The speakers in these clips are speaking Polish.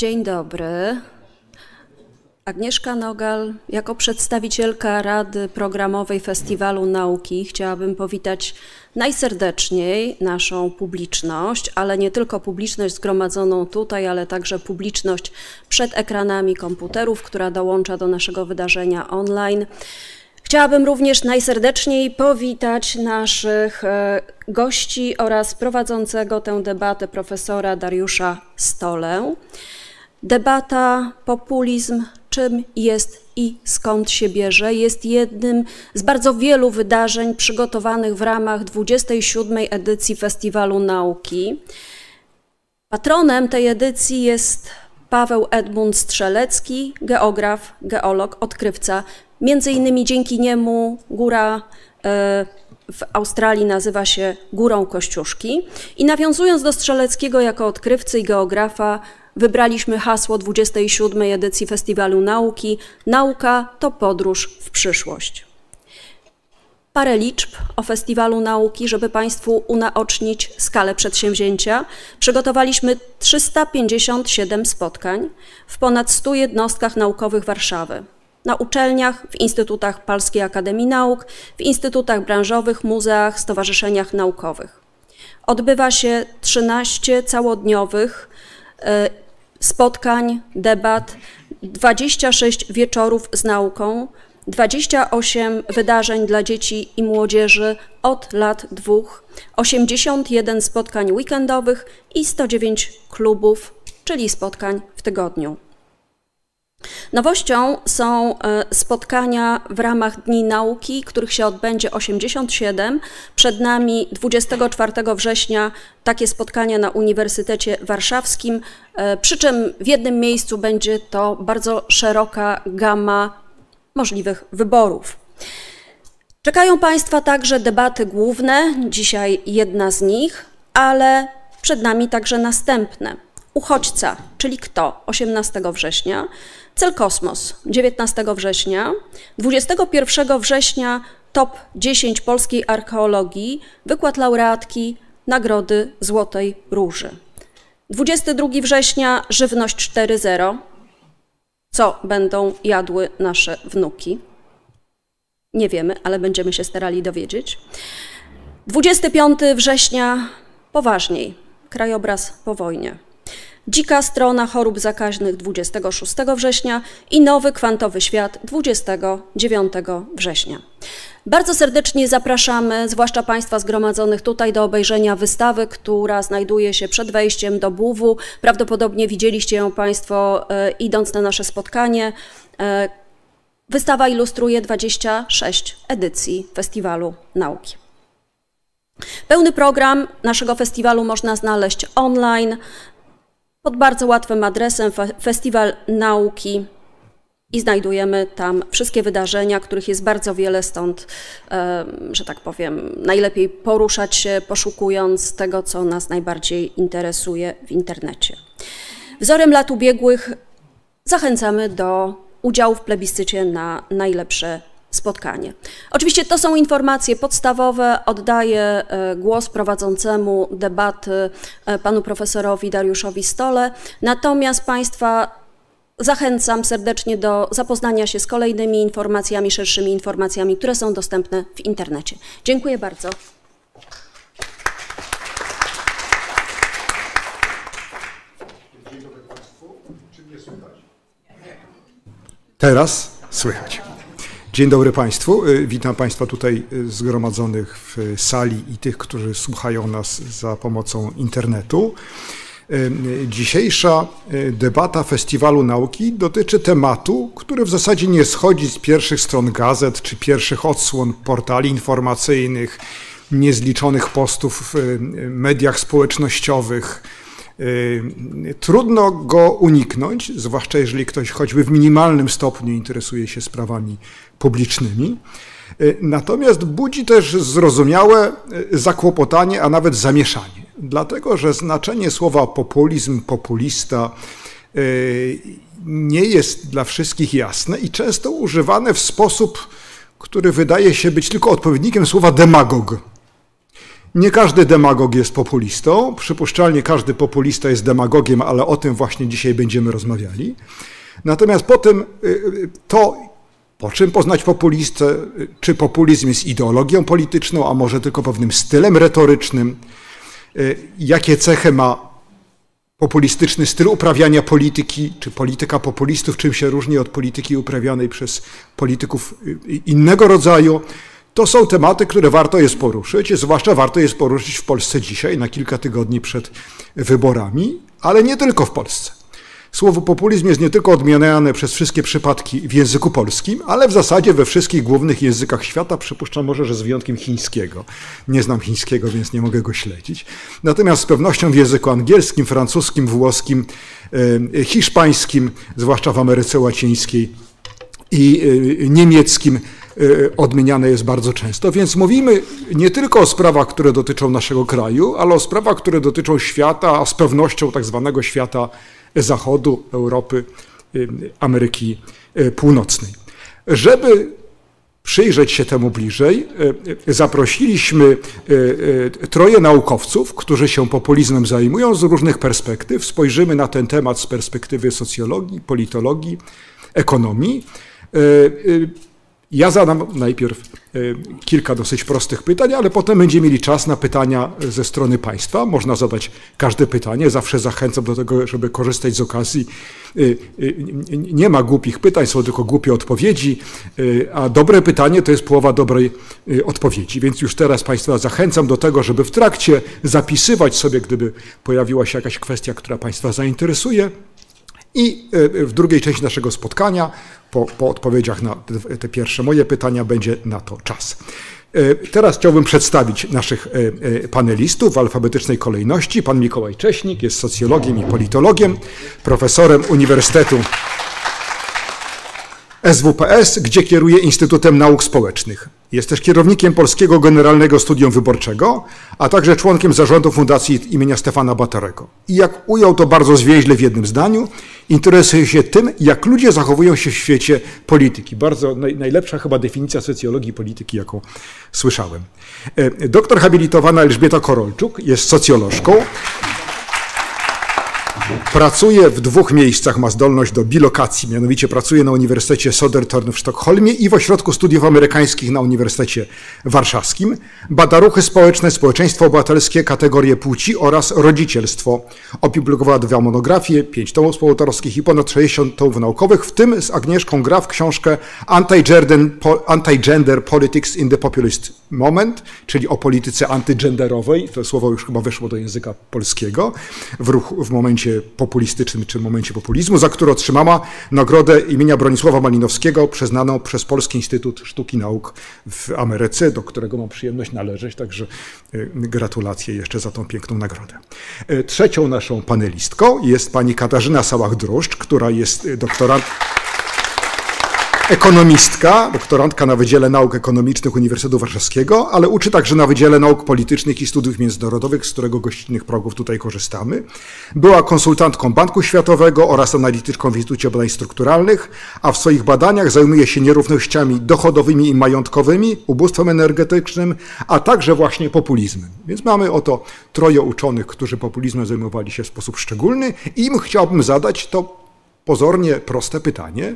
Dzień dobry. Agnieszka Nogal, jako przedstawicielka Rady Programowej Festiwalu Nauki, chciałabym powitać najserdeczniej naszą publiczność, ale nie tylko publiczność zgromadzoną tutaj, ale także publiczność przed ekranami komputerów, która dołącza do naszego wydarzenia online. Chciałabym również najserdeczniej powitać naszych e, gości oraz prowadzącego tę debatę profesora Dariusza Stolę. Debata populizm, czym jest i skąd się bierze, jest jednym z bardzo wielu wydarzeń przygotowanych w ramach 27. edycji Festiwalu Nauki. Patronem tej edycji jest Paweł Edmund Strzelecki, geograf, geolog, odkrywca. Między innymi dzięki niemu góra e, w Australii nazywa się Górą Kościuszki. I nawiązując do Strzeleckiego jako odkrywcy i geografa, wybraliśmy hasło 27. edycji Festiwalu Nauki Nauka to podróż w przyszłość. Parę liczb o Festiwalu Nauki, żeby Państwu unaocznić skalę przedsięwzięcia. Przygotowaliśmy 357 spotkań w ponad 100 jednostkach naukowych Warszawy. Na uczelniach, w instytutach Polskiej Akademii Nauk, w instytutach branżowych, muzeach, stowarzyszeniach naukowych. Odbywa się 13 całodniowych spotkań, debat, 26 wieczorów z nauką, 28 wydarzeń dla dzieci i młodzieży od lat dwóch, 81 spotkań weekendowych i 109 klubów, czyli spotkań w tygodniu. Nowością są e, spotkania w ramach Dni Nauki, których się odbędzie 87. Przed nami 24 września takie spotkania na Uniwersytecie Warszawskim, e, przy czym w jednym miejscu będzie to bardzo szeroka gama możliwych wyborów. Czekają Państwa także debaty główne, dzisiaj jedna z nich, ale przed nami także następne. Uchodźca, czyli kto? 18 września. Cel Kosmos 19 września, 21 września top 10 polskiej archeologii, wykład laureatki Nagrody Złotej Róży. 22 września żywność 4.0. Co będą jadły nasze wnuki? Nie wiemy, ale będziemy się starali dowiedzieć. 25 września poważniej, krajobraz po wojnie. Dzika strona chorób zakaźnych 26 września i nowy kwantowy świat 29 września. Bardzo serdecznie zapraszamy, zwłaszcza Państwa zgromadzonych tutaj, do obejrzenia wystawy, która znajduje się przed wejściem do Buwu. Prawdopodobnie widzieliście ją Państwo e, idąc na nasze spotkanie. E, wystawa ilustruje 26 edycji Festiwalu Nauki. Pełny program naszego festiwalu można znaleźć online pod bardzo łatwym adresem Festiwal Nauki i znajdujemy tam wszystkie wydarzenia, których jest bardzo wiele, stąd, że tak powiem, najlepiej poruszać się, poszukując tego, co nas najbardziej interesuje w internecie. Wzorem lat ubiegłych zachęcamy do udziału w plebiscycie na najlepsze spotkanie. Oczywiście to są informacje podstawowe. Oddaję e, głos prowadzącemu debaty e, panu profesorowi Dariuszowi Stole. Natomiast Państwa zachęcam serdecznie do zapoznania się z kolejnymi informacjami, szerszymi informacjami, które są dostępne w internecie. Dziękuję bardzo. Teraz słychać. Dzień dobry Państwu. Y, witam Państwa tutaj y, zgromadzonych w sali i tych, którzy słuchają nas za pomocą internetu. Y, dzisiejsza debata Festiwalu Nauki dotyczy tematu, który w zasadzie nie schodzi z pierwszych stron gazet czy pierwszych odsłon portali informacyjnych, niezliczonych postów w mediach społecznościowych. Trudno go uniknąć, zwłaszcza jeżeli ktoś choćby w minimalnym stopniu interesuje się sprawami publicznymi. Y, natomiast budzi też zrozumiałe y, zakłopotanie, a nawet zamieszanie, dlatego że znaczenie słowa populizm, populista y, nie jest dla wszystkich jasne i często używane w sposób, który wydaje się być tylko odpowiednikiem słowa demagog. Nie każdy demagog jest populistą. Przypuszczalnie każdy populista jest demagogiem, ale o tym właśnie dzisiaj będziemy rozmawiali. Natomiast potem to, po czym poznać populistę, czy populizm jest ideologią polityczną, a może tylko pewnym stylem retorycznym, jakie cechy ma populistyczny styl uprawiania polityki, czy polityka populistów, czym się różni od polityki uprawianej przez polityków innego rodzaju. To są tematy, które warto jest poruszyć, zwłaszcza warto jest poruszyć w Polsce dzisiaj, na kilka tygodni przed wyborami, ale nie tylko w Polsce. Słowo populizm jest nie tylko odmieniane przez wszystkie przypadki w języku polskim, ale w zasadzie we wszystkich głównych językach świata, przypuszczam może, że z wyjątkiem chińskiego. Nie znam chińskiego, więc nie mogę go śledzić. Natomiast z pewnością w języku angielskim, francuskim, włoskim, e, hiszpańskim, zwłaszcza w Ameryce Łacińskiej i e, niemieckim odmieniane jest bardzo często. Więc mówimy nie tylko o sprawach, które dotyczą naszego kraju, ale o sprawach, które dotyczą świata, a z pewnością tak zwanego świata Zachodu, Europy, Ameryki e, Północnej. Żeby przyjrzeć się temu bliżej, e, zaprosiliśmy e, troje naukowców, którzy się populizmem zajmują z różnych perspektyw. Spojrzymy na ten temat z perspektywy socjologii, politologii, ekonomii. Ja zadam najpierw e, kilka dosyć prostych pytań, ale potem będziemy mieli czas na pytania ze strony Państwa. Można zadać każde pytanie. Zawsze zachęcam do tego, żeby korzystać z okazji. E, e, nie ma głupich pytań, są tylko głupie odpowiedzi, a dobre pytanie to jest połowa dobrej odpowiedzi. Więc już teraz Państwa zachęcam do tego, żeby w trakcie zapisywać sobie, gdyby pojawiła się jakaś kwestia, która Państwa zainteresuje. I w drugiej części naszego spotkania po, po odpowiedziach na te, pierwsze moje pytania będzie na to czas. E, teraz chciałbym przedstawić naszych e, e, panelistów w alfabetycznej kolejności. Pan Mikołaj Cześnik jest socjologiem i politologiem, profesorem Uniwersytetu SWPS, gdzie kieruje Instytutem Nauk Społecznych. Jest też kierownikiem Polskiego Generalnego Studium Wyborczego, a także członkiem zarządu Fundacji imienia Stefana Batorego. I jak ujął to bardzo zwięźle w jednym zdaniu, interesuje się tym, jak ludzie zachowują się w świecie polityki. Bardzo naj, najlepsza chyba definicja socjologii polityki, jaką słyszałem. E, doktor habilitowana Elżbieta Korolczuk jest socjolożką. Pracuje w dwóch miejscach, ma zdolność do bilokacji, mianowicie pracuje na Uniwersytecie Sodertorn w Sztokholmie i w Ośrodku Studiów Amerykańskich na Uniwersytecie Warszawskim. Bada ruchy społeczne, społeczeństwo obywatelskie, kategorie płci oraz rodzicielstwo. Opublikowała dwie monografie, pięć tomów współautorskich i ponad 60 tomów naukowych, w tym z Agnieszką Graf książkę Anti-Gender Politics in the Populist Moment, czyli o polityce antygenderowej. To słowo już chyba weszło do języka polskiego w, ruchu, w momencie populistycznym czy momencie populizmu, za które otrzymała nagrodę imienia Bronisława Malinowskiego przyznaną przez Polski Instytut Sztuki Nauk w Ameryce, do którego mam przyjemność należeć, także e, gratulacje jeszcze za tą piękną nagrodę. E, trzecią naszą panelistką jest pani Katarzyna Sałach-Droszcz, która jest doktorant ekonomistka, doktorantka na Wydziale Nauk Ekonomicznych Uniwersytetu Warszawskiego, ale uczy także na Wydziale Nauk Politycznych i Studiów Międzynarodowych, z którego gościnnych progów tutaj korzystamy. Była konsultantką Banku Światowego oraz analityczką w Instytucie Badań Strukturalnych, a w swoich badaniach zajmuje się nierównościami dochodowymi i majątkowymi, ubóstwem energetycznym, a także właśnie populizmem. Więc mamy oto troje uczonych, którzy populizmem zajmowali się w sposób szczególny im chciałbym zadać to pozornie proste pytanie,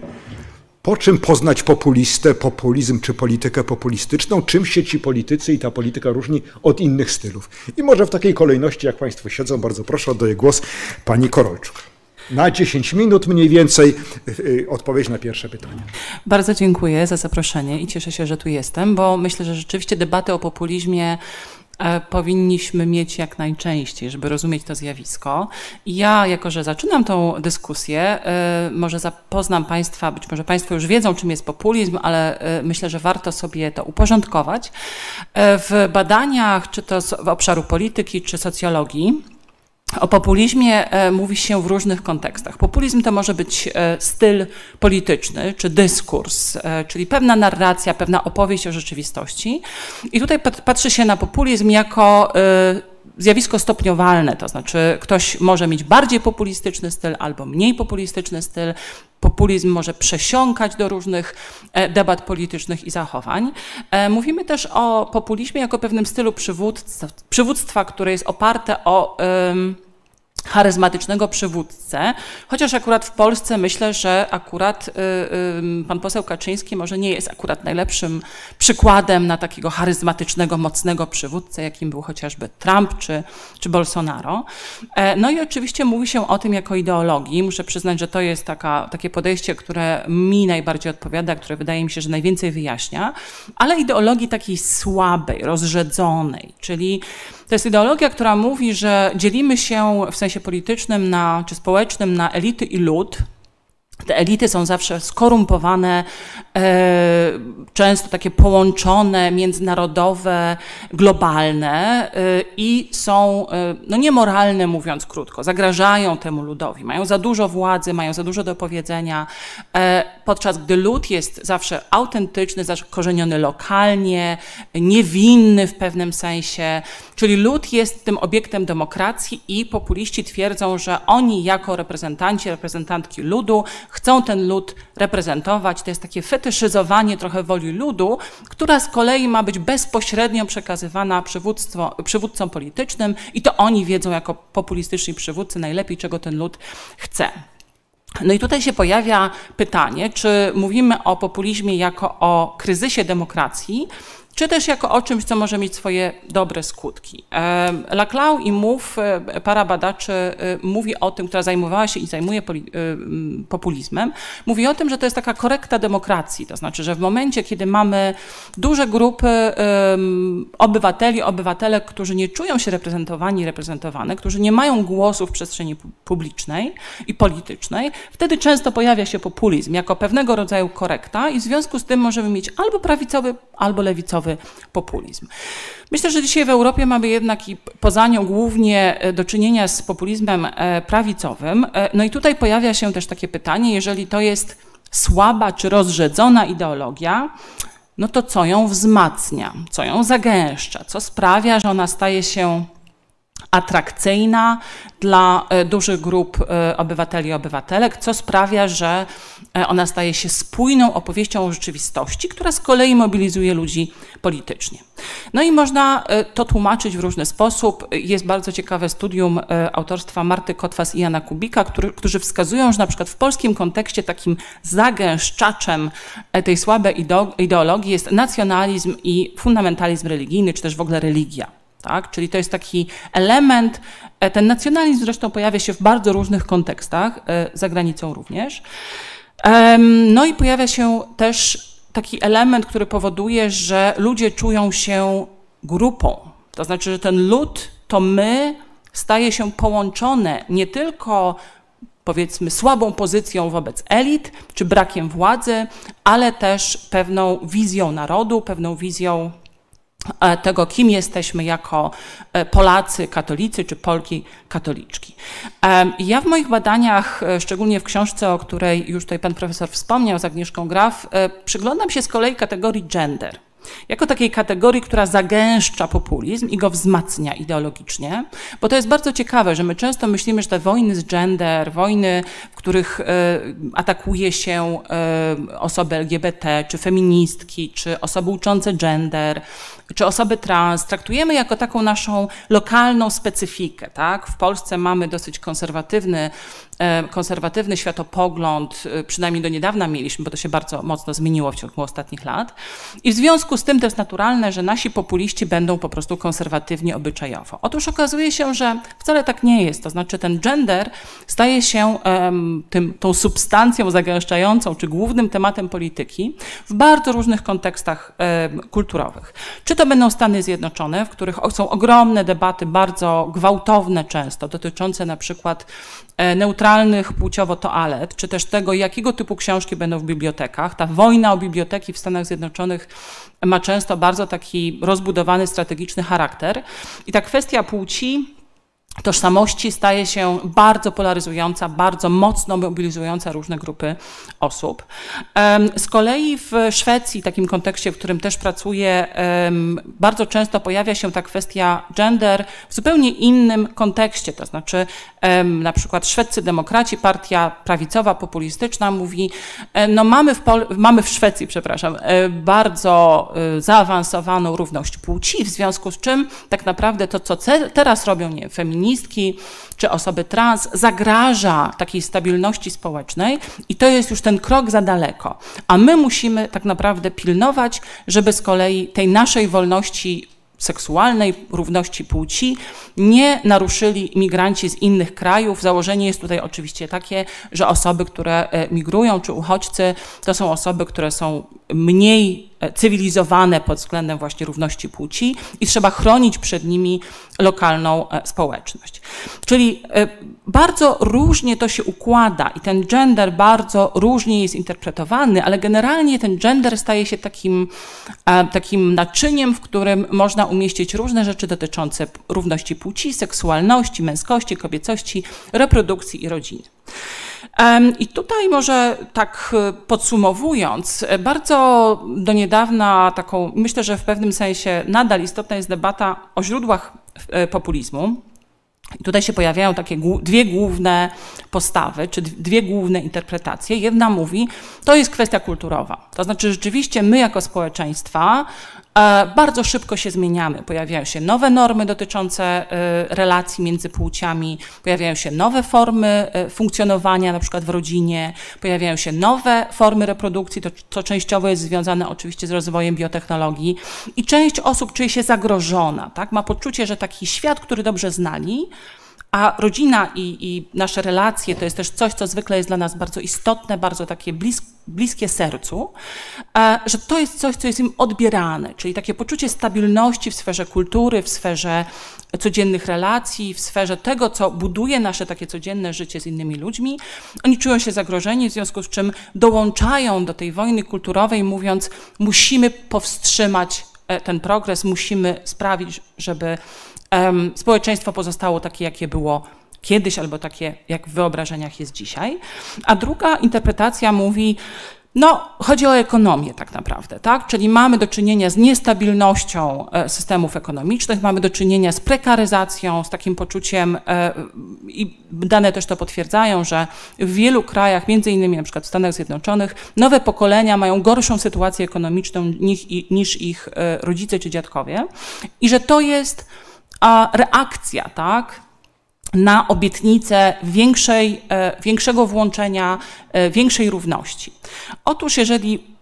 po czym poznać populistę, populizm czy politykę populistyczną? Czym się ci politycy i ta polityka różni od innych stylów? I może w takiej kolejności, jak Państwo siedzą, bardzo proszę, oddaję głos pani Korolczuk. Na 10 minut mniej więcej y, y, odpowiedź na pierwsze pytanie. Bardzo dziękuję za zaproszenie i cieszę się, że tu jestem, bo myślę, że rzeczywiście debaty o populizmie powinniśmy mieć jak najczęściej, żeby rozumieć to zjawisko. I ja, jako że zaczynam tą dyskusję, e, może zapoznam Państwa, być może Państwo już wiedzą, czym jest populizm, ale e, myślę, że warto sobie to uporządkować. W badaniach, czy to z obszaru polityki, czy socjologii, o populizmie e, mówi się w różnych kontekstach. Populizm to może być e, styl polityczny czy dyskurs, e, czyli pewna narracja, pewna opowieść o rzeczywistości. I tutaj patrzy się na populizm jako zjawisko stopniowalne, to znaczy ktoś może mieć bardziej populistyczny styl albo mniej populistyczny styl. Populizm może przesiąkać do różnych debat politycznych i zachowań. Mówimy też o populizmie jako pewnym stylu przywództwa, przywództwa które jest oparte o charyzmatycznego przywódcę, chociaż akurat w Polsce myślę, że akurat y, y, pan poseł Kaczyński może nie jest akurat najlepszym przykładem na takiego charyzmatycznego, mocnego przywódcę, jakim był chociażby Trump czy, czy Bolsonaro. E, no i oczywiście mówi się o tym jako ideologii. Muszę przyznać, że to jest taka, takie podejście, które mi najbardziej odpowiada, które wydaje mi się, że najwięcej wyjaśnia, ale ideologii takiej słabej, rozrzedzonej, czyli to jest ideologia, która mówi, że dzielimy się w sensie politycznym na, czy społecznym na elity i lud, te elity są zawsze skorumpowane, e, często takie połączone, międzynarodowe, globalne e, i są e, no niemoralne, mówiąc krótko, zagrażają temu ludowi, mają za dużo władzy, mają za dużo do powiedzenia, podczas gdy lud jest zawsze autentyczny, zakorzeniony lokalnie, niewinny w pewnym sensie, czyli lud jest tym obiektem demokracji i populiści twierdzą, że oni jako reprezentanci, reprezentantki ludu chcą ten lud reprezentować. To jest takie fetyszyzowanie trochę woli ludu, która z kolei ma być bezpośrednio przekazywana przywódcom politycznym i to oni wiedzą jako populistyczni przywódcy najlepiej, czego ten lud chce. No i tutaj się pojawia pytanie, czy mówimy o populizmie jako o kryzysie demokracji, czy też jako o czymś, co może mieć swoje dobre skutki. Laclau i Mów, e, para badaczy, e, mówi o tym, która zajmowała się i zajmuje e, populizmem, mówi o tym, że to jest taka korekta demokracji, to znaczy, że w momencie, kiedy mamy duże grupy obywateli, obywatelek, którzy nie czują się reprezentowani, reprezentowane, którzy nie mają głosu w przestrzeni publicznej i politycznej, wtedy często pojawia się populizm jako pewnego rodzaju korekta i w związku z tym możemy mieć albo prawicowy, albo lewicowy populizm. Myślę, że dzisiaj w Europie mamy jednak i poza nią głównie e, do czynienia z populizmem e, prawicowym. E, no i tutaj pojawia się też takie pytanie, jeżeli to jest słaba czy rozrzedzona ideologia, no to co ją wzmacnia, co ją zagęszcza, co sprawia, że ona staje się atrakcyjna dla e, dużych grup e, obywateli i obywatelek, co sprawia, że e, ona staje się spójną opowieścią o rzeczywistości, która z kolei mobilizuje ludzi politycznie. No i można to tłumaczyć w różny sposób. Jest bardzo ciekawe studium autorstwa Marty Kotwas i Jana Kubika, który, którzy wskazują, że na przykład w polskim kontekście takim zagęszczaczem tej słabej ideologii jest nacjonalizm i fundamentalizm religijny, czy też w ogóle religia. Tak? Czyli to jest taki element, e, ten nacjonalizm zresztą pojawia się w bardzo różnych kontekstach, e, za granicą również. No i pojawia się też taki element, który powoduje, że ludzie czują się grupą. To znaczy, że ten lud, to my, staje się połączone nie tylko powiedzmy słabą pozycją wobec elit czy brakiem władzy, ale też pewną wizją narodu, pewną wizją tego, kim jesteśmy jako e, Polacy katolicy czy Polki katoliczki. E, ja w moich badaniach, szczególnie w książce, o której już tutaj pan profesor wspomniał z Agnieszką Graf, przyglądam się z kolei kategorii gender jako takiej kategorii, która zagęszcza populizm i go wzmacnia ideologicznie, bo to jest bardzo ciekawe, że my często myślimy, że te wojny z gender, wojny, w których e, atakuje się e, osoby LGBT, czy feministki, czy osoby uczące gender, czy osoby trans, traktujemy jako taką naszą lokalną specyfikę. Tak? W Polsce mamy dosyć konserwatywny konserwatywny światopogląd, e, przynajmniej do niedawna mieliśmy, bo to się bardzo mocno zmieniło w ciągu ostatnich lat. I w związku z tym to jest naturalne, że nasi populiści będą po prostu konserwatywni obyczajowo. Otóż okazuje się, że wcale tak nie jest. To znaczy ten gender staje się tym, tą substancją zagęszczającą, czy głównym tematem polityki w bardzo różnych kontekstach kulturowych. Czy to będą Stany Zjednoczone, w których są ogromne debaty, bardzo gwałtowne często, dotyczące na przykład E, neutralnych płciowo toalet, czy też tego, jakiego typu książki będą w bibliotekach. Ta wojna o biblioteki w Stanach Zjednoczonych ma często bardzo taki rozbudowany, strategiczny charakter. I ta kwestia płci tożsamości staje się bardzo polaryzująca, bardzo mocno mobilizująca różne grupy osób. Z kolei w Szwecji, takim kontekście, w którym też pracuję, bardzo często pojawia się ta kwestia gender w zupełnie innym kontekście, to znaczy na przykład szwedzcy demokraci, partia prawicowa, populistyczna mówi, e, no mamy w, Pol mamy w Szwecji, przepraszam, e, bardzo e, zaawansowaną równość płci, w związku z czym tak naprawdę to, co teraz robią nie, feministki czy osoby trans, zagraża takiej stabilności społecznej i to jest już ten krok za daleko. A my musimy tak naprawdę pilnować, żeby z kolei tej naszej wolności seksualnej, równości płci nie naruszyli imigranci z innych krajów. Założenie jest tutaj oczywiście takie, że osoby, które e, migrują, czy uchodźcy, to są osoby, które są mniej cywilizowane pod względem właśnie równości płci i trzeba chronić przed nimi lokalną e, społeczność. Czyli bardzo różnie to się układa i ten gender bardzo różnie jest interpretowany, ale generalnie ten gender staje się takim, takim naczyniem, w którym można umieścić różne rzeczy dotyczące równości płci, seksualności, męskości, kobiecości, reprodukcji i rodziny. I tutaj może tak e, podsumowując, e, bardzo do niedawna taką, myślę, że w pewnym sensie nadal istotna jest debata o źródłach e, populizmu. Tutaj się pojawiają takie dwie główne postawy, czy dwie główne interpretacje. Jedna mówi, to jest kwestia kulturowa. To znaczy, rzeczywiście my jako społeczeństwa bardzo szybko się zmieniamy. Pojawiają się nowe normy dotyczące e, relacji między płciami, pojawiają się nowe formy e, funkcjonowania, na przykład w rodzinie, pojawiają się nowe formy reprodukcji, to, to częściowo jest związane oczywiście z rozwojem biotechnologii i część osób czuje się zagrożona, tak? ma poczucie, że taki świat, który dobrze znali, a rodzina i, i, nasze relacje to jest też coś, co zwykle jest dla nas bardzo istotne, bardzo takie blis, bliskie sercu, że to jest coś, co jest im odbierane, czyli takie poczucie stabilności w sferze kultury, w sferze codziennych relacji, w sferze tego, co buduje nasze takie codzienne życie z innymi ludźmi. Oni czują się zagrożeni, w związku z czym dołączają do tej wojny kulturowej, mówiąc, musimy powstrzymać e, ten progres, musimy sprawić, żeby społeczeństwo pozostało takie, jakie było kiedyś, albo takie, jak w wyobrażeniach jest dzisiaj. A druga interpretacja mówi, no, chodzi o ekonomię tak naprawdę, tak? Czyli mamy do czynienia z niestabilnością e, systemów ekonomicznych, mamy do czynienia z prekaryzacją, z takim poczuciem e, i dane też to potwierdzają, że w wielu krajach, między innymi na przykład w Stanach Zjednoczonych, nowe pokolenia mają gorszą sytuację ekonomiczną niż, niż ich e, rodzice czy dziadkowie i że to jest a reakcja, tak? na obietnicę większej, e, większego włączenia, e, większej równości. Otóż, jeżeli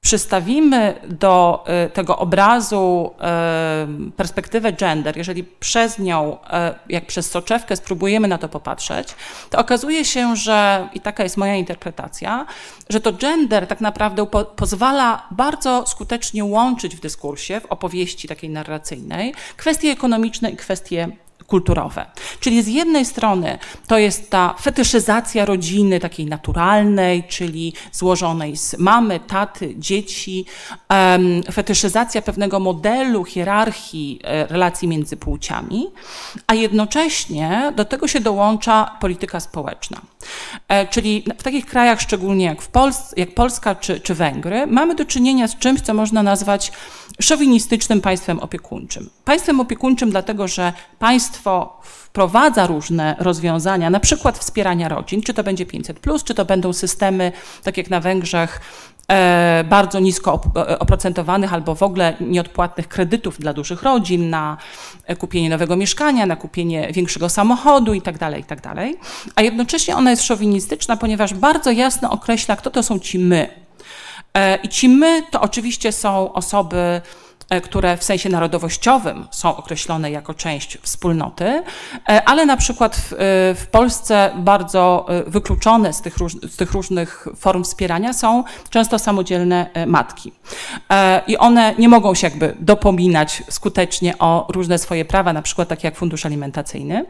przystawimy do e, tego obrazu e, perspektywę gender, jeżeli przez nią, e, jak przez soczewkę spróbujemy na to popatrzeć, to okazuje się, że, i taka jest moja interpretacja, że to gender tak naprawdę pozwala bardzo skutecznie łączyć w dyskursie, w opowieści takiej narracyjnej, kwestie ekonomiczne i kwestie kulturowe. Czyli z jednej strony to jest ta fetyszyzacja rodziny takiej naturalnej, czyli złożonej z mamy, taty, dzieci, fetyszyzacja pewnego modelu hierarchii e, relacji między płciami, a jednocześnie do tego się dołącza polityka społeczna. E, czyli w takich krajach, szczególnie jak, w Pols jak Polska czy, czy Węgry, mamy do czynienia z czymś, co można nazwać szowinistycznym państwem opiekuńczym. Państwem opiekuńczym dlatego, że państwo wprowadza różne rozwiązania, na przykład wspierania rodzin, czy to będzie 500, czy to będą systemy, tak jak na Węgrzech, e, bardzo nisko e, oprocentowanych albo w ogóle nieodpłatnych kredytów dla dużych rodzin na kupienie nowego mieszkania, na kupienie większego samochodu itd., tak itd. Tak A jednocześnie ona jest szowinistyczna, ponieważ bardzo jasno określa, kto to są ci my. E, I ci my to oczywiście są osoby, które w sensie narodowościowym są określone jako część wspólnoty, e, ale na przykład w, e, w Polsce bardzo wykluczone z tych, róż, z tych różnych form wspierania są często samodzielne matki. I one nie mogą się jakby dopominać skutecznie o różne swoje prawa, na przykład takie jak fundusz alimentacyjny,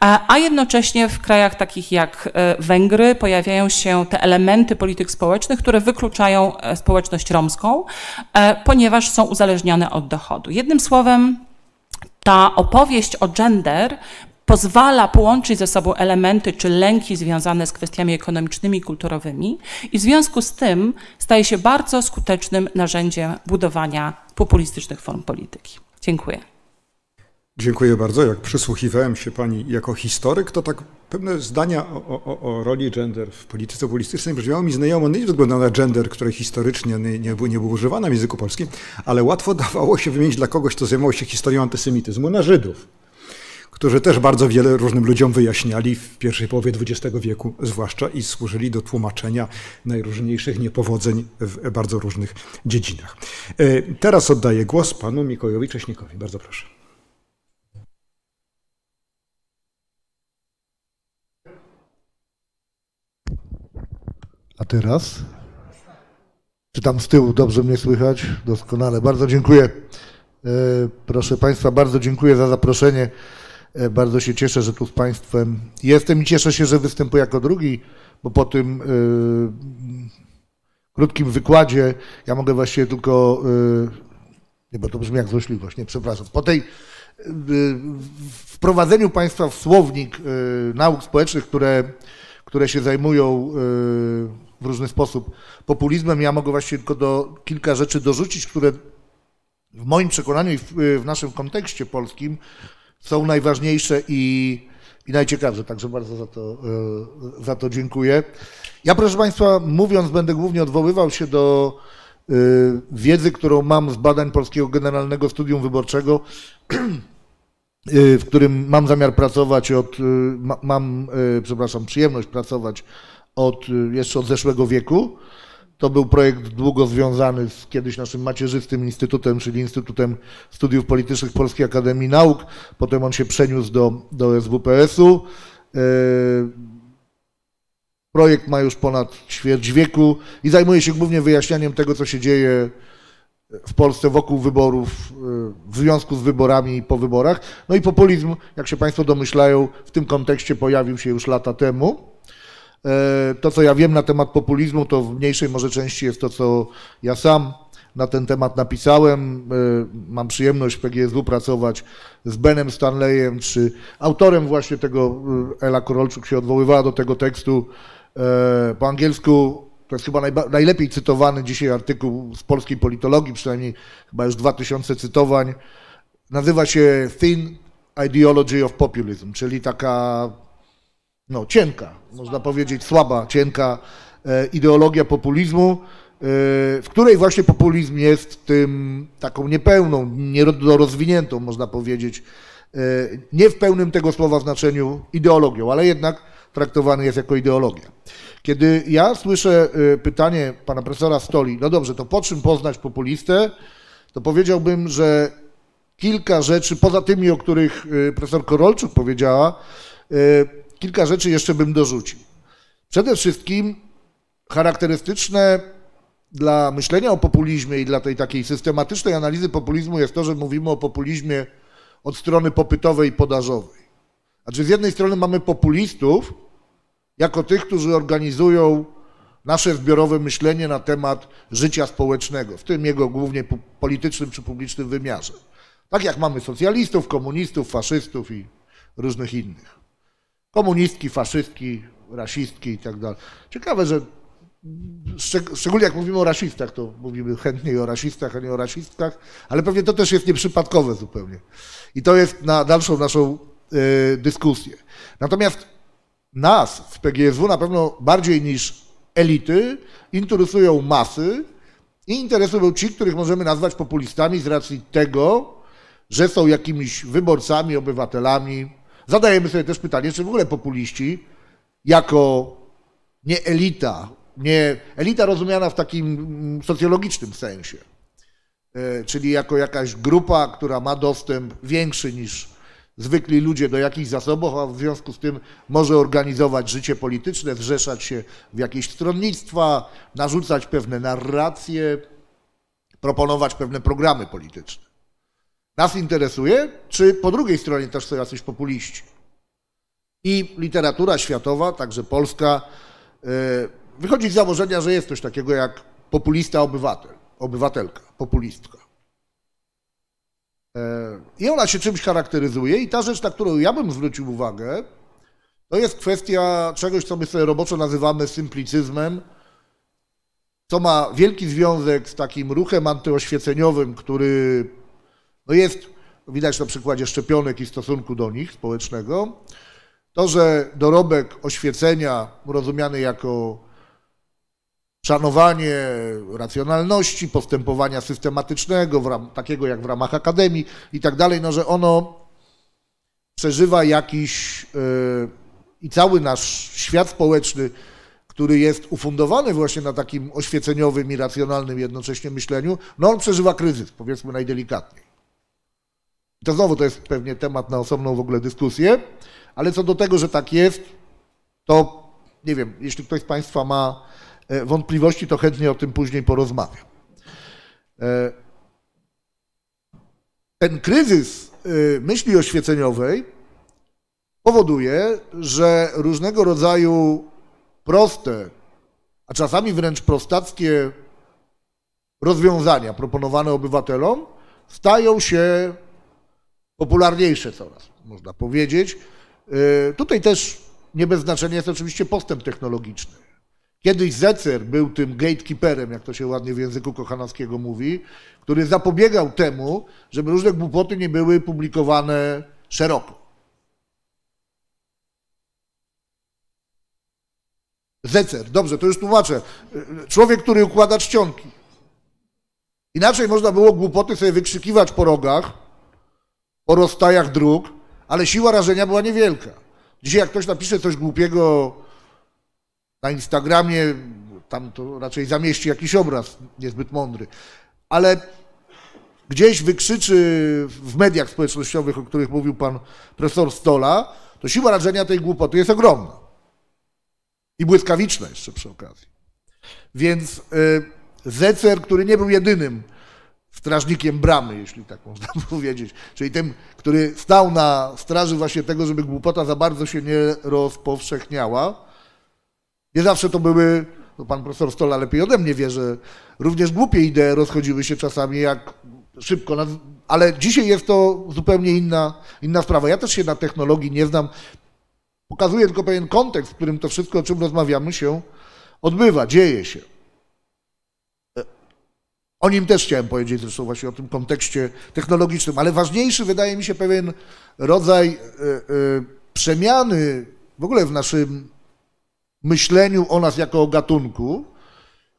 a jednocześnie w krajach takich jak Węgry pojawiają się te elementy polityk społecznych, które wykluczają społeczność romską, ponieważ są uzależnione od dochodu. Jednym słowem, ta opowieść o gender pozwala połączyć ze sobą elementy czy lęki związane z kwestiami ekonomicznymi i kulturowymi i w związku z tym staje się bardzo skutecznym narzędziem budowania populistycznych form polityki. Dziękuję. Dziękuję bardzo. Jak przysłuchiwałem się Pani jako historyk, to tak pewne zdania o, o, o roli gender w polityce populistycznej brzmiało mi znajomo, nie ze względu na gender, który historycznie nie, nie, był, nie w języku polskim, ale łatwo dawało się wymienić dla kogoś, kto zajmował się historią antysemityzmu, na Żydów, którzy też bardzo wiele różnym ludziom wyjaśniali w pierwszej połowie XX wieku zwłaszcza i służyli do tłumaczenia najróżniejszych niepowodzeń w bardzo różnych dziedzinach. E, teraz oddaję głos panu Mikołajowi Cześnikowi. Bardzo proszę. A teraz? Czy tam z tyłu dobrze mnie słychać? Doskonale. Bardzo dziękuję. E, proszę Państwa, bardzo dziękuję za zaproszenie. E, bardzo się cieszę, że tu z Państwem jestem i cieszę się, że występuję jako drugi, bo po tym e, krótkim wykładzie ja mogę właściwie tylko, nie, bo to brzmi jak złośliwość, nie, przepraszam, po tej wprowadzeniu Państwa w słownik nauk społecznych, które, które się zajmują w różny sposób populizmem. Ja mogę właśnie tylko do, kilka rzeczy dorzucić, które w moim przekonaniu i w, w naszym kontekście polskim są najważniejsze i, i najciekawsze. Także bardzo za to, e, za to dziękuję. Ja, proszę Państwa, mówiąc, będę głównie odwoływał się do e, wiedzy, którą mam z badań Polskiego Generalnego Studium Wyborczego, e, w którym mam zamiar pracować od, mam, przepraszam, przyjemność pracować od, jeszcze od zeszłego wieku. To był projekt długo związany z kiedyś naszym macierzystym instytutem, czyli Instytutem Studiów Politycznych Polskiej Akademii Nauk. Potem on się przeniósł do, do SWPS-u. E, projekt ma już ponad ćwierć wieku i zajmuje się głównie wyjaśnianiem tego, co się dzieje w Polsce wokół wyborów, e, w związku z wyborami i po wyborach. No i populizm, jak się Państwo domyślają, w tym kontekście pojawił się już lata temu. E, to, co ja wiem na temat populizmu, to w mniejszej może części jest to, co ja sam na ten temat napisałem. E, mam przyjemność w PGSW pracować z Benem Stanleyem, czy autorem właśnie tego, e, Ela Korolczuk się odwoływała do tego tekstu po angielsku. To jest chyba najlepiej cytowany dzisiaj artykuł z polskiej politologii, przynajmniej chyba już 2000 cytowań. Nazywa się Thin Ideology of Populism, czyli taka no, cienka, można powiedzieć słaba, cienka e, ideologia populizmu, e, w której właśnie populizm jest tym taką niepełną, niedorozwiniętą, można powiedzieć, e, nie w pełnym tego słowa znaczeniu ideologią, ale jednak traktowany jest jako ideologia. Kiedy ja słyszę pytanie pana profesora Stoli, no dobrze, to po czym poznać populistę, to powiedziałbym, że kilka rzeczy, poza tymi, o których profesor Korolczuk powiedziała, kilka rzeczy jeszcze bym dorzucił. Przede wszystkim charakterystyczne dla myślenia o populizmie i dla tej takiej systematycznej analizy populizmu jest to, że mówimy o populizmie od strony popytowej i podażowej. Znaczy z jednej strony mamy populistów jako tych, którzy organizują nasze zbiorowe myślenie na temat życia społecznego, w tym jego głównie politycznym czy publicznym wymiarze. Tak jak mamy socjalistów, komunistów, faszystów i różnych innych komunistki, faszystki, rasistki i tak dalej. Ciekawe, że szczególnie jak mówimy o rasistach, to mówimy chętniej o rasistach, a nie o rasistkach, ale pewnie to też jest nieprzypadkowe zupełnie. I to jest na dalszą naszą y, dyskusję. Natomiast nas w PGSW na pewno bardziej niż elity interesują masy i interesują ci, których możemy nazwać populistami z racji tego, że są jakimiś wyborcami, obywatelami, Zadajemy sobie też pytanie, czy w ogóle populiści jako nie elita, nie elita rozumiana w takim socjologicznym sensie, e, czyli jako jakaś grupa, która ma dostęp większy niż zwykli ludzie do jakichś zasobów, a w związku z tym może organizować życie polityczne, zrzeszać się w jakieś stronnictwa, narzucać pewne narracje, proponować pewne programy polityczne. Nas interesuje, czy po drugiej stronie też są jacyś populiści. I literatura światowa, także polska, e, wychodzi z założenia, że jest coś takiego jak populista obywatel, obywatelka, populistka. E, I ona się czymś charakteryzuje i ta rzecz, na którą ja bym zwrócił uwagę, to jest kwestia czegoś, co my sobie roboczo nazywamy symplicyzmem, co ma wielki związek z takim ruchem antyoświeceniowym, który no jest, widać na przykładzie szczepionek i stosunku do nich społecznego, to, że dorobek oświecenia rozumiany jako szanowanie racjonalności, postępowania systematycznego, ram, takiego jak w ramach akademii i tak dalej, no że ono przeżywa jakiś yy, i cały nasz świat społeczny, który jest ufundowany właśnie na takim oświeceniowym i racjonalnym jednocześnie myśleniu, no on przeżywa kryzys, powiedzmy najdelikatniej. To znowu to jest pewnie temat na osobną w ogóle dyskusję, ale co do tego, że tak jest, to nie wiem, jeśli ktoś z Państwa ma e, wątpliwości, to chętnie o tym później porozmawiam. E, ten kryzys e, myśli oświeceniowej powoduje, że różnego rodzaju proste, a czasami wręcz prostackie rozwiązania proponowane obywatelom stają się popularniejsze coraz, można powiedzieć. Y, tutaj też nie bez znaczenia jest oczywiście postęp technologiczny. Kiedyś Zecer był tym gatekeeperem, jak to się ładnie w języku kochanowskiego mówi, który zapobiegał temu, żeby różne głupoty nie były publikowane szeroko. Zecer, dobrze, to już tłumaczę. Człowiek, który układa czcionki. Inaczej można było głupoty sobie wykrzykiwać po rogach, po rozstajach dróg, ale siła rażenia była niewielka. Dzisiaj jak ktoś napisze coś głupiego na Instagramie, tam to raczej zamieści jakiś obraz niezbyt mądry, ale gdzieś wykrzyczy w mediach społecznościowych, o których mówił pan profesor Stola, to siła rażenia tej głupoty jest ogromna. I błyskawiczna jeszcze przy okazji. Więc y, Zecer, który nie był jedynym strażnikiem bramy, jeśli tak można powiedzieć, czyli tym, który stał na straży właśnie tego, żeby głupota za bardzo się nie rozpowszechniała. Nie zawsze to były, pan profesor Stola lepiej ode mnie wie, że również głupie idee rozchodziły się czasami jak szybko, ale dzisiaj jest to zupełnie inna, inna sprawa. Ja też się na technologii nie znam. Pokazuję tylko pewien kontekst, w którym to wszystko, o czym rozmawiamy, się odbywa, dzieje się. O nim też chciałem powiedzieć, zresztą właśnie o tym kontekście technologicznym, ale ważniejszy wydaje mi się pewien rodzaj e, e, przemiany w ogóle w naszym myśleniu o nas jako o gatunku,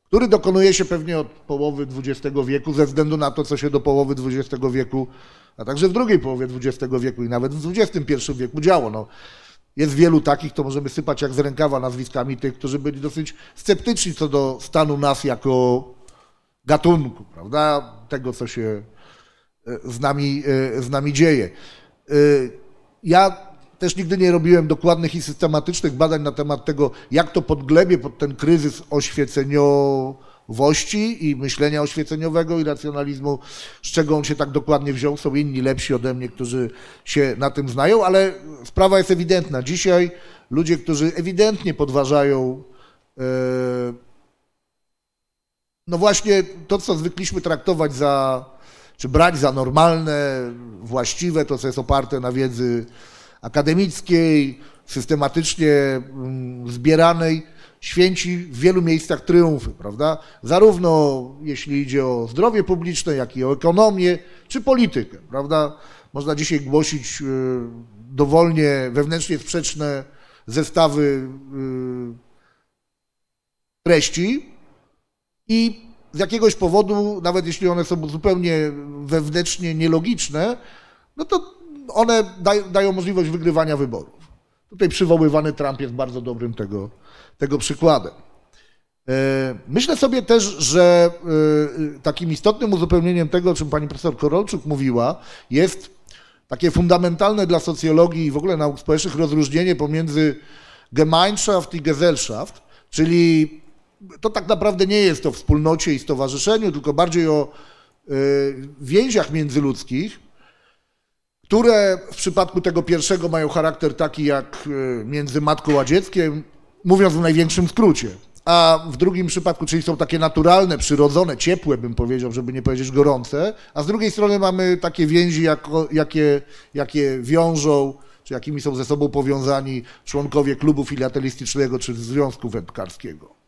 który dokonuje się pewnie od połowy XX wieku, ze względu na to, co się do połowy XX wieku, a także w drugiej połowie XX wieku i nawet w XXI wieku działo. No, jest wielu takich, to możemy sypać jak z rękawa nazwiskami tych, którzy byli dosyć sceptyczni co do stanu nas jako gatunku, prawda? Tego, co się e, z nami, e, z nami dzieje. E, ja też nigdy nie robiłem dokładnych i systematycznych badań na temat tego, jak to podglebie pod ten kryzys oświeceniowości i myślenia oświeceniowego i racjonalizmu, z czego on się tak dokładnie wziął. Są inni lepsi ode mnie, którzy się na tym znają, ale sprawa jest ewidentna. Dzisiaj ludzie, którzy ewidentnie podważają no właśnie to, co zwykliśmy traktować za, czy brać za normalne, właściwe, to co jest oparte na wiedzy akademickiej, systematycznie mm, zbieranej, święci w wielu miejscach triumfy, prawda? Zarówno jeśli idzie o zdrowie publiczne, jak i o ekonomię, czy politykę, prawda? Można dzisiaj głosić y, dowolnie, wewnętrznie sprzeczne zestawy y, treści, i z jakiegoś powodu, nawet jeśli one są zupełnie wewnętrznie nielogiczne, no to one dają, możliwość wygrywania wyborów. Tutaj przywoływany Trump jest bardzo dobrym tego, tego przykładem. E, myślę sobie też, że e, takim istotnym uzupełnieniem tego, o czym pani profesor Korolczuk mówiła, jest takie fundamentalne dla socjologii i w ogóle nauk społecznych rozróżnienie pomiędzy Gemeinschaft i Gesellschaft, czyli to tak naprawdę nie jest o wspólnocie i stowarzyszeniu, tylko bardziej o e, więziach międzyludzkich, które w przypadku tego pierwszego mają charakter taki jak e, między matką a dzieckiem, mówiąc w największym skrócie. a w drugim przypadku, czyli są takie naturalne, przyrodzone, ciepłe, bym powiedział, żeby nie powiedzieć gorące, a z drugiej strony mamy takie więzi, jako, jakie, jakie wiążą, czy jakimi są ze sobą powiązani członkowie klubu filatelistycznego czy związku wędkarskiego.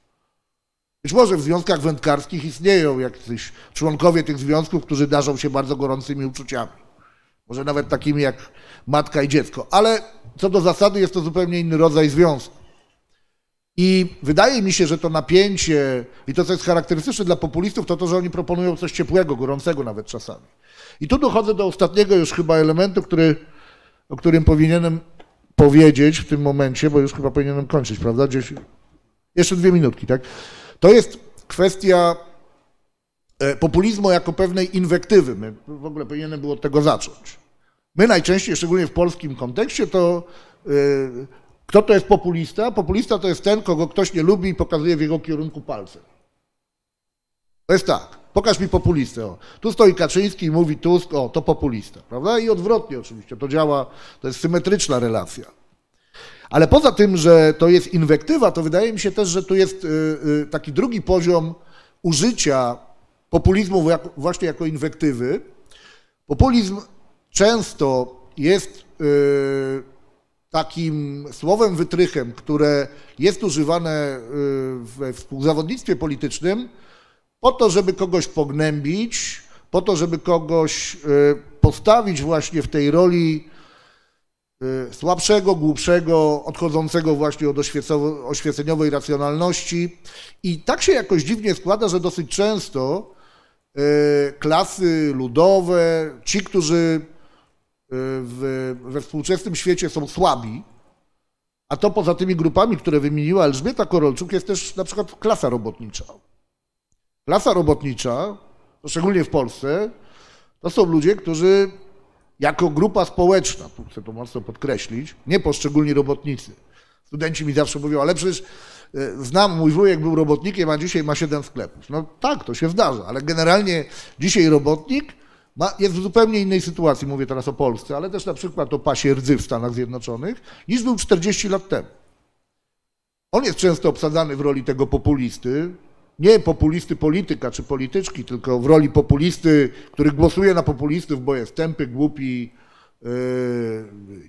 Być może w związkach wędkarskich istnieją jacyś członkowie tych związków, którzy darzą się bardzo gorącymi uczuciami. Może nawet takimi jak matka i dziecko, ale co do zasady jest to zupełnie inny rodzaj związku. I wydaje mi się, że to napięcie i to, co jest charakterystyczne dla populistów, to to, że oni proponują coś ciepłego, gorącego nawet czasami. I tu dochodzę do ostatniego już chyba elementu, który, o którym powinienem powiedzieć w tym momencie, bo już chyba powinienem kończyć, prawda? Gdzieś... Jeszcze dwie minutki, tak? To jest kwestia e, populizmu jako pewnej inwektywy. My w ogóle powinienem było od tego zacząć. My najczęściej, szczególnie w polskim kontekście, to e, kto to jest populista? Populista to jest ten, kogo ktoś nie lubi i pokazuje w jego kierunku palcem. To jest tak. Pokaż mi populistę. O. Tu stoi Kaczyński i mówi Tusk, o, to populista, prawda? I odwrotnie oczywiście, to działa, to jest symetryczna relacja. Ale poza tym, że to jest inwektywa, to wydaje mi się też, że tu jest y, y, taki drugi poziom użycia populizmu właśnie jako inwektywy. Populizm często jest y, takim słowem wytrychem, które jest używane we współzawodnictwie politycznym, po to, żeby kogoś pognębić, po to, żeby kogoś postawić właśnie w tej roli słabszego, głupszego, odchodzącego właśnie od oświeceniowej racjonalności. I tak się jakoś dziwnie składa, że dosyć często y, klasy ludowe, ci, którzy y, w, we współczesnym świecie są słabi, a to poza tymi grupami, które wymieniła Elżbieta Korolczuk, jest też na przykład klasa robotnicza. Klasa robotnicza, szczególnie w Polsce, to są ludzie, którzy jako grupa społeczna, tu chcę to mocno podkreślić, nie poszczególni robotnicy. Studenci mi zawsze mówią, ale przecież e, znam, mój wujek był robotnikiem, a dzisiaj ma siedem sklepów. No tak, to się zdarza, ale generalnie dzisiaj robotnik ma, jest w zupełnie innej sytuacji, mówię teraz o Polsce, ale też na przykład o pasie rdzy w Stanach Zjednoczonych, niż był 40 lat temu. On jest często obsadzany w roli tego populisty, nie populisty polityka czy polityczki, tylko w roli populisty, który głosuje na populistów, bo jest tępy, głupi, yy,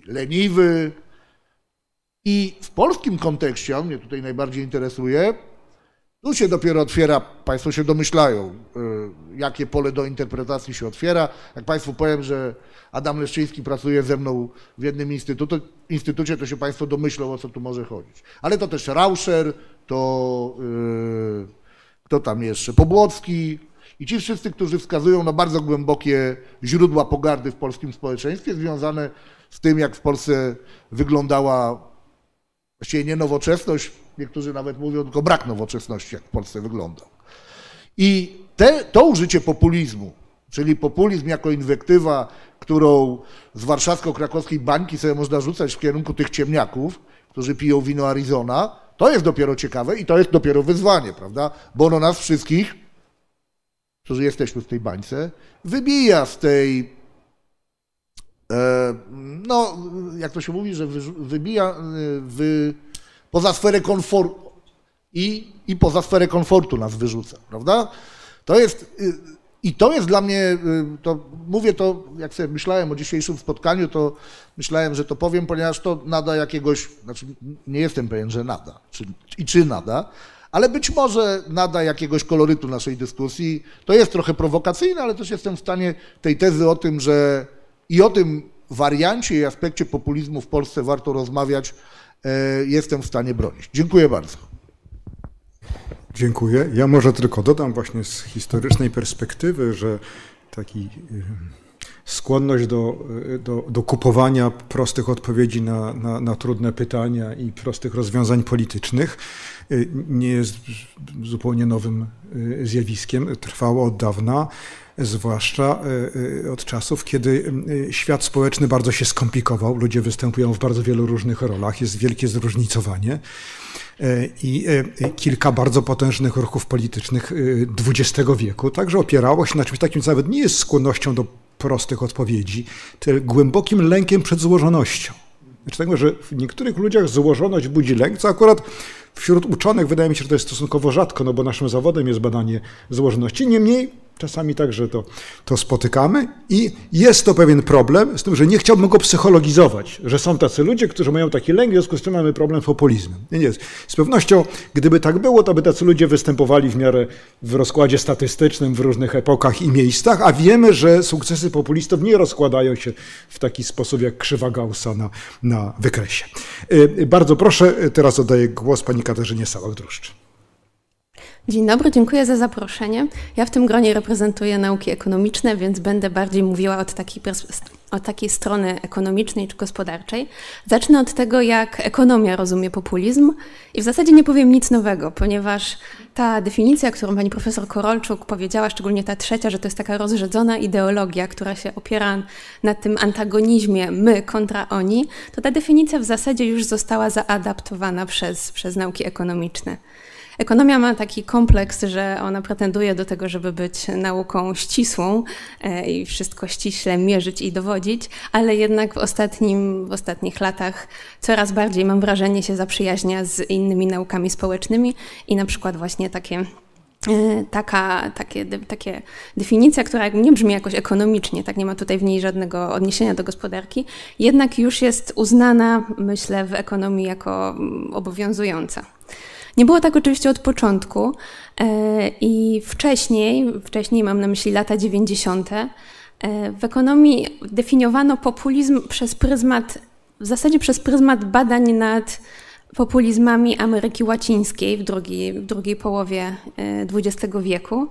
leniwy. I w polskim kontekście, on mnie tutaj najbardziej interesuje, tu się dopiero otwiera, Państwo się domyślają, yy, jakie pole do interpretacji się otwiera. Jak Państwu powiem, że Adam Leszczyński pracuje ze mną w jednym instytucie, instytucie to się Państwo domyślą, o co tu może chodzić. Ale to też Rauscher, to... Yy, kto tam jeszcze, Pobłocki i ci wszyscy, którzy wskazują na bardzo głębokie źródła pogardy w polskim społeczeństwie związane z tym, jak w Polsce wyglądała właściwie nie nowoczesność, niektórzy nawet mówią tylko brak nowoczesności, jak w Polsce wyglądał. I te, to użycie populizmu, czyli populizm jako inwektywa, którą z warszawsko-krakowskiej bańki sobie można rzucać w kierunku tych ciemniaków, którzy piją wino Arizona, to jest dopiero ciekawe i to jest dopiero wyzwanie, prawda? Bo ono nas wszystkich, którzy jesteśmy w tej bańce, wybija z tej, e, no, jak to się mówi, że wybija e, wy, poza sferę komfortu i, i poza sferę komfortu nas wyrzuca, prawda? To jest i to jest dla mnie, y, to mówię to, jak sobie myślałem o dzisiejszym spotkaniu, to myślałem, że to powiem, ponieważ to nada jakiegoś, znaczy nie jestem pewien, że nada czy, i czy nada, ale być może nada jakiegoś kolorytu naszej dyskusji. To jest trochę prowokacyjne, ale też jestem w stanie tej tezy o tym, że i o tym wariancie i aspekcie populizmu w Polsce warto rozmawiać, e, jestem w stanie bronić. Dziękuję bardzo. Dziękuję. Ja może tylko dodam właśnie z historycznej perspektywy, że taki y, skłonność do, y, do, do kupowania prostych odpowiedzi na, na, na, trudne pytania i prostych rozwiązań politycznych y, nie jest zupełnie nowym zjawiskiem. Trwało od dawna, zwłaszcza od czasów, kiedy świat społeczny bardzo się skomplikował. Ludzie występują w bardzo wielu różnych rolach, jest wielkie zróżnicowanie. E, i e, kilka bardzo potężnych ruchów politycznych XX e, wieku, także opierało się na czymś takim, co nawet nie jest skłonnością do prostych odpowiedzi, tylko głębokim lękiem przed złożonością. Znaczy tego, że w niektórych ludziach złożoność budzi lęk, co akurat wśród uczonych wydaje mi się, że to jest stosunkowo rzadko, no bo naszym zawodem jest badanie złożoności. Niemniej Czasami także to, to spotykamy i jest to pewien problem z tym, że nie chciałbym go psychologizować, że są tacy ludzie, którzy mają taki lęk, w związku z czym mamy problem z populizmem. Nie, nie. Z pewnością, gdyby tak było, to by tacy ludzie występowali w miarę w rozkładzie statystycznym w różnych epokach i miejscach, a wiemy, że sukcesy populistów nie rozkładają się w taki sposób jak krzywa Gaussa na, na wykresie. Y, bardzo proszę, teraz oddaję głos pani Katarzynie Sałak-Druszcz. Dzień dobry, dziękuję za zaproszenie. Ja w tym gronie reprezentuję nauki ekonomiczne, więc będę bardziej mówiła od takiej, od takiej strony ekonomicznej czy gospodarczej. Zacznę od tego, jak ekonomia rozumie populizm i w zasadzie nie powiem nic nowego, ponieważ ta definicja, którą pani profesor Korolczuk powiedziała, szczególnie ta trzecia, że to jest taka rozrzedzona ideologia, która się opiera na tym antagonizmie my kontra oni, to ta definicja w zasadzie już została zaadaptowana przez, przez nauki ekonomiczne. Ekonomia ma taki kompleks, że ona pretenduje do tego, żeby być nauką ścisłą e, i wszystko ściśle mierzyć i dowodzić, ale jednak w, ostatnim, w ostatnich latach coraz bardziej, mam wrażenie, się zaprzyjaźnia z innymi naukami społecznymi i na przykład właśnie takie e, taka, takie, takie definicja, która nie brzmi jakoś ekonomicznie, tak nie ma tutaj w niej żadnego odniesienia do gospodarki, jednak już jest uznana, myślę, w ekonomii jako mm, obowiązująca. Nie było tak oczywiście od początku e, i wcześniej, wcześniej mam na myśli lata 90., e, w ekonomii definiowano populizm przez pryzmat, w zasadzie przez pryzmat badań nad populizmami Ameryki Łacińskiej w drugiej, w drugiej połowie XX e, wieku.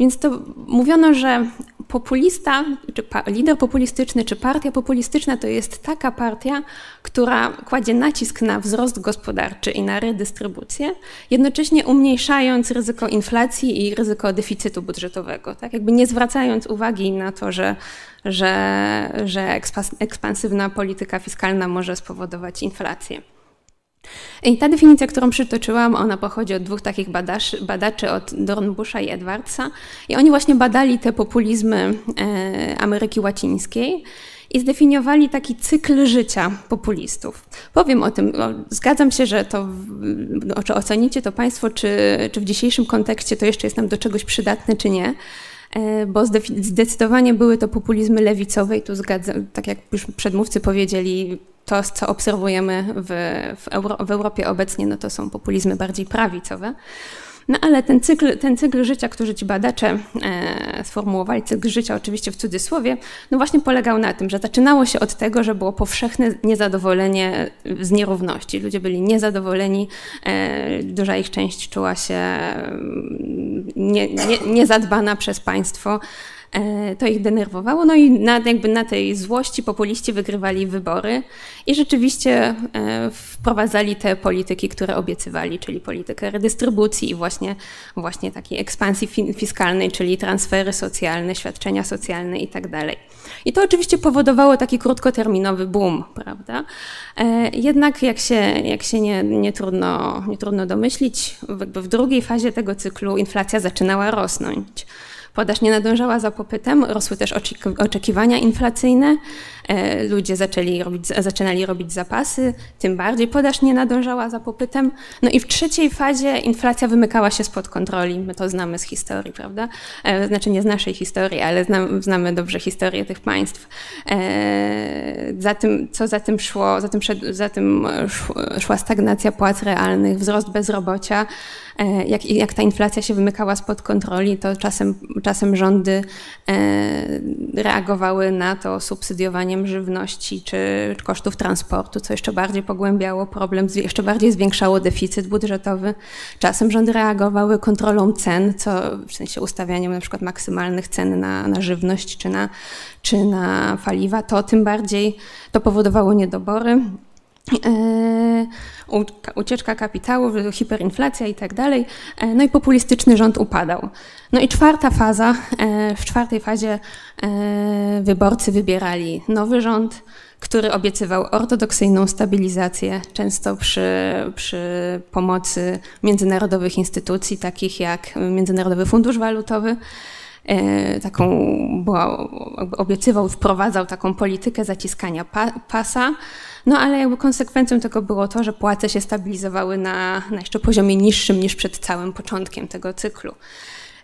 Więc to mówiono, że populista, czy lider populistyczny, czy partia populistyczna to jest taka partia, która kładzie nacisk na wzrost gospodarczy i na redystrybucję, jednocześnie umniejszając ryzyko inflacji i ryzyko deficytu budżetowego. Tak jakby nie zwracając uwagi na to, że, że, że ekspansywna polityka fiskalna może spowodować inflację. I ta definicja, którą przytoczyłam, ona pochodzi od dwóch takich badaczy, badaczy od Dornbusza i Edwardsa. I oni właśnie badali te populizmy e, Ameryki Łacińskiej i zdefiniowali taki cykl życia populistów. Powiem o tym, zgadzam się, że to, czy ocenicie to Państwo, czy, czy w dzisiejszym kontekście to jeszcze jest nam do czegoś przydatne, czy nie. E, bo zdecydowanie były to populizmy lewicowe i tu zgadzam, tak jak już przedmówcy powiedzieli, to, co obserwujemy w, w, Euro, w Europie obecnie, no to są populizmy bardziej prawicowe. No ale ten cykl, ten cykl życia, który ci badacze e, sformułowali, cykl życia oczywiście w cudzysłowie, no właśnie polegał na tym, że zaczynało się od tego, że było powszechne niezadowolenie z nierówności. Ludzie byli niezadowoleni, e, duża ich część czuła się mm, nie, nie, niezadbana przez państwo. E, to ich denerwowało, no i na, jakby na tej złości populiści wygrywali wybory i rzeczywiście e, wprowadzali te polityki, które obiecywali, czyli politykę redystrybucji i właśnie, właśnie takiej ekspansji fiskalnej, czyli transfery socjalne, świadczenia socjalne i tak. I to oczywiście powodowało taki krótkoterminowy boom, prawda? E, jednak jak się, jak się nie, nie, trudno, nie trudno domyślić, w drugiej fazie tego cyklu inflacja zaczynała rosnąć. Podaż nie nadążała za popytem, rosły też oczekiwania inflacyjne, ludzie zaczęli robić, zaczynali robić zapasy, tym bardziej podaż nie nadążała za popytem. No i w trzeciej fazie inflacja wymykała się spod kontroli. My to znamy z historii, prawda? E, znaczy nie z naszej historii, ale znamy, znamy dobrze historię tych państw. E, za tym, co za tym szło, za tym, za tym szła stagnacja płac realnych, wzrost bezrobocia. E, jak, jak ta inflacja się wymykała spod kontroli, to czasem, czasem rządy e, reagowały na to subsydiowaniem żywności czy kosztów transportu, co jeszcze bardziej pogłębiało problem, jeszcze bardziej zwiększało deficyt budżetowy. Czasem rządy reagowały kontrolą cen, co w sensie ustawianiem na przykład maksymalnych cen na, na żywność czy na, czy na paliwa, to tym bardziej to powodowało niedobory. E, ucieczka kapitału, hiperinflacja i tak dalej. E, no i populistyczny rząd upadał. No i czwarta faza, e, w czwartej fazie wyborcy wybierali nowy rząd, który obiecywał ortodoksyjną stabilizację, często przy, przy pomocy międzynarodowych instytucji, takich jak Międzynarodowy Fundusz Walutowy. taką, była, obiecywał, wprowadzał taką politykę zaciskania pa, pasa, no ale jakby konsekwencją tego było to, że płace się stabilizowały na, na jeszcze poziomie niższym niż przed całym początkiem tego cyklu.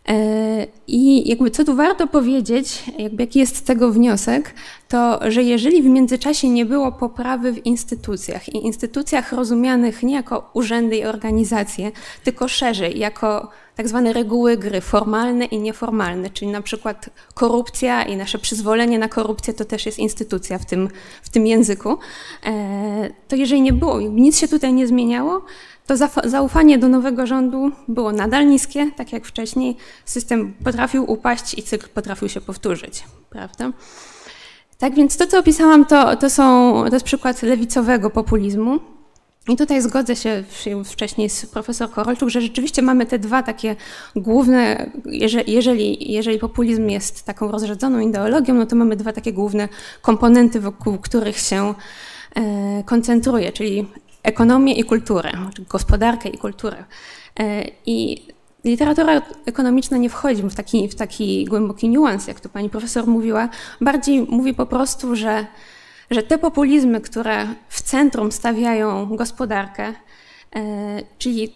E, I jakby co tu warto powiedzieć, jakby jaki jest z tego wniosek, to że jeżeli w międzyczasie nie było poprawy w instytucjach i instytucjach rozumianych nie jako urzędy i organizacje, tylko szerzej, jako tak zwane reguły gry formalne i nieformalne, czyli na przykład korupcja i nasze przyzwolenie na korupcję to też jest instytucja w tym, w tym języku, e, to jeżeli nie było, nic się tutaj nie zmieniało, to zaufanie do nowego rządu było nadal niskie, tak jak wcześniej. System potrafił upaść i cykl potrafił się powtórzyć, prawda? Tak więc to, co opisałam, to, to, są, to jest przykład lewicowego populizmu. I tutaj zgodzę się wcześniej z profesor Korolczuk, że rzeczywiście mamy te dwa takie główne, jeżeli, jeżeli, populizm jest taką rozrzedzoną ideologią, no to mamy dwa takie główne komponenty, wokół których się e, koncentruje, czyli ekonomię i kulturę, gospodarkę i kulturę. E, I literatura ekonomiczna nie wchodzi w taki, w taki głęboki niuans, jak tu pani profesor mówiła. Bardziej mówi po prostu, że, że te populizmy, które w centrum stawiają gospodarkę, e, czyli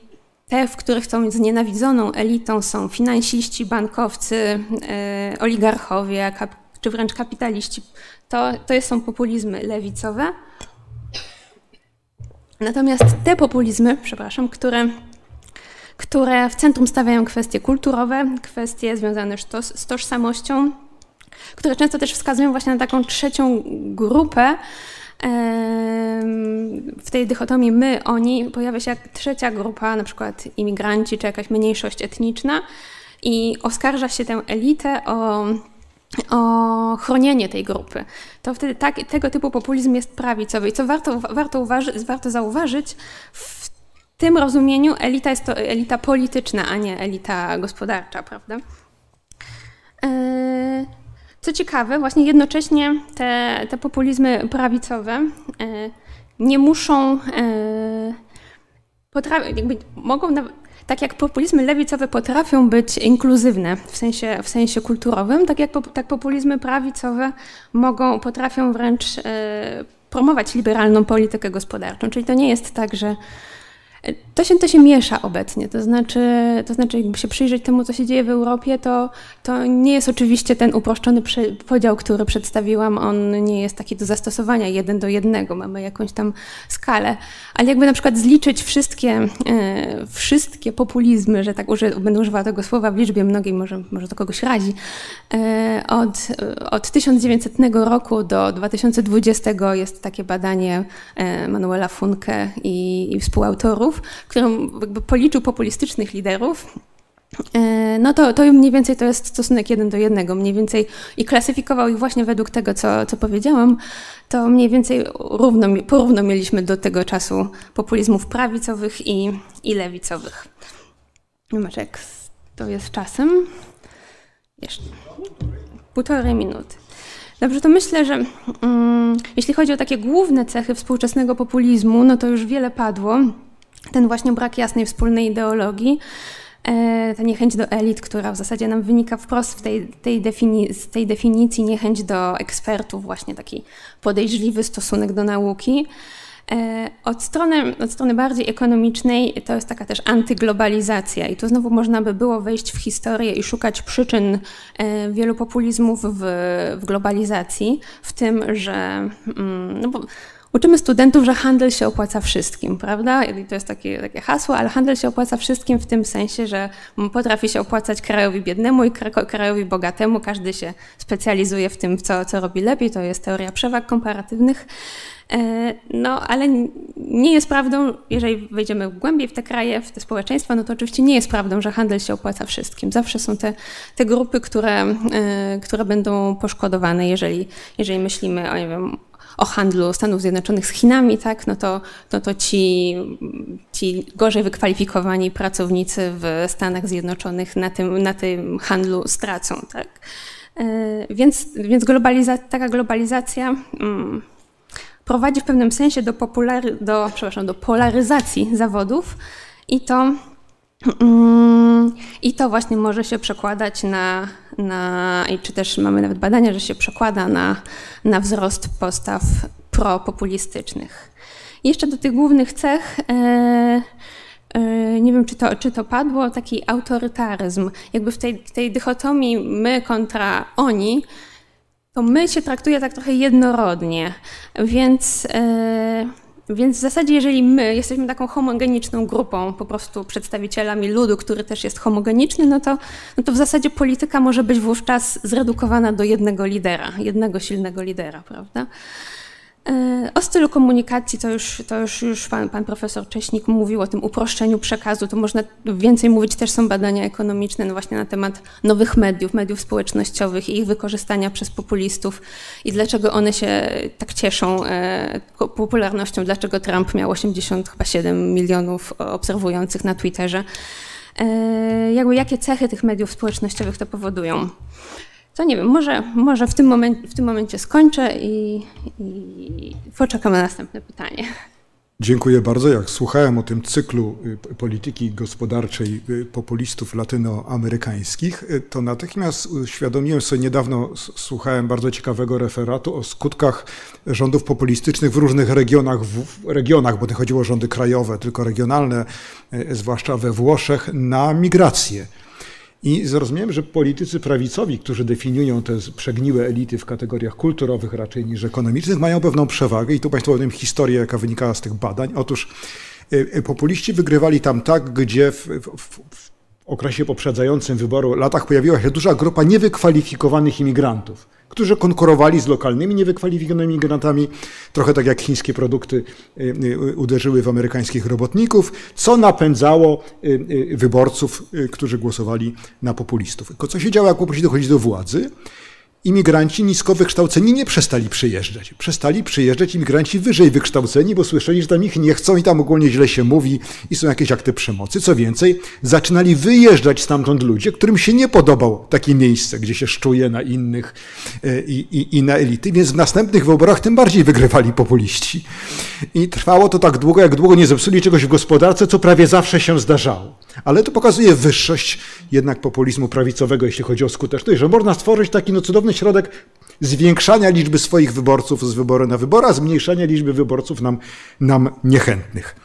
te, w których tą znienawidzoną elitą są finansiści, bankowcy, e, oligarchowie, czy wręcz kapitaliści, to, to są populizmy lewicowe. Natomiast te populizmy, przepraszam, które, które w centrum stawiają kwestie kulturowe, kwestie związane z tożsamością, które często też wskazują właśnie na taką trzecią grupę, w tej dychotomii my, oni pojawia się trzecia grupa, na przykład imigranci czy jakaś mniejszość etniczna i oskarża się tę elitę o o chronienie tej grupy. To wtedy tak, tego typu populizm jest prawicowy. I co warto, warto, uważy, warto zauważyć, w tym rozumieniu elita jest to elita polityczna, a nie elita gospodarcza, prawda? E, co ciekawe, właśnie jednocześnie te, te populizmy prawicowe e, nie muszą, e, potrafią, mogą tak jak populizmy lewicowe potrafią być inkluzywne w sensie, w sensie kulturowym, tak jak tak populizmy prawicowe mogą, potrafią wręcz e, promować liberalną politykę gospodarczą. Czyli to nie jest tak, że to się, to się miesza obecnie, to znaczy, to znaczy jakby się przyjrzeć temu, co się dzieje w Europie, to, to nie jest oczywiście ten uproszczony podział, który przedstawiłam, on nie jest taki do zastosowania jeden do jednego, mamy jakąś tam skalę, ale jakby na przykład zliczyć wszystkie, e, wszystkie populizmy, że tak uży, będę używała tego słowa w liczbie mnogiej, może, może to kogoś razi, e, od, od 1900 roku do 2020 jest takie badanie e, Manuela Funke i, i współautorów, w którym jakby policzył populistycznych liderów, e, no to, to mniej więcej to jest stosunek jeden do jednego, mniej więcej i klasyfikował ich właśnie według tego, co, co powiedziałam, to mniej więcej równo, porówno mieliśmy do tego czasu populizmów prawicowych i, i lewicowych. Jak to jest czasem. Jeszcze półtorej minuty. Dobrze, to myślę, że mm, jeśli chodzi o takie główne cechy współczesnego populizmu, no to już wiele padło ten właśnie brak jasnej wspólnej ideologii, e, ta niechęć do elit, która w zasadzie nam wynika wprost tej, tej z tej definicji, niechęć do ekspertów, właśnie taki podejrzliwy stosunek do nauki. E, od strony, od strony bardziej ekonomicznej to jest taka też antyglobalizacja i tu znowu można by było wejść w historię i szukać przyczyn e, wielu populizmów w, w globalizacji, w tym, że mm, no bo Uczymy studentów, że handel się opłaca wszystkim, prawda? I to jest takie, takie hasło, ale handel się opłaca wszystkim w tym sensie, że potrafi się opłacać krajowi biednemu i krajowi bogatemu. Każdy się specjalizuje w tym, co, co robi lepiej. To jest teoria przewag komparatywnych. E, no, ale nie jest prawdą, jeżeli wejdziemy głębiej w te kraje, w te społeczeństwa, no to oczywiście nie jest prawdą, że handel się opłaca wszystkim. Zawsze są te, te grupy, które, e, które będą poszkodowane, jeżeli, jeżeli myślimy o, nie wiem, o handlu Stanów Zjednoczonych z Chinami, tak, no to, no to ci, ci gorzej wykwalifikowani pracownicy w Stanach Zjednoczonych na tym, na tym handlu stracą. Tak. E, więc, więc globaliza taka globalizacja mm, prowadzi w pewnym sensie do, populary, do, przepraszam, do polaryzacji zawodów i to I to właśnie może się przekładać na, na czy też mamy nawet badania, że się przekłada na, na wzrost postaw propopulistycznych. Jeszcze do tych głównych cech, e, e, nie wiem czy to, czy to padło, taki autorytaryzm. Jakby w tej, tej dychotomii my kontra oni, to my się traktuje tak trochę jednorodnie, więc... E, więc w zasadzie, jeżeli my jesteśmy taką homogeniczną grupą, po prostu przedstawicielami ludu, który też jest homogeniczny, no to, no to w zasadzie polityka może być wówczas zredukowana do jednego lidera, jednego silnego lidera, prawda? E, o stylu komunikacji to już, to już, już pan, pan profesor Cześnik mówił o tym uproszczeniu przekazu. To można więcej mówić, też są badania ekonomiczne no właśnie na temat nowych mediów, mediów społecznościowych i ich wykorzystania przez populistów i dlaczego one się tak cieszą e, popularnością, dlaczego Trump miał 87 milionów obserwujących na Twitterze. E, jakby jakie cechy tych mediów społecznościowych to powodują. To nie wiem, może, może w, tym momencie, w tym momencie skończę i, i poczekam na następne pytanie. Dziękuję bardzo. Jak słuchałem o tym cyklu y, polityki gospodarczej y, populistów latynoamerykańskich, y, to natychmiast uświadomiłem sobie, niedawno słuchałem bardzo ciekawego referatu o skutkach rządów populistycznych w różnych regionach, w regionach, bo nie chodziło o rządy krajowe, tylko regionalne, zwłaszcza we Włoszech, na migrację. I zrozumiałem, że politycy prawicowi, którzy definiują te przegniłe elity w kategoriach kulturowych raczej niż ekonomicznych, mają pewną przewagę. I tu Państwu powiem historię, jaka wynikała z tych badań. Otóż y, y, populiści wygrywali tam tak, gdzie w, w, w okresie poprzedzającym wyboru latach pojawiła się duża grupa niewykwalifikowanych imigrantów którzy konkurowali z lokalnymi niewykwalifikowanymi migrantami, trochę tak jak chińskie produkty y, y, uderzyły w amerykańskich robotników, co napędzało y, wyborców, którzy głosowali na populistów. Tylko co się działo, jak populiści dochodzi do władzy? Imigranci nisko wykształceni nie przestali przyjeżdżać. Przestali przyjeżdżać imigranci wyżej wykształceni, bo słyszeli, że tam ich nie chcą i tam ogólnie źle się mówi i są jakieś akty przemocy. Co więcej, zaczynali wyjeżdżać stamtąd ludzie, którym się nie podobał takie miejsce, gdzie się szczuje na innych e, i, i, i na elity, więc w następnych wyborach tym bardziej wygrywali populiści. I trwało to tak długo, jak długo nie zepsuli czegoś w gospodarce, co prawie zawsze się zdarzało. Ale to pokazuje wyższość jednak populizmu prawicowego, jeśli chodzi o skuteczność, że można stworzyć taki no cudowny środek zwiększania liczby swoich wyborców z wyboru na wybory, a zmniejszania liczby wyborców nam, nam niechętnych.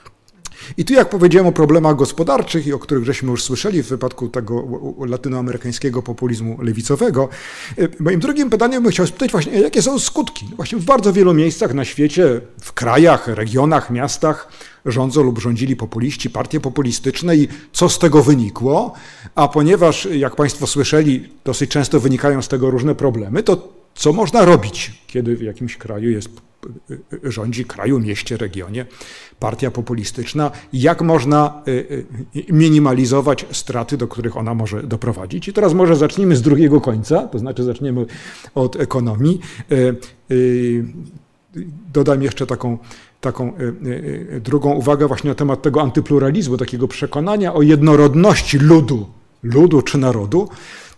I tu jak powiedziałem o problemach gospodarczych i o których żeśmy już słyszeli w wypadku tego latynoamerykańskiego populizmu lewicowego, e, moim drugim pytaniem bym chciał spytać właśnie, jakie są skutki? Właśnie w bardzo wielu miejscach na świecie, w krajach, regionach, miastach rządzą lub rządzili populiści, partie populistyczne i co z tego wynikło? A ponieważ, jak Państwo słyszeli, dosyć często wynikają z tego różne problemy, to co można robić, kiedy w jakimś kraju jest rządzi kraju, mieście, regionie partia populistyczna, jak można y, y, minimalizować straty, do których ona może doprowadzić. I teraz może zacznijmy z drugiego końca, to znaczy zaczniemy od ekonomii. Y, dodam jeszcze taką, taką drugą uwagę właśnie na temat tego antypluralizmu, takiego przekonania o jednorodności ludu, ludu czy narodu.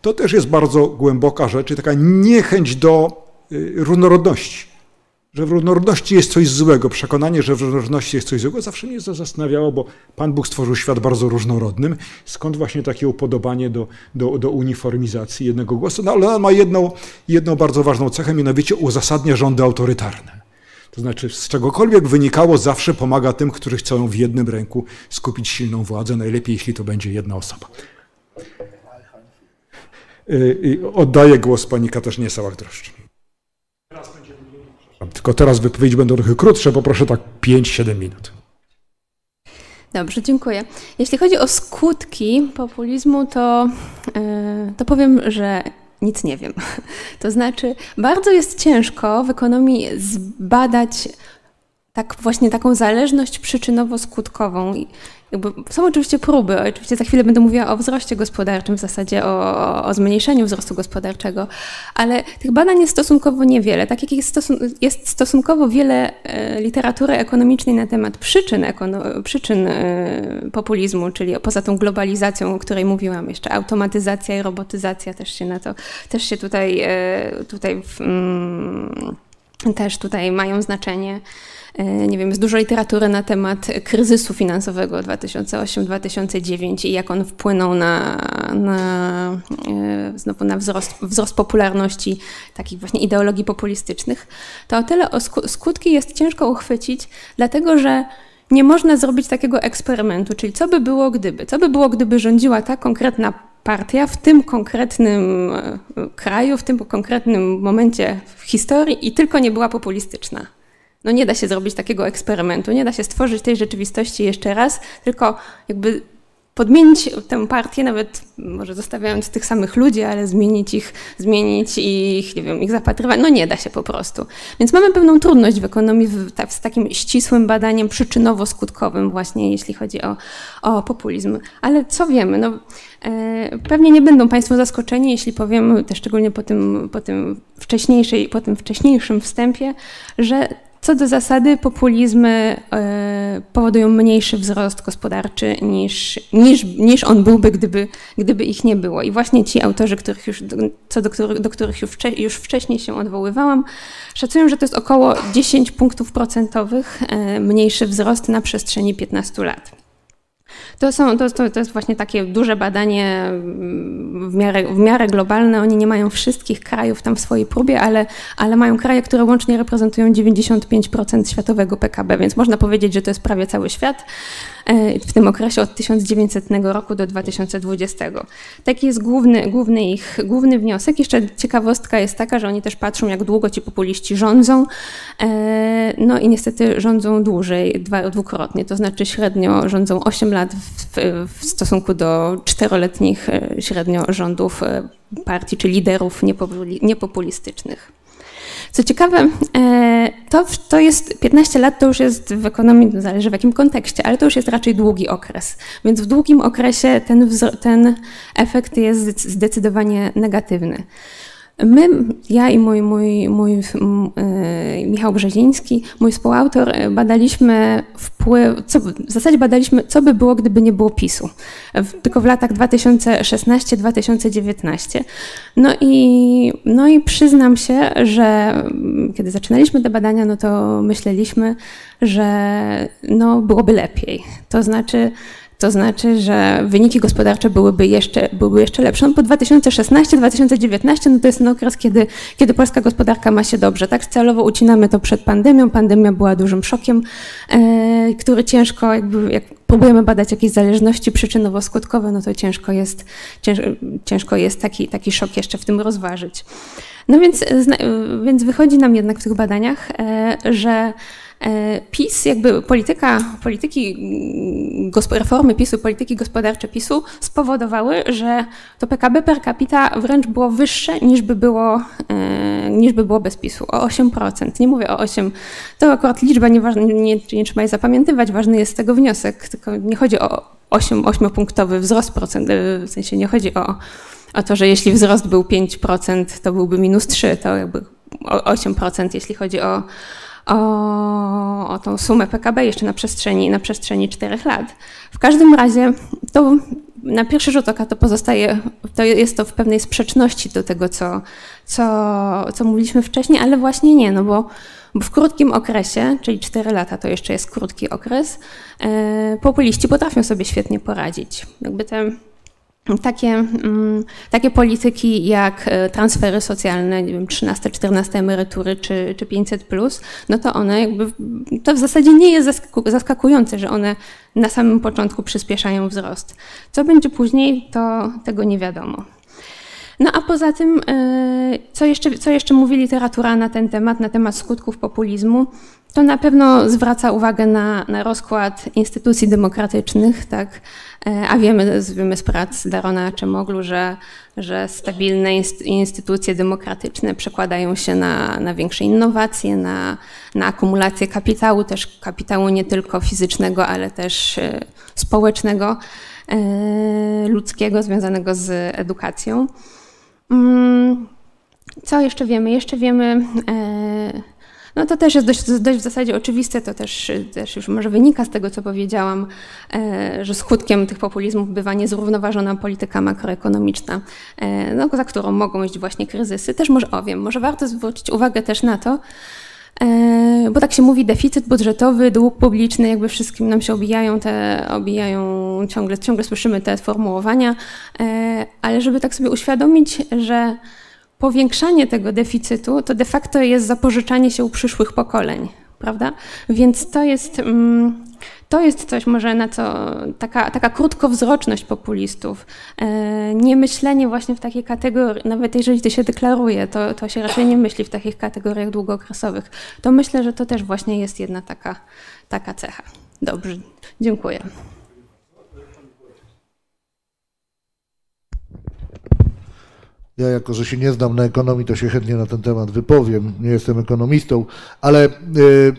To też jest bardzo głęboka rzecz, taka niechęć do różnorodności że w różnorodności jest coś złego. Przekonanie, że w różnorodności jest coś złego, zawsze mnie zastanawiało, bo Pan Bóg stworzył świat bardzo różnorodnym. Skąd właśnie takie upodobanie do, do, do uniformizacji jednego głosu? No ale on ma jedną, jedną bardzo ważną cechę, mianowicie uzasadnia rządy autorytarne. To znaczy, z czegokolwiek wynikało, zawsze pomaga tym, którzy chcą w jednym ręku skupić silną władzę, najlepiej jeśli to będzie jedna osoba. Y, y, oddaję głos pani Katarzynie Sałach-Droszcz. Tylko teraz wypowiedzi będą trochę krótsze, poproszę tak 5-7 minut. Dobrze, dziękuję. Jeśli chodzi o skutki populizmu, to, yy, to powiem, że nic nie wiem. To znaczy, bardzo jest ciężko w ekonomii zbadać tak właśnie taką zależność przyczynowo-skutkową. Jakby są oczywiście próby, oczywiście za chwilę będę mówiła o wzroście gospodarczym, w zasadzie o, o zmniejszeniu wzrostu gospodarczego, ale tych badań jest stosunkowo niewiele. Tak jak jest, stosun jest stosunkowo wiele e, literatury ekonomicznej na temat przyczyn, przyczyn e, populizmu, czyli poza tą globalizacją, o której mówiłam jeszcze, automatyzacja i robotyzacja też się na to, też się tutaj, e, tutaj w, mm, też tutaj mają znaczenie. Nie wiem, jest dużo literatury na temat kryzysu finansowego 2008-2009 i jak on wpłynął na, na, znowu na wzrost, wzrost popularności takich właśnie ideologii populistycznych, to o tyle o skutki jest ciężko uchwycić, dlatego że nie można zrobić takiego eksperymentu, czyli co by było gdyby? Co by było, gdyby rządziła ta konkretna partia w tym konkretnym e, kraju, w tym konkretnym momencie w historii i tylko nie była populistyczna? No nie da się zrobić takiego eksperymentu, nie da się stworzyć tej rzeczywistości jeszcze raz, tylko jakby podmienić tę partię, nawet może zostawiając tych samych ludzi, ale zmienić ich, zmienić ich, nie wiem, ich zapatrywać, no nie da się po prostu. Więc mamy pewną trudność w ekonomii w, z takim ścisłym badaniem przyczynowo-skutkowym właśnie, jeśli chodzi o, o populizm. Ale co wiemy? No, e, pewnie nie będą Państwo zaskoczeni, jeśli powiem, też szczególnie po tym, po tym, wcześniejszej, po tym wcześniejszym wstępie, że co do zasady, populizmy e, powodują mniejszy wzrost gospodarczy niż, niż, niż on byłby, gdyby, gdyby ich nie było. I właśnie ci autorzy, których już, co do, których, do których już, już wcześniej się odwoływałam, szacują, że to jest około 10 punktów procentowych e, mniejszy wzrost na przestrzeni 15 lat. To, są, to, to, to jest właśnie takie duże badanie mm, w miarę, w miarę globalne. Oni nie mają wszystkich krajów tam w swojej próbie, ale, ale mają kraje, które łącznie reprezentują 95% światowego PKB, więc można powiedzieć, że to jest prawie cały świat. E, w tym okresie od 1900 roku do 2020. Taki jest główny, główny ich główny wniosek. Jeszcze ciekawostka jest taka, że oni też patrzą, jak długo ci populiści rządzą. E, no i niestety rządzą dłużej, dwa, dwukrotnie, to znaczy średnio rządzą 8 lat w, w stosunku do czteroletnich e, średnio rządów partii czy liderów niepopulistycznych. Co ciekawe, e, to, to jest 15 lat, to już jest w ekonomii, no zależy w jakim kontekście, ale to już jest raczej długi okres. Więc w długim okresie ten, ten efekt jest zdecydowanie negatywny. My, ja i mój, mój, mój yy, Michał Brzeziński, mój współautor, e, badaliśmy wpływ, co, w zasadzie badaliśmy, co by było, gdyby nie było PiSu, w, tylko w latach 2016-2019. No i, no i przyznam się, że kiedy zaczynaliśmy te badania, no to myśleliśmy, że no, byłoby lepiej. To znaczy, to znaczy, że wyniki gospodarcze byłyby jeszcze, byłyby jeszcze lepsze. No po 2016-2019 no to jest ten okres, kiedy, kiedy polska gospodarka ma się dobrze. Tak celowo ucinamy to przed pandemią. Pandemia była dużym szokiem, e, który ciężko, jakby, jak próbujemy badać jakieś zależności przyczynowo-skutkowe, no to ciężko jest, cięż, ciężko jest taki, taki szok jeszcze w tym rozważyć. No więc, więc wychodzi nam jednak w tych badaniach, e, że PiS, jakby polityka, polityki, reformy PiSu, polityki gospodarcze PiSu spowodowały, że to PKB per capita wręcz było wyższe niż by było, e, niż by było bez PiSu, o 8%. Nie mówię o 8, to akurat liczba nie, nie, nie trzeba jej zapamiętywać, ważny jest z tego wniosek, tylko nie chodzi o 8, 8-punktowy wzrost procent, e, w sensie nie chodzi o, o to, że jeśli wzrost był 5%, to byłby minus 3, to jakby 8%, jeśli chodzi o o, o tą sumę PKB jeszcze na przestrzeni, na przestrzeni 4 lat. W każdym razie to na pierwszy rzut oka to pozostaje, to jest to w pewnej sprzeczności do tego, co, co, co mówiliśmy wcześniej, ale właśnie nie, no bo, bo w krótkim okresie, czyli 4 lata to jeszcze jest krótki okres, e, populiści potrafią sobie świetnie poradzić. Jakby te takie, mm, takie polityki jak e, transfery socjalne, nie wiem, 13, 14 emerytury czy, czy 500, plus, no to one jakby, to w zasadzie nie jest zaskakujące, że one na samym początku przyspieszają wzrost. Co będzie później, to tego nie wiadomo. No a poza tym, e, co jeszcze, co jeszcze mówi literatura na ten temat, na temat skutków populizmu, to na pewno zwraca uwagę na, na rozkład instytucji demokratycznych, tak? E, a wiemy, wiemy z prac Darona Czemoglu, że, że stabilne instytucje demokratyczne przekładają się na, na większe innowacje, na, na akumulację kapitału, też kapitału nie tylko fizycznego, ale też e, społecznego, ludzkiego, związanego z edukacją. Mm, co jeszcze wiemy? Jeszcze wiemy, e, no to też jest dość, dość w zasadzie oczywiste, to też, też już może wynika z tego, co powiedziałam, e, że skutkiem tych populizmów bywa niezrównoważona polityka makroekonomiczna, e, no, za którą mogą iść właśnie kryzysy. Też może, o wiem, może warto zwrócić uwagę też na to, E, bo tak się mówi, deficyt budżetowy, dług publiczny, jakby wszystkim nam się obijają te, obijają, ciągle, ciągle słyszymy te sformułowania, e, ale żeby tak sobie uświadomić, że powiększanie tego deficytu to de facto jest zapożyczanie się u przyszłych pokoleń, prawda? Więc to jest, mm, to jest coś może na co, taka, taka krótkowzroczność populistów, e, nie myślenie właśnie w takiej kategorii, nawet jeżeli to się deklaruje, to, to się raczej nie myśli w takich kategoriach długookresowych. To myślę, że to też właśnie jest jedna taka, taka cecha. Dobrze, dziękuję. Ja jako, że się nie znam na ekonomii, to się chętnie na ten temat wypowiem. Nie jestem ekonomistą, ale yy,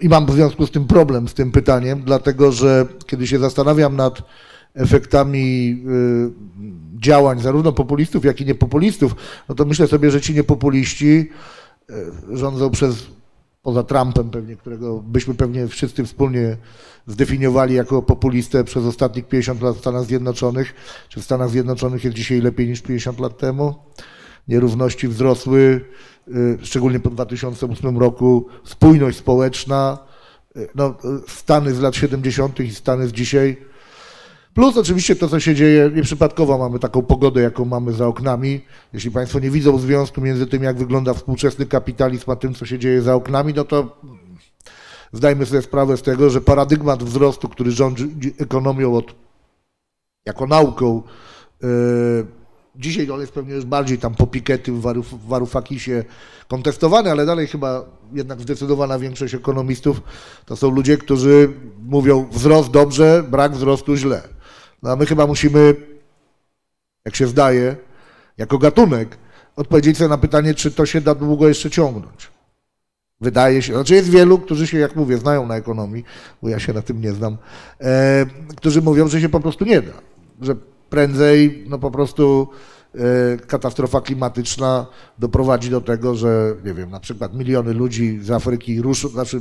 i mam w związku z tym problem z tym pytaniem, dlatego że kiedy się zastanawiam nad efektami yy, działań zarówno populistów, jak i niepopulistów, no to myślę sobie, że ci niepopuliści yy, rządzą przez poza Trumpem pewnie, którego byśmy pewnie wszyscy wspólnie zdefiniowali jako populistę przez ostatnich 50 lat w Stanach Zjednoczonych. Czy w Stanach Zjednoczonych jest dzisiaj lepiej niż 50 lat temu? Nierówności wzrosły, y, szczególnie po 2008 roku. Spójność społeczna, y, no, Stany z lat 70. i Stany z dzisiaj. Plus oczywiście to, co się dzieje, nieprzypadkowo mamy taką pogodę, jaką mamy za oknami. Jeśli Państwo nie widzą związku między tym, jak wygląda współczesny kapitalizm, a tym, co się dzieje za oknami, no to zdajmy sobie sprawę z tego, że paradygmat wzrostu, który rządzi ekonomią od, jako nauką, yy, dzisiaj on jest pewnie już bardziej tam po Piketty w, Waruf, w Varoufakisie kontestowany, ale dalej chyba jednak zdecydowana większość ekonomistów to są ludzie, którzy mówią wzrost dobrze, brak wzrostu źle. No a my chyba musimy, jak się zdaje, jako gatunek, odpowiedzieć sobie na pytanie, czy to się da długo jeszcze ciągnąć. Wydaje się, znaczy jest wielu, którzy się, jak mówię, znają na ekonomii, bo ja się na tym nie znam, e, którzy mówią, że się po prostu nie da, że prędzej no po prostu e, katastrofa klimatyczna doprowadzi do tego, że nie wiem, na przykład miliony ludzi z Afryki ruszą, znaczy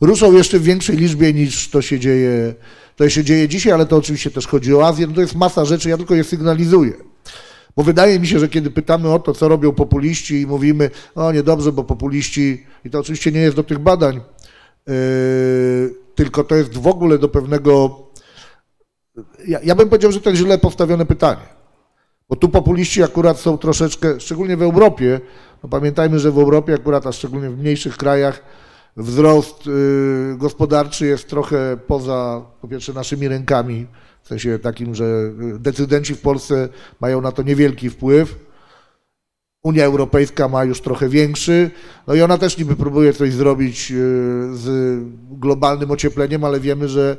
ruszą jeszcze w większej liczbie niż to się dzieje, to się dzieje dzisiaj, ale to oczywiście też chodzi o Azję, no to jest masa rzeczy, ja tylko je sygnalizuję. Bo wydaje mi się, że kiedy pytamy o to, co robią populiści i mówimy, o niedobrze, bo populiści, i to oczywiście nie jest do tych badań, yy, tylko to jest w ogóle do pewnego, ja, ja bym powiedział, że to jest źle postawione pytanie. Bo tu populiści akurat są troszeczkę, szczególnie w Europie, no pamiętajmy, że w Europie akurat, a szczególnie w mniejszych krajach, wzrost yy, gospodarczy jest trochę poza, po pierwsze, naszymi rękami, w sensie takim, że decydenci w Polsce mają na to niewielki wpływ. Unia Europejska ma już trochę większy, no i ona też niby próbuje coś zrobić e, z globalnym ociepleniem, ale wiemy, że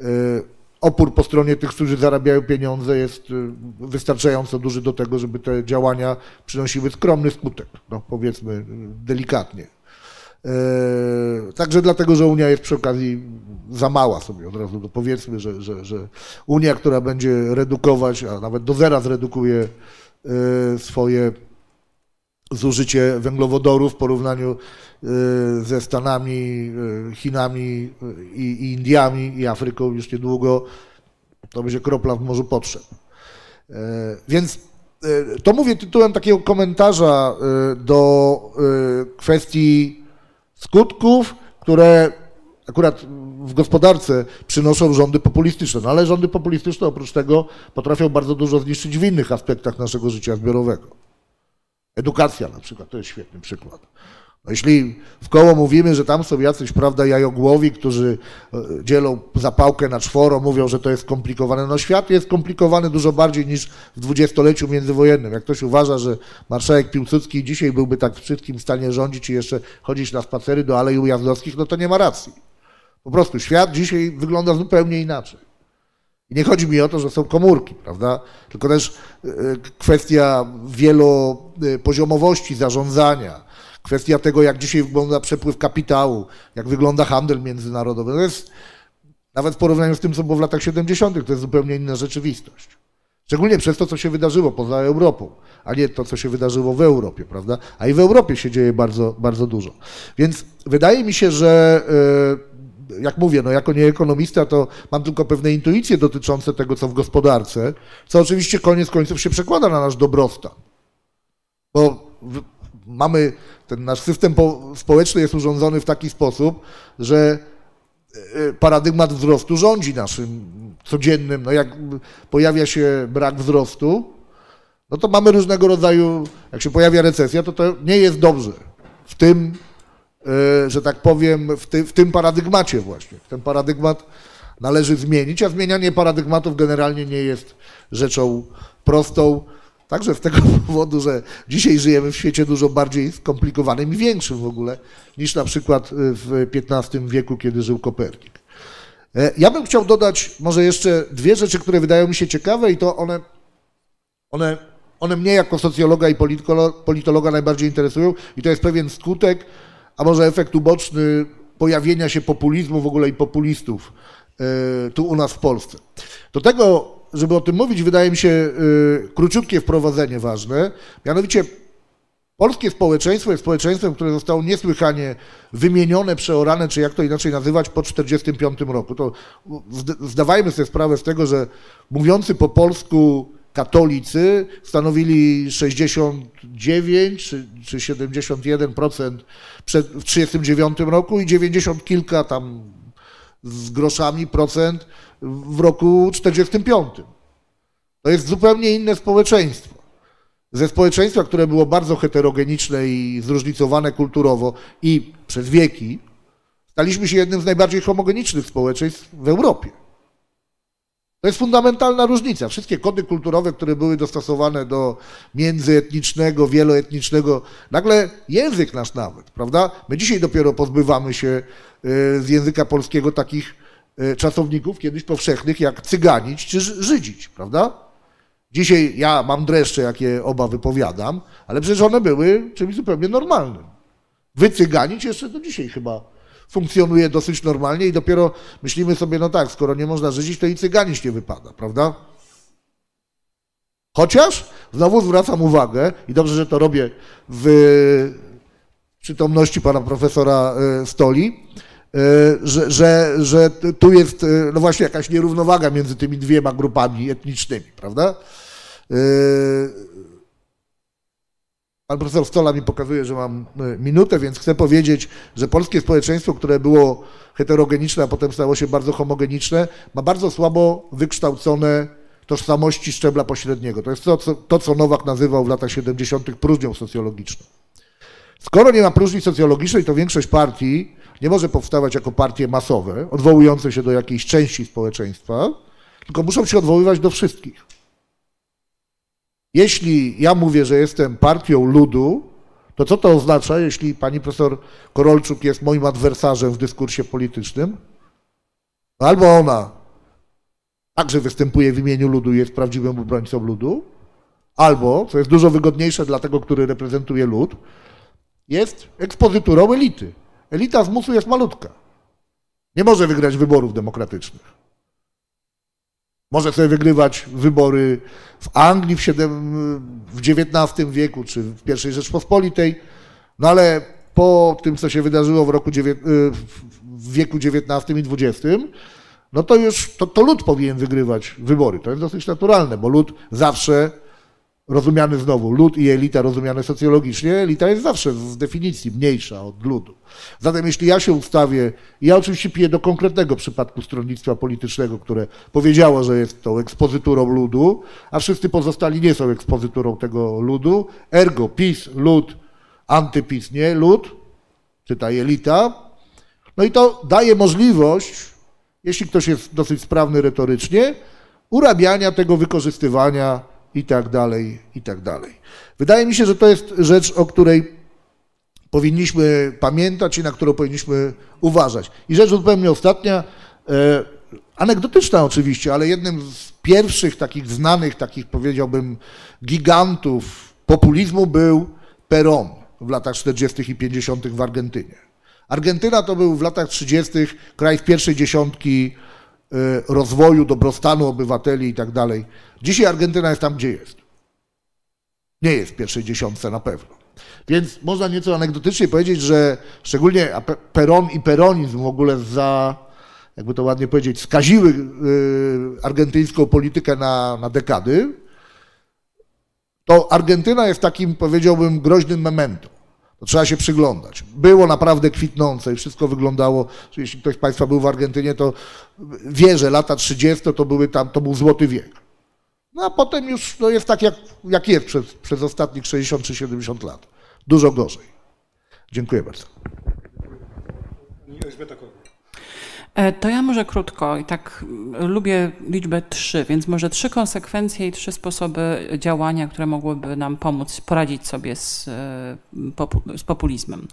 e, opór po stronie tych, którzy zarabiają pieniądze jest wystarczająco duży do tego, żeby te działania przynosiły skromny skutek, no powiedzmy delikatnie. Także dlatego, że Unia jest przy okazji za mała sobie od razu, to powiedzmy, że, że, że Unia, która będzie redukować, a nawet do zera zredukuje eee, swoje zużycie węglowodorów w porównaniu eee, ze Stanami, Chinami i, i Indiami i Afryką już niedługo, to będzie kropla w morzu potrzeb. Więc to mówię tytułem takiego komentarza do kwestii skutków, które akurat w gospodarce przynoszą rządy populistyczne. No ale rządy populistyczne oprócz tego potrafią bardzo dużo zniszczyć w innych aspektach naszego życia zbiorowego. Edukacja na przykład, to jest świetny przykład. No jeśli w koło mówimy, że tam są jacyś, prawda, jajogłowi, którzy e, dzielą zapałkę na czworo, mówią, że to jest skomplikowane. No świat jest skomplikowany dużo bardziej niż w dwudziestoleciu międzywojennym. Jak ktoś uważa, że marszałek Piłsudski dzisiaj byłby tak w wszystkim stanie rządzić i jeszcze chodzić na spacery do Alei Ujazdowskich, no to nie ma racji. Po prostu świat dzisiaj wygląda zupełnie inaczej. I nie chodzi mi o to, że są komórki, prawda? Tylko też e, kwestia wielopoziomowości zarządzania, kwestia tego, jak dzisiaj wygląda przepływ kapitału, jak wygląda handel międzynarodowy. To jest nawet w porównaniu z tym, co było w latach 70., to jest zupełnie inna rzeczywistość. Szczególnie przez to, co się wydarzyło poza Europą, a nie to, co się wydarzyło w Europie, prawda? A i w Europie się dzieje bardzo, bardzo dużo. Więc wydaje mi się, że e, jak mówię, no jako nieekonomista, to mam tylko pewne intuicje dotyczące tego, co w gospodarce, co oczywiście koniec końców się przekłada na nasz dobrostan. Bo mamy, ten nasz system społeczny jest urządzony w taki sposób, że e, paradygmat wzrostu rządzi naszym codziennym. No jak pojawia się brak wzrostu, no to mamy różnego rodzaju, jak się pojawia recesja, to to nie jest dobrze. W tym, e, że tak powiem, w, ty, w tym paradygmacie właśnie. Ten paradygmat należy zmienić, a zmienianie paradygmatów generalnie nie jest rzeczą prostą. Także z tego powodu, że dzisiaj żyjemy w świecie dużo bardziej skomplikowanym i większym w ogóle niż na przykład w XV wieku, kiedy żył Kopernik. E, ja bym chciał dodać może jeszcze dwie rzeczy, które wydają mi się ciekawe i to one, one, one mnie jako socjologa i politologa najbardziej interesują i to jest pewien skutek, a może efekt uboczny pojawienia się populizmu w ogóle i populistów e, tu u nas w Polsce. Do tego żeby o tym mówić, wydaje mi się y, króciutkie wprowadzenie ważne. Mianowicie polskie społeczeństwo jest społeczeństwem, które zostało niesłychanie wymienione, przeorane, czy jak to inaczej nazywać, po 1945 roku. To zdawajmy sobie sprawę z tego, że mówiący po polsku katolicy stanowili 69 czy, czy 71% przed, w 1939 roku i 90 kilka tam z groszami procent w roku 45. To jest zupełnie inne społeczeństwo. Ze społeczeństwa, które było bardzo heterogeniczne i zróżnicowane kulturowo i przez wieki, staliśmy się jednym z najbardziej homogenicznych społeczeństw w Europie. To jest fundamentalna różnica. Wszystkie kody kulturowe, które były dostosowane do międzyetnicznego, wieloetnicznego, nagle język nasz nawet, prawda? My dzisiaj dopiero pozbywamy się y, z języka polskiego takich y, czasowników kiedyś powszechnych jak cyganić czy żydzić, prawda? Dzisiaj ja mam dreszcze, jakie oba wypowiadam, ale przecież one były czymś zupełnie normalnym. Wycyganić jeszcze do dzisiaj chyba funkcjonuje dosyć normalnie i dopiero myślimy sobie, no tak, skoro nie można żyć, to i cyganić nie wypada, prawda? Chociaż znowu zwracam uwagę, i dobrze, że to robię w przytomności pana profesora e, Stoli, e, że, że, że tu jest e, no właśnie jakaś nierównowaga między tymi dwiema grupami etnicznymi, prawda? Pan profesor Stola mi pokazuje, że mam e, minutę, więc chcę powiedzieć, że polskie społeczeństwo, które było heterogeniczne, a potem stało się bardzo homogeniczne, ma bardzo słabo wykształcone tożsamości szczebla pośredniego. To jest to, co, to, co Nowak nazywał w latach 70. próżnią socjologiczną. Skoro nie ma próżni socjologicznej, to większość partii nie może powstawać jako partie masowe, odwołujące się do jakiejś części społeczeństwa, tylko muszą się odwoływać do wszystkich. Jeśli ja mówię, że jestem partią ludu, to co to oznacza, jeśli pani profesor Korolczuk jest moim adwersarzem w dyskursie politycznym? Albo ona także występuje w imieniu ludu i jest prawdziwym obrońcą ludu, albo, co jest dużo wygodniejsze dla tego, który reprezentuje lud, jest ekspozyturą elity. Elita z musu jest malutka. Nie może wygrać wyborów demokratycznych. Może sobie wygrywać wybory w Anglii w, w XIX wieku czy w I Rzeczpospolitej, no ale po tym, co się wydarzyło w roku y, w wieku XIX i XX, no to już to, to lud powinien wygrywać wybory. To jest dosyć naturalne, bo lud zawsze rozumiany znowu, lud i elita rozumiane socjologicznie, elita jest zawsze z definicji mniejsza od ludu. Zatem jeśli ja się ustawię, ja oczywiście piję do konkretnego przypadku stronnictwa politycznego, które powiedziało, że jest to ekspozyturą ludu, a wszyscy pozostali nie są ekspozyturą tego ludu, ergo PiS, lud, antypis, nie, lud, czytaj elita, no i to daje możliwość, jeśli ktoś jest dosyć sprawny retorycznie, urabiania tego wykorzystywania i tak dalej, i tak dalej. Wydaje mi się, że to jest rzecz, o której powinniśmy pamiętać i na którą powinniśmy uważać. I rzecz zupełnie ostatnia, e, anegdotyczna oczywiście, ale jednym z pierwszych takich znanych, takich powiedziałbym gigantów populizmu był Perón w latach 40. i 50. w Argentynie. Argentyna to był w latach 30. kraj w pierwszej dziesiątki rozwoju, dobrostanu obywateli i tak dalej. Dzisiaj Argentyna jest tam, gdzie jest. Nie jest w pierwszej dziesiątce na pewno. Więc można nieco anegdotycznie powiedzieć, że szczególnie Peron i peronizm w ogóle za, jakby to ładnie powiedzieć, skaziły y, argentyńską politykę na, na dekady, to Argentyna jest takim, powiedziałbym, groźnym memento. To trzeba się przyglądać. Było naprawdę kwitnące i wszystko wyglądało, że jeśli ktoś z Państwa był w Argentynie, to wie, że lata 30 to były tam, to był złoty wiek. No a potem już no jest tak, jak, jak jest przez, przez ostatnich 60 czy 70 lat. Dużo gorzej. Dziękuję bardzo. To ja może krótko i tak mm, lubię liczbę trzy, więc może trzy konsekwencje i trzy sposoby działania, które mogłyby nam pomóc poradzić sobie z, e, z populizmem.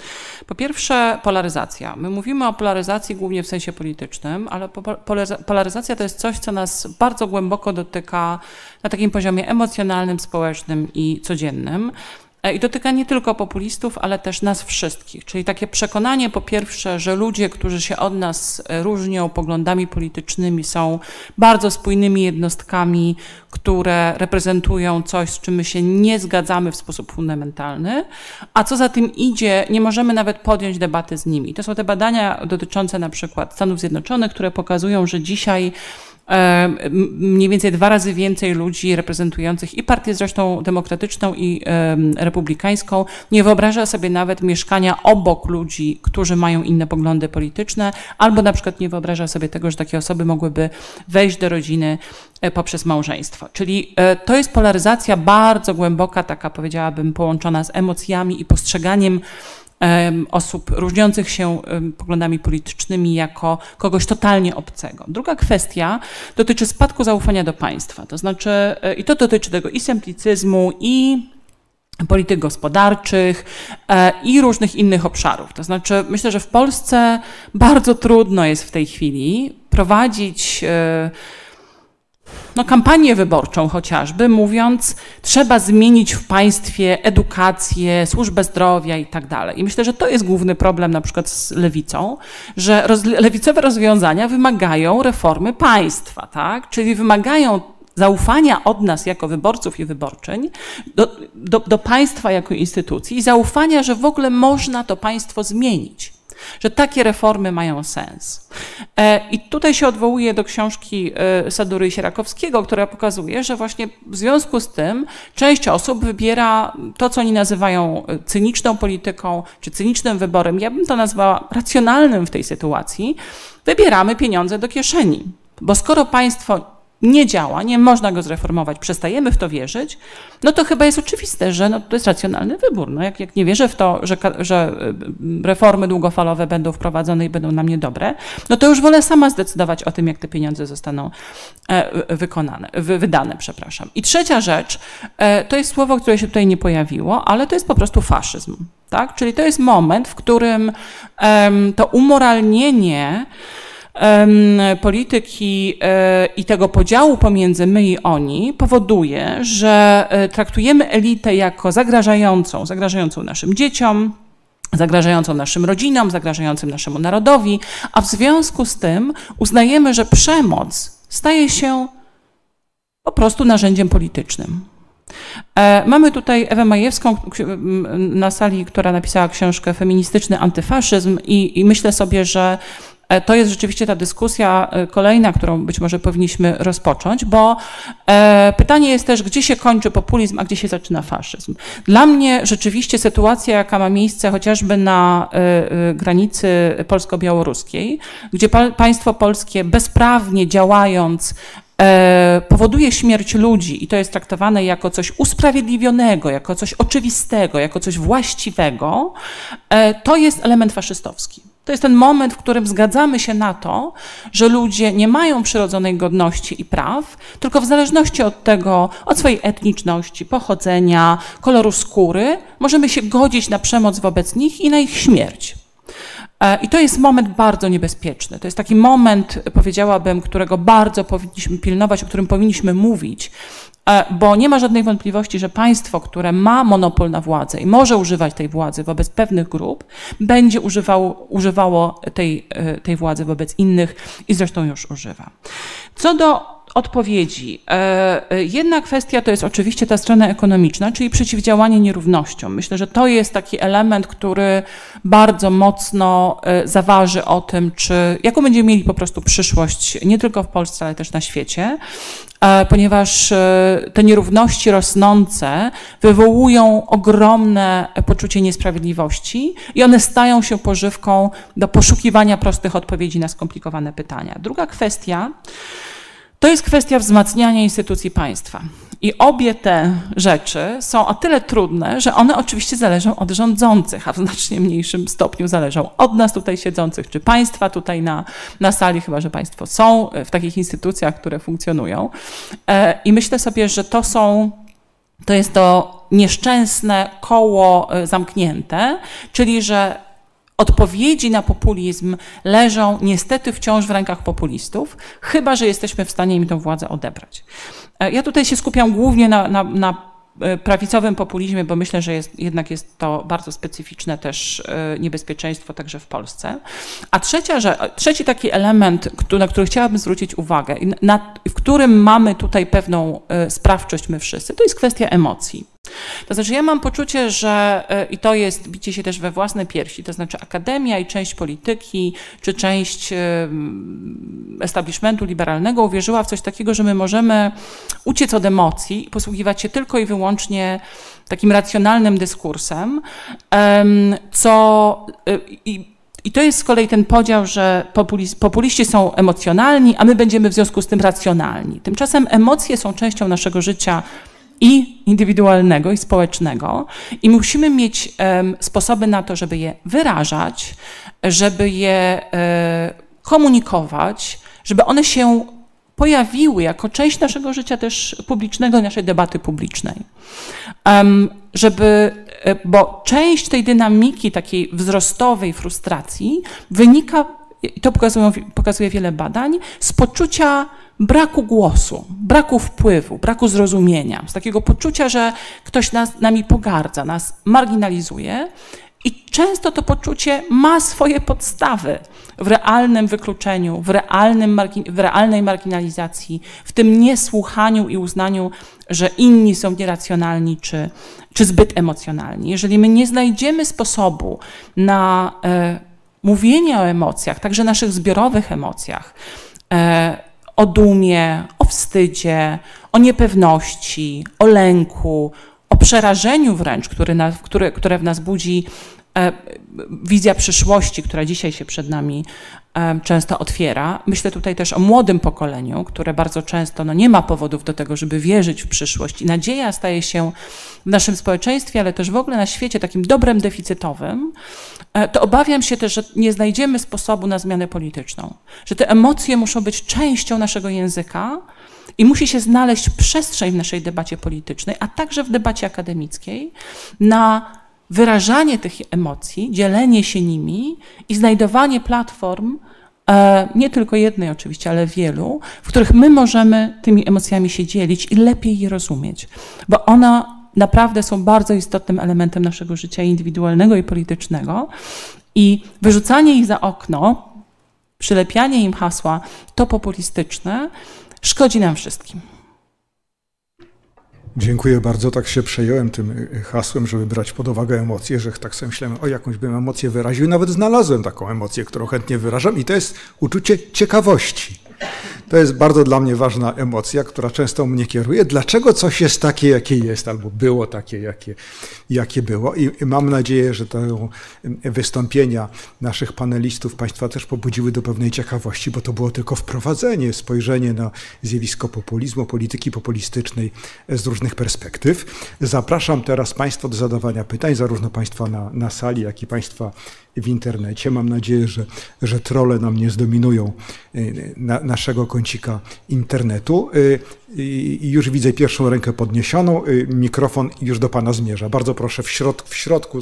Po pierwsze, polaryzacja. My mówimy o polaryzacji głównie w sensie politycznym, ale polaryzacja to jest coś, co nas bardzo głęboko dotyka na takim poziomie emocjonalnym, społecznym i codziennym. E, I dotyka nie tylko populistów, ale też nas wszystkich. Czyli takie przekonanie, po pierwsze, że ludzie, którzy się od nas e, różnią poglądami politycznymi, są bardzo spójnymi jednostkami, które reprezentują coś, z czym my się nie zgadzamy w sposób fundamentalny, a co za tym idzie, nie możemy nawet podjąć debaty z nimi. To są te badania dotyczące na przykład Stanów Zjednoczonych, które pokazują, że dzisiaj mniej więcej dwa razy więcej ludzi reprezentujących i partię zresztą demokratyczną i republikańską nie wyobraża sobie nawet mieszkania obok ludzi, którzy mają inne poglądy polityczne, albo na przykład nie wyobraża sobie tego, że takie osoby mogłyby wejść do rodziny e, poprzez małżeństwo. Czyli e, to jest polaryzacja bardzo głęboka, taka powiedziałabym, połączona z emocjami i postrzeganiem osób różniących się poglądami politycznymi jako kogoś totalnie obcego. Druga kwestia dotyczy spadku zaufania do państwa. To znaczy, e, i to dotyczy tego i semplicyzmu, i polityk gospodarczych e, i różnych innych obszarów. To znaczy, myślę, że w Polsce bardzo trudno jest w tej chwili prowadzić e, no, kampanię wyborczą chociażby, mówiąc, trzeba zmienić w państwie edukację, służbę zdrowia i tak dalej. I myślę, że to jest główny problem na przykład z lewicą, że roz, lewicowe rozwiązania wymagają reformy państwa, tak? Czyli wymagają zaufania od nas jako wyborców i wyborczyń do, do, do państwa jako instytucji i zaufania, że w ogóle można to państwo zmienić że takie reformy mają sens. E, I tutaj się odwołuję do książki e, Sadury Sierakowskiego, która pokazuje, że właśnie w związku z tym część osób wybiera to, co oni nazywają e, cyniczną polityką, czy cynicznym wyborem. Ja bym to nazwała racjonalnym w tej sytuacji. Wybieramy pieniądze do kieszeni. Bo skoro państwo nie działa, nie można go zreformować, przestajemy w to wierzyć, no to chyba jest oczywiste, że no, to jest racjonalny wybór. No jak, jak nie wierzę w to, że, że y, reformy długofalowe będą wprowadzone i będą nam niedobre, no to już wolę sama zdecydować o tym, jak te pieniądze zostaną e, wykonane, wydane, przepraszam. I trzecia rzecz, e, to jest słowo, które się tutaj nie pojawiło, ale to jest po prostu faszyzm. Tak? Czyli to jest moment, w którym to umoralnienie polityki e, i tego podziału pomiędzy my i oni powoduje, że e, traktujemy elitę jako zagrażającą, zagrażającą naszym dzieciom, zagrażającą naszym rodzinom, zagrażającym naszemu narodowi, a w związku z tym uznajemy, że przemoc staje się po prostu narzędziem politycznym. E, mamy tutaj Ewę Majewską na sali, która napisała książkę Feministyczny antyfaszyzm i, i myślę sobie, że to jest rzeczywiście ta dyskusja e, kolejna, którą być może powinniśmy rozpocząć, bo e, pytanie jest też, gdzie się kończy populizm, a gdzie się zaczyna faszyzm. Dla mnie rzeczywiście sytuacja, jaka ma miejsce chociażby na granicy polsko-białoruskiej, gdzie państwo polskie bezprawnie działając powoduje śmierć ludzi i to jest traktowane jako coś usprawiedliwionego, jako coś oczywistego, jako coś właściwego, to jest element faszystowski. To jest ten moment, w którym zgadzamy się na to, że ludzie nie mają przyrodzonej godności i praw, tylko w zależności od tego, od swojej etniczności, pochodzenia, koloru skóry, możemy się godzić na przemoc wobec nich i na ich śmierć. E, I to jest moment bardzo niebezpieczny. To jest taki moment, powiedziałabym, którego bardzo powinniśmy pilnować, o którym powinniśmy mówić, bo nie ma żadnej wątpliwości, że państwo, które ma monopol na władzę i może używać tej władzy wobec pewnych grup, będzie używało, używało tej, e, tej władzy wobec innych i zresztą już używa. Co do odpowiedzi. E, e, jedna kwestia to jest oczywiście ta strona ekonomiczna, czyli przeciwdziałanie nierównościom. Myślę, że to jest taki element, który bardzo mocno e, zaważy o tym, czy jaką będziemy mieli po prostu przyszłość nie tylko w Polsce, ale też na świecie, ponieważ te nierówności rosnące wywołują ogromne poczucie niesprawiedliwości i one stają się pożywką do poszukiwania prostych odpowiedzi na skomplikowane pytania. Druga kwestia, to jest kwestia wzmacniania instytucji państwa. I obie te rzeczy są o tyle trudne, że one oczywiście zależą od rządzących, a w znacznie mniejszym stopniu zależą od nas tutaj siedzących, czy państwa tutaj na, na sali, chyba że państwo są w takich instytucjach, które funkcjonują. E, I myślę sobie, że to są, to jest to nieszczęsne koło e, zamknięte, czyli że Odpowiedzi na populizm leżą niestety wciąż w rękach populistów, chyba że jesteśmy w stanie im tę władzę odebrać. E, ja tutaj się skupiam głównie na, na, na e, prawicowym populizmie, bo myślę, że jest, jednak jest to bardzo specyficzne też e, niebezpieczeństwo także w Polsce. A trzecia, że, trzeci taki element, na który chciałabym zwrócić uwagę, na, w którym mamy tutaj pewną sprawczość my wszyscy, to jest kwestia emocji. To znaczy, ja mam poczucie, że e, i to jest bicie się też we własne piersi, to znaczy akademia i część polityki, czy część establishmentu liberalnego uwierzyła w coś takiego, że my możemy uciec od emocji i posługiwać się tylko i wyłącznie takim racjonalnym dyskursem, co e, i i to jest z kolei ten podział, że populiści są emocjonalni, a my będziemy w związku z tym racjonalni. Tymczasem emocje są częścią naszego życia i indywidualnego, i społecznego, i musimy mieć um, sposoby na to, żeby je wyrażać, żeby je um, komunikować, żeby one się pojawiły jako część naszego życia też publicznego, naszej debaty publicznej. Um, żeby, e, bo część tej dynamiki takiej wzrostowej frustracji wynika, i to pokazują, pokazuje wiele badań, z poczucia braku głosu, braku wpływu, braku zrozumienia, z takiego poczucia, że ktoś nas, nami pogardza, nas marginalizuje. I często to poczucie ma swoje podstawy w realnym wykluczeniu, w, realnym, w realnej marginalizacji, w tym niesłuchaniu i uznaniu, że inni są nieracjonalni czy, czy zbyt emocjonalni. Jeżeli my nie znajdziemy sposobu na e, mówienie o emocjach, także naszych zbiorowych emocjach, e, o dumie, o wstydzie, o niepewności, o lęku, o przerażeniu wręcz, który które, które w nas budzi wizja przyszłości, która dzisiaj się przed nami e, często otwiera. Myślę tutaj też o młodym pokoleniu, które bardzo często no, nie ma powodów do tego, żeby wierzyć w przyszłość. I nadzieja staje się w naszym społeczeństwie, ale też w ogóle na świecie takim dobrem deficytowym, e, to obawiam się też, że nie znajdziemy sposobu na zmianę polityczną, że te emocje muszą być częścią naszego języka i musi się znaleźć przestrzeń w naszej debacie politycznej, a także w debacie akademickiej na wyrażanie tych emocji, dzielenie się nimi i znajdowanie platform, e, nie tylko jednej oczywiście, ale wielu, w których my możemy tymi emocjami się dzielić i lepiej je rozumieć, bo ona naprawdę są bardzo istotnym elementem naszego życia indywidualnego i politycznego. I wyrzucanie ich za okno, przylepianie im hasła to populistyczne, szkodzi nam wszystkim. Dziękuję bardzo. Tak się przejąłem tym y, hasłem, żeby brać pod uwagę emocje, że tak sobie myślałem, o jakąś bym emocję wyraził. Nawet znalazłem taką emocję, którą chętnie wyrażam i to jest uczucie ciekawości. To jest bardzo dla mnie ważna emocja, która często mnie kieruje. Dlaczego coś jest takie, jakie jest, albo było takie, jakie, jakie było? I mam nadzieję, że te wystąpienia naszych panelistów Państwa też pobudziły do pewnej ciekawości, bo to było tylko wprowadzenie, spojrzenie na zjawisko populizmu, polityki populistycznej z różnych perspektyw. Zapraszam teraz Państwa do zadawania pytań, zarówno Państwa na, na sali, jak i Państwa w internecie. Mam nadzieję, że, że trole nam nie zdominują y, na, naszego kącika internetu. Y, I już widzę pierwszą rękę podniesioną. Y, mikrofon już do Pana zmierza. Bardzo proszę w, środ w środku.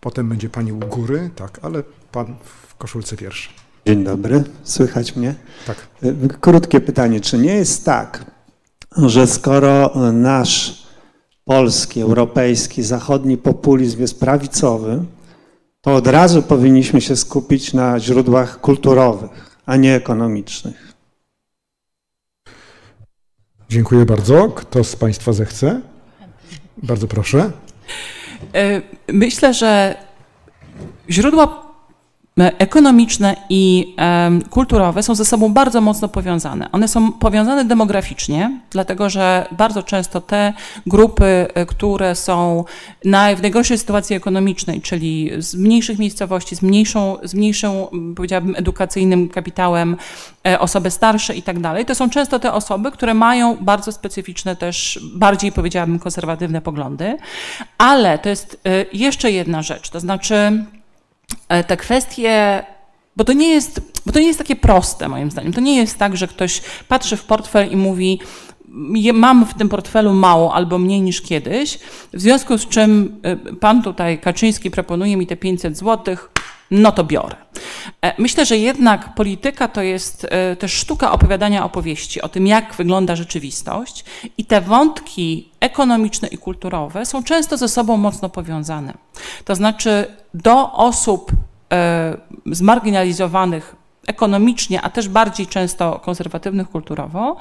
Potem będzie Pani u góry, tak, ale Pan w koszulce pierwszy. Dzień dobry, słychać mnie? Tak. Krótkie pytanie. Czy nie jest tak, że skoro nasz polski, europejski, zachodni populizm jest prawicowy, to od razu powinniśmy się skupić na źródłach kulturowych, a nie ekonomicznych. Dziękuję bardzo. Kto z Państwa zechce? Bardzo proszę. E, myślę, że źródła ekonomiczne i kulturowe są ze sobą bardzo mocno powiązane. One są powiązane demograficznie, dlatego że bardzo często te grupy, e, które są w najgorszej sytuacji ekonomicznej, czyli z mniejszych miejscowości, z mniejszą, z mniejszą powiedziałabym, edukacyjnym kapitałem, e, osoby starsze i tak dalej, to są często te osoby, które mają bardzo specyficzne też, bardziej powiedziałabym konserwatywne poglądy, ale to jest jeszcze jedna rzecz, to znaczy E, te kwestie, bo to nie jest, bo to nie jest takie proste moim zdaniem. To nie jest tak, że ktoś patrzy w portfel i mówi, mam w tym portfelu mało albo mniej niż kiedyś, w związku z czym e, pan tutaj Kaczyński proponuje mi te 500 złotych, no to biorę. E, myślę, że jednak polityka to jest też sztuka opowiadania opowieści o tym, jak wygląda rzeczywistość i te wątki ekonomiczne i kulturowe są często ze sobą mocno powiązane. To znaczy do osób e, zmarginalizowanych ekonomicznie, a też bardziej często konserwatywnych kulturowo,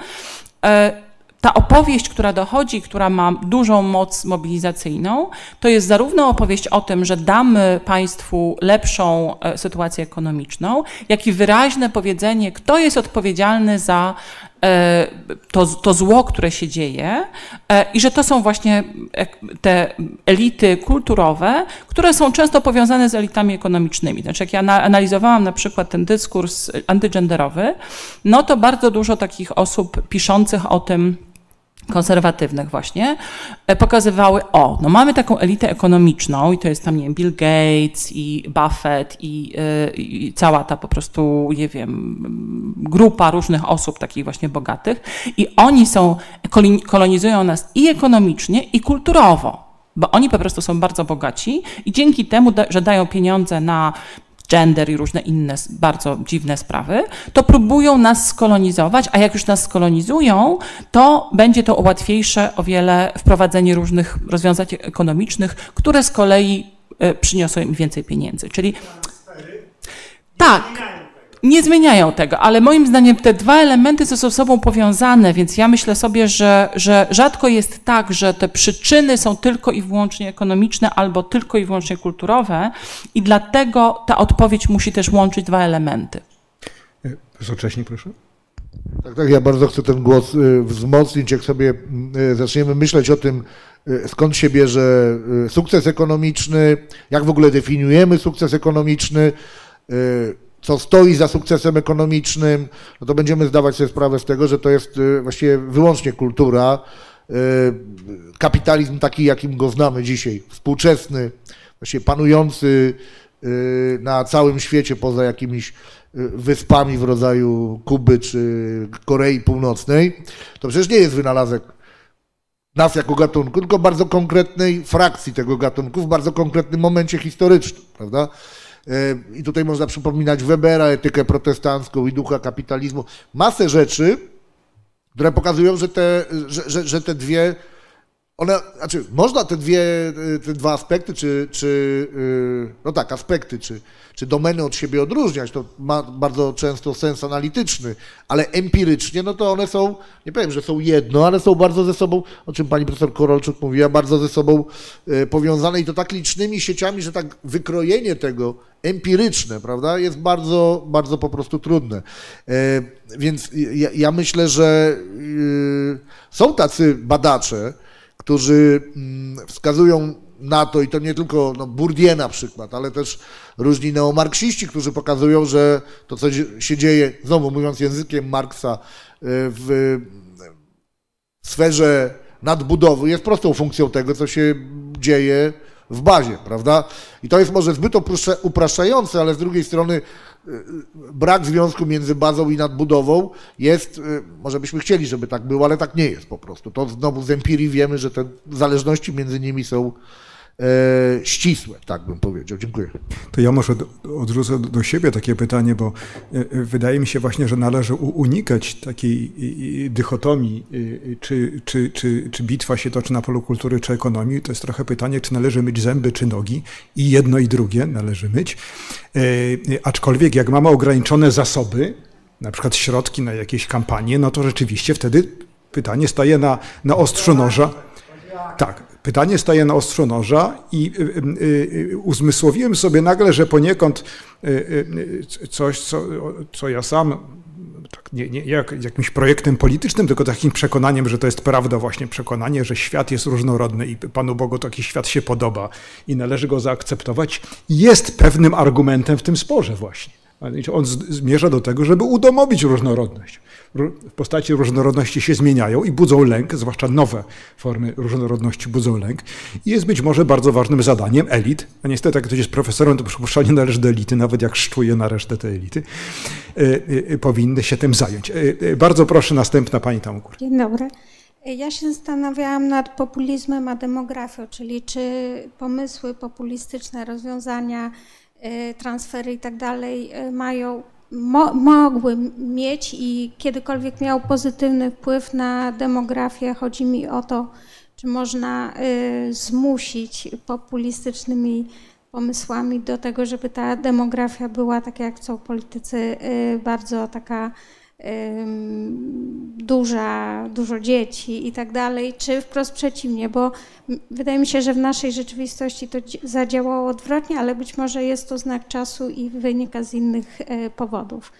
e, ta opowieść, która dochodzi, która ma dużą moc mobilizacyjną, to jest zarówno opowieść o tym, że damy państwu lepszą e, sytuację ekonomiczną, jak i wyraźne powiedzenie, kto jest odpowiedzialny za e, to, to zło, które się dzieje e, i że to są właśnie te elity kulturowe, które są często powiązane z elitami ekonomicznymi. Znaczy, jak ja analizowałam na przykład ten dyskurs antygenderowy, no to bardzo dużo takich osób piszących o tym, konserwatywnych właśnie, e, pokazywały, o, no mamy taką elitę ekonomiczną i to jest tam, nie wiem, Bill Gates i Buffett i, e, i, cała ta po prostu, nie wiem, grupa różnych osób takich właśnie bogatych i oni są, kolonizują nas i ekonomicznie, i kulturowo bo oni po prostu są bardzo bogaci i dzięki temu, że dają pieniądze na gender i różne inne bardzo dziwne sprawy, to próbują nas skolonizować, a jak już nas skolonizują, to będzie to łatwiejsze o wiele wprowadzenie różnych rozwiązań ekonomicznych, które z kolei e, przyniosą im więcej pieniędzy. Czyli tak nie zmieniają tego, ale moim zdaniem te dwa elementy są ze sobą powiązane, więc ja myślę sobie, że, że rzadko jest tak, że te przyczyny są tylko i wyłącznie ekonomiczne albo tylko i wyłącznie kulturowe i dlatego ta odpowiedź musi też łączyć dwa elementy. Profesor Cześnik, proszę. Tak, tak, ja bardzo chcę ten głos y, wzmocnić, jak sobie y, zaczniemy myśleć o tym, y, skąd się bierze sukces ekonomiczny, jak w ogóle definiujemy sukces ekonomiczny, co stoi za sukcesem ekonomicznym, no to będziemy zdawać sobie sprawę z tego, że to jest y, właściwie wyłącznie kultura, y, kapitalizm taki, jakim go znamy dzisiaj, współczesny, właściwie panujący y, na całym świecie poza jakimiś wyspami w rodzaju Kuby czy Korei Północnej, to przecież nie jest wynalazek nas jako gatunku, tylko bardzo konkretnej frakcji tego gatunku w bardzo konkretnym momencie historycznym, prawda? E, I tutaj można przypominać Webera, etykę protestancką i ducha kapitalizmu. Masę rzeczy, które pokazują, że te, że, że, że te dwie one, znaczy, można te dwie, te dwa aspekty, czy, czy y, no tak, aspekty, czy, czy domeny od siebie odróżniać, to ma bardzo często sens analityczny, ale empirycznie, no to one są, nie powiem, że są jedno, ale są bardzo ze sobą, o czym pani profesor Korolczuk mówiła, bardzo ze sobą y, powiązane i to tak licznymi sieciami, że tak wykrojenie tego empiryczne, prawda, jest bardzo, bardzo po prostu trudne. E, więc ja, ja myślę, że y, są tacy badacze, którzy mm, wskazują na to, i to nie tylko no, Bourdieu na przykład, ale też różni neomarksiści, którzy pokazują, że to, co się dzieje, znowu mówiąc językiem Marksa, y, w sferze nadbudowy jest prostą funkcją tego, co się dzieje w bazie, prawda? I to jest może zbyt upraszczające, ale z drugiej strony brak związku między bazą i nadbudową jest, y, może byśmy chcieli, żeby tak było, ale tak nie jest po prostu. To znowu z empirii wiemy, że te zależności między nimi są ścisłe, tak bym powiedział. Dziękuję. To ja może odrzucę do siebie takie pytanie, bo e, e, wydaje mi się właśnie, że należy unikać takiej dychotomii, czy, czy, czy, czy bitwa się toczy na polu kultury czy ekonomii. To jest trochę pytanie, czy należy myć zęby czy nogi i jedno i drugie należy myć. Aczkolwiek jak mamy ograniczone zasoby, na przykład środki na jakieś kampanie, no to rzeczywiście wtedy pytanie staje na, na ostrzu noża. Tak, pytanie staje na ostrzu noża i y, y, y, uzmysłowiłem sobie nagle, że poniekąd coś, co, co ja sam tak, nie, nie jak, jakimś projektem politycznym, tylko takim przekonaniem, że to jest prawda, właśnie przekonanie, że świat jest różnorodny i Panu Bogu taki świat się podoba i należy go zaakceptować, jest pewnym argumentem w tym sporze właśnie. On zmierza do tego, żeby udomowić różnorodność. W postaci różnorodności się zmieniają i budzą lęk, zwłaszcza nowe formy różnorodności budzą lęk. I jest być może bardzo ważnym zadaniem elit, a niestety jak ktoś jest profesorem, to przypuszczalnie należy do elity, nawet jak szczuje na resztę tej elity, e, e, powinny się tym zająć. E, bardzo proszę, następna pani tam u góry. Dzień dobry. Ja się zastanawiałam nad populizmem a demografią, czyli czy pomysły populistyczne, rozwiązania transfery i tak dalej y, mają, mo, mogły mieć i kiedykolwiek miał pozytywny wpływ na demografię. Chodzi mi o to, czy można y, zmusić populistycznymi pomysłami do tego, żeby ta demografia była, tak jak chcą politycy, bardzo taka duża, dużo dzieci i tak dalej, czy wprost przeciwnie, bo wydaje mi się, że w naszej rzeczywistości to zadziałało odwrotnie, ale być może jest to znak czasu i wynika z innych e, powodów.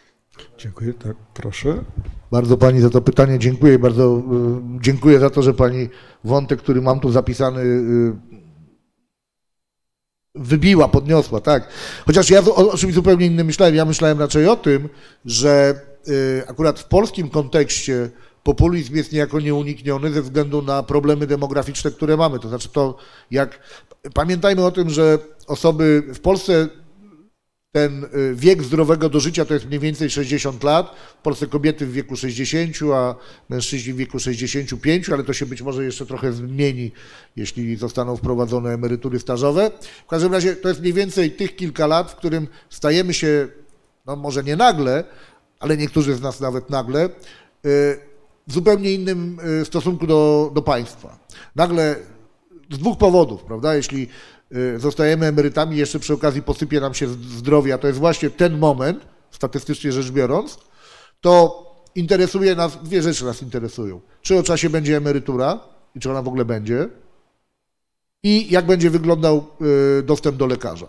Dziękuję, tak, proszę. Bardzo Pani za to pytanie dziękuję. Bardzo e, dziękuję za to, że Pani wątek, który mam tu zapisany, e, wybiła, podniosła, tak. Chociaż ja o, czymś zupełnie innym myślałem. Ja myślałem raczej o tym, że Y, akurat w polskim kontekście populizm jest niejako nieunikniony ze względu na problemy demograficzne, które mamy. To znaczy to, jak pamiętajmy o tym, że osoby w Polsce ten y, wiek zdrowego dożycia to jest mniej więcej 60 lat. W Polsce kobiety w wieku 60, a mężczyźni w wieku 65, ale to się być może jeszcze trochę zmieni, jeśli zostaną wprowadzone emerytury stażowe. W każdym razie to jest mniej więcej tych kilka lat, w którym stajemy się, no może nie nagle, ale niektórzy z nas nawet nagle, y, w zupełnie innym y, stosunku do, do państwa. Nagle z dwóch powodów, prawda? Jeśli y, zostajemy emerytami, jeszcze przy okazji posypie nam się zdrowie, a to jest właśnie ten moment, statystycznie rzecz biorąc, to interesuje nas, dwie rzeczy nas interesują. Czy o czasie będzie emerytura i czy ona w ogóle będzie i jak będzie wyglądał dostęp do lekarza.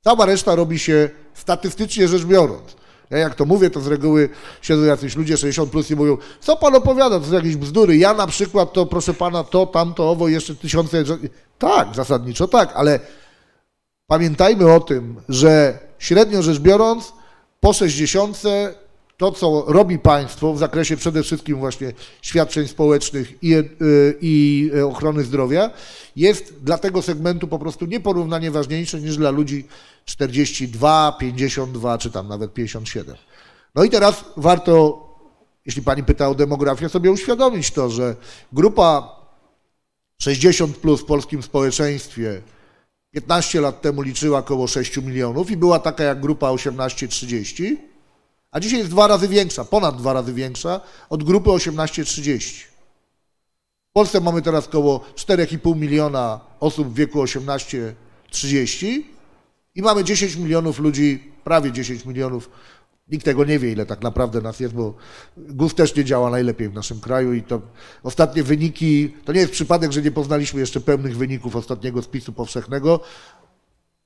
Cała reszta robi się statystycznie rzecz biorąc. Ja jak to mówię, to z reguły siedzą jacyś ludzie 60 plus i mówią, co pan opowiada, to są jakieś bzdury. Ja na przykład to, proszę pana, to, tamto, owo, jeszcze tysiące... Tak, zasadniczo tak, ale pamiętajmy o tym, że średnio rzecz biorąc, po 60 to, co robi państwo w zakresie przede wszystkim właśnie świadczeń społecznych i, y, i ochrony zdrowia, jest dla tego segmentu po prostu nieporównanie ważniejsze niż dla ludzi 42, 52 czy tam nawet 57. No i teraz warto, jeśli pani pyta o demografię, sobie uświadomić to, że grupa 60 plus w polskim społeczeństwie 15 lat temu liczyła około 6 milionów i była taka jak grupa 18-30, a dzisiaj jest dwa razy większa, ponad dwa razy większa od grupy 18-30. W Polsce mamy teraz około 4,5 miliona osób w wieku 18-30 i mamy 10 milionów ludzi, prawie 10 milionów. Nikt tego nie wie, ile tak naprawdę nas jest, bo GUS też nie działa najlepiej w naszym kraju i to ostatnie wyniki, to nie jest przypadek, że nie poznaliśmy jeszcze pełnych wyników ostatniego spisu powszechnego,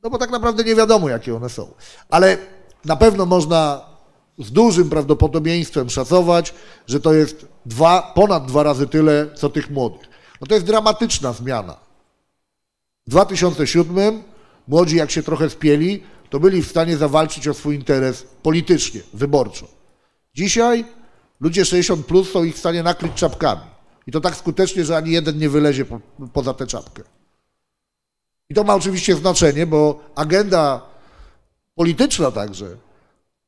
no bo tak naprawdę nie wiadomo, jakie one są. Ale na pewno można z dużym prawdopodobieństwem szacować, że to jest dwa, ponad dwa razy tyle, co tych młodych. No to jest dramatyczna zmiana. W 2007 młodzi, jak się trochę spieli, to byli w stanie zawalczyć o swój interes politycznie, wyborczo. Dzisiaj ludzie 60 plus są ich w stanie nakryć czapkami. I to tak skutecznie, że ani jeden nie wylezie po, poza tę czapkę. I to ma oczywiście znaczenie, bo agenda polityczna także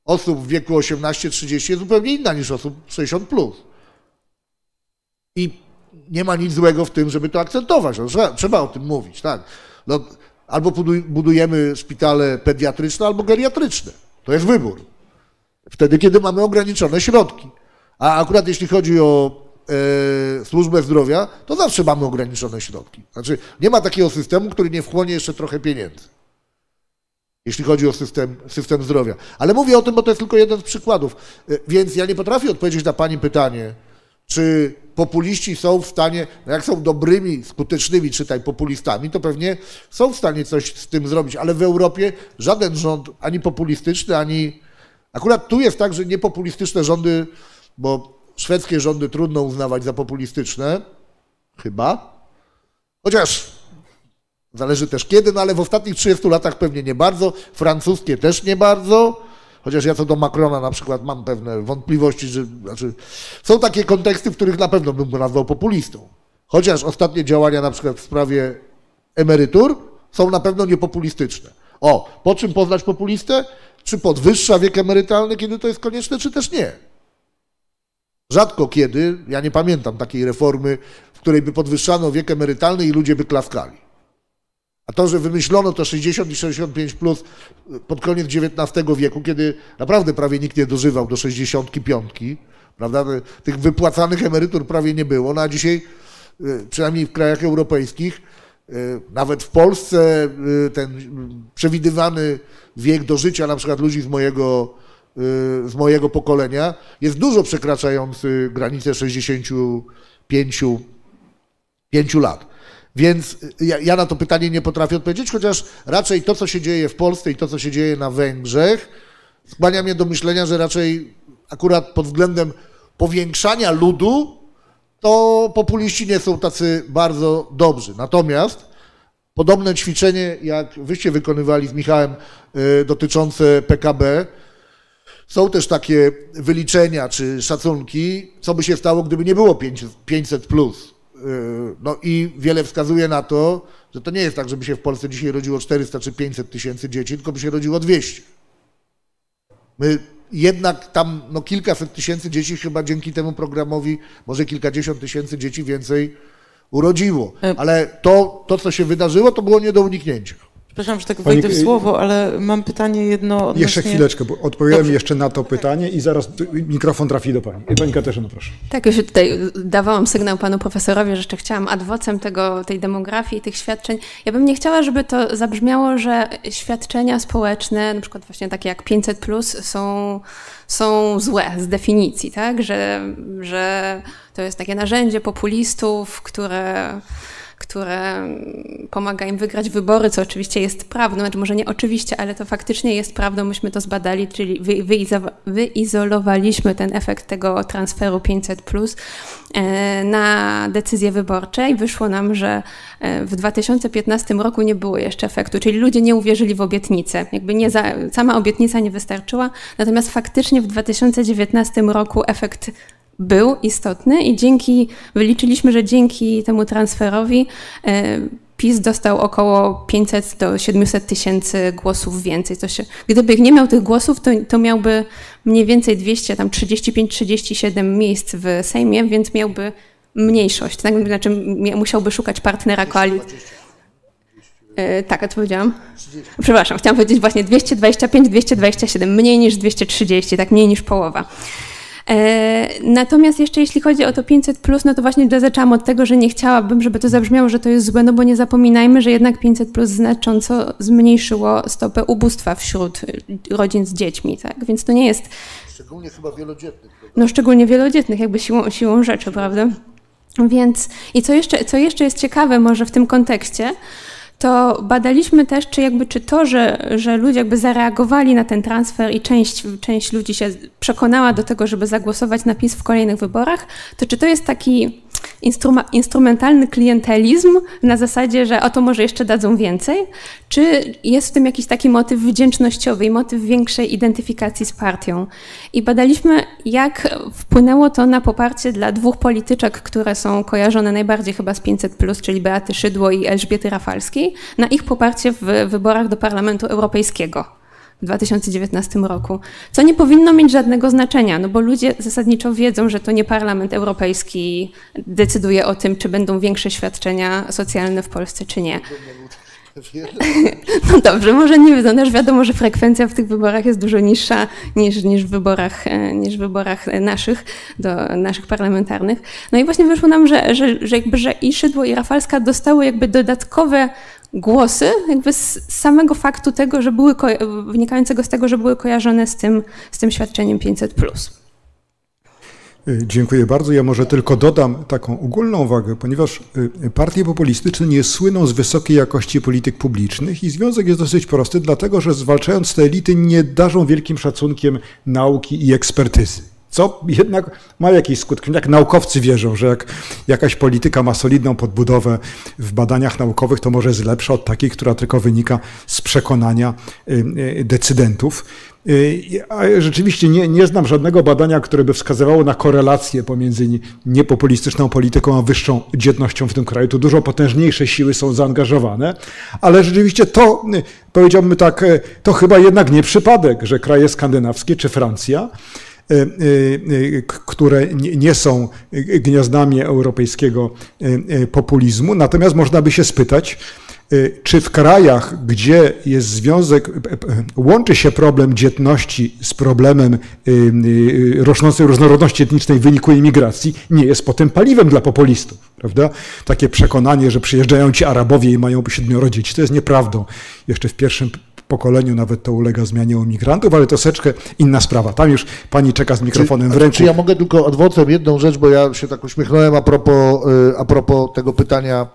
osób w wieku 18-30 jest zupełnie inna niż osób 60 plus. I nie ma nic złego w tym, żeby to akcentować. No, trzeba, trzeba o tym mówić, tak. No, albo budujemy szpitale pediatryczne, albo geriatryczne. To jest wybór. Wtedy, kiedy mamy ograniczone środki. A akurat jeśli chodzi o e, służbę zdrowia, to zawsze mamy ograniczone środki. Znaczy, nie ma takiego systemu, który nie wchłonie jeszcze trochę pieniędzy jeśli chodzi o system, system zdrowia. Ale mówię o tym, bo to jest tylko jeden z przykładów. E, więc ja nie potrafię odpowiedzieć na Pani pytanie, Czy populiści są w stanie, no jak są dobrymi, skutecznymi, czytaj, populistami, to pewnie są w stanie coś z tym zrobić, ale w Europie żaden rząd, ani populistyczny, ani... Akurat tu jest tak, że niepopulistyczne rządy, bo szwedzkie rządy trudno uznawać za populistyczne, chyba, chociaż zależy też kiedy, no ale w ostatnich 30 latach pewnie nie bardzo, francuskie też nie bardzo, Chociaż ja co do Macrona na przykład mam pewne wątpliwości, że znaczy, są takie konteksty, w których na pewno bym go nazwał populistą. Chociaż ostatnie działania na przykład w sprawie emerytur są na pewno niepopulistyczne. O, po czym poznać populistę? Czy podwyższa wiek emerytalny, kiedy to jest konieczne, czy też nie? Rzadko kiedy, ja nie pamiętam takiej reformy, w której by podwyższano wiek emerytalny i ludzie by klaskali. A to, że wymyślono to 60 i 65 plus pod koniec XIX wieku, kiedy naprawdę prawie nikt nie dożywał do 65, prawda? Tych wypłacanych emerytur prawie nie było, no a dzisiaj, y, przynajmniej w krajach europejskich, y, nawet w Polsce y, ten przewidywany wiek do życia na przykład ludzi z mojego, z mojego pokolenia jest dużo przekraczający granicę 65 5 lat. Więc ja, ja, na to pytanie nie potrafię odpowiedzieć, chociaż raczej to, co się dzieje w Polsce i to, co się dzieje na Węgrzech, skłania mnie do myślenia, że raczej akurat pod względem powiększania ludu, to populiści nie są tacy bardzo dobrzy. Natomiast podobne ćwiczenie, jak wyście wykonywali z Michałem, y, dotyczące PKB, są też takie wyliczenia czy szacunki, co by się stało, gdyby nie było 500 plus. Yy, no i wiele wskazuje na to, że to nie jest tak, żeby się w Polsce dzisiaj rodziło 400 czy 500 tysięcy dzieci, tylko by się rodziło 200. My jednak tam no, kilkaset tysięcy dzieci chyba dzięki temu programowi, może kilkadziesiąt tysięcy dzieci więcej urodziło. E, Ale to, to co się wydarzyło, to było nie do uniknięcia. Przepraszam, że tak wejdę w słowo, ale mam pytanie jedno odnośnie... Jeszcze chwileczkę, bo odpowiem Dobrze. jeszcze na to pytanie i zaraz mikrofon trafi do Pani. Pani Katarzyna, proszę. Tak, już tutaj dawałam sygnał Panu Profesorowi, że jeszcze chciałam adwocem tego, tej demografii, tych świadczeń. Ja bym nie chciała, żeby to zabrzmiało, że świadczenia społeczne, na przykład właśnie takie jak 500+, plus, są, są złe z definicji, tak? Że, że to jest takie narzędzie populistów, które które pomaga im wygrać wybory, co oczywiście jest prawdą, znaczy może nie oczywiście, ale to faktycznie jest prawdą, myśmy to zbadali, czyli wyizolowaliśmy ten efekt tego transferu 500 plus e, na decyzje wyborcze i wyszło nam, że e, w 2015 roku nie było jeszcze efektu, czyli ludzie nie uwierzyli w obietnicę. Jakby nie za, sama obietnica nie wystarczyła, natomiast faktycznie w 2019 roku efekt był istotny i dzięki, wyliczyliśmy, że dzięki temu transferowi e, PiS dostał około 500 do 700 tysięcy głosów więcej. To się, gdyby nie miał tych głosów, to, to miałby mniej więcej 200, tam 35-37 miejsc w Sejmie, więc miałby mniejszość. Tak? Znaczy musiałby szukać partnera koalicji. E, tak, odpowiedziałam. Przepraszam, chciałam powiedzieć właśnie 225-227, mniej niż 230, tak mniej niż połowa. E, natomiast jeszcze jeśli chodzi o to 500, no to właśnie zaczęłam od tego, że nie chciałabym, żeby to zabrzmiało, że to jest złe, no bo nie zapominajmy, że jednak 500 znacząco zmniejszyło stopę ubóstwa wśród rodzin z dziećmi, tak? Więc to nie jest. Szczególnie chyba wielodzietnych. No szczególnie wielodzietnych, jakby siłą, siłą rzeczy, prawda? Więc i co jeszcze, co jeszcze jest ciekawe może w tym kontekście, to badaliśmy też, czy jakby czy to, że, że ludzie jakby zareagowali na ten transfer i część, część ludzi się przekonała do tego, żeby zagłosować na PiS w kolejnych wyborach, to czy to jest taki instrumentalny klientelizm na zasadzie, że o to może jeszcze dadzą więcej, czy jest w tym jakiś taki motyw wdzięcznościowy i motyw większej identyfikacji z partią. I badaliśmy, jak wpłynęło to na poparcie dla dwóch polityczek, które są kojarzone najbardziej chyba z 500+, czyli Beaty Szydło i Elżbiety Rafalskiej, na ich poparcie w wyborach do Parlamentu Europejskiego w 2019 roku, co nie powinno mieć żadnego znaczenia, no bo ludzie zasadniczo wiedzą, że to nie Parlament Europejski decyduje o tym, czy będą większe świadczenia socjalne w Polsce, czy nie. No dobrze, może nie wiedzą, też wiadomo, że frekwencja w tych wyborach jest dużo niższa niż, niż, w, wyborach, e, niż w wyborach naszych, do naszych parlamentarnych. No i właśnie wyszło nam, że, że, że, jakby, że i Szydło i Rafalska dostały jakby dodatkowe głosy jakby z samego faktu tego, że były, wynikającego z tego, że były kojarzone z tym, z tym świadczeniem 500+. Y, dziękuję bardzo. Ja może tylko dodam taką ogólną uwagę, ponieważ y, partie populistyczne nie słyną z wysokiej jakości polityk publicznych i związek jest dosyć prosty, dlatego że zwalczając te elity nie darzą wielkim szacunkiem nauki i ekspertyzy. Co jednak ma jakiś skutek. Jak naukowcy wierzą, że jak jakaś polityka ma solidną podbudowę w badaniach naukowych, to może jest lepsza od takiej, która tylko wynika z przekonania y, decydentów. A rzeczywiście nie, nie znam żadnego badania, które by wskazywało na korelację pomiędzy niepopulistyczną polityką a wyższą dzietnością w tym kraju. Tu dużo potężniejsze siły są zaangażowane, ale rzeczywiście to, powiedziałbym tak, to chyba jednak nie przypadek, że kraje skandynawskie czy Francja które nie są gniazdami europejskiego populizmu. Natomiast można by się spytać, Y, czy w krajach, gdzie jest związek, y, y, łączy się problem dzietności z problemem rosnącej różnorodności etnicznej w wyniku imigracji, nie jest potem paliwem dla populistów, prawda? Takie przekonanie, że przyjeżdżają ci Arabowie i mają siedmioro dzieci, to jest nieprawdą. Jeszcze w pierwszym pokoleniu nawet to ulega zmianie u migrantów, ale to troszeczkę inna sprawa. Tam już pani czeka z mikrofonem czy, w ręku. Czy ja mogę tylko odwocem jedną rzecz, bo ja się tak uśmiechnąłem a propos, a propos tego pytania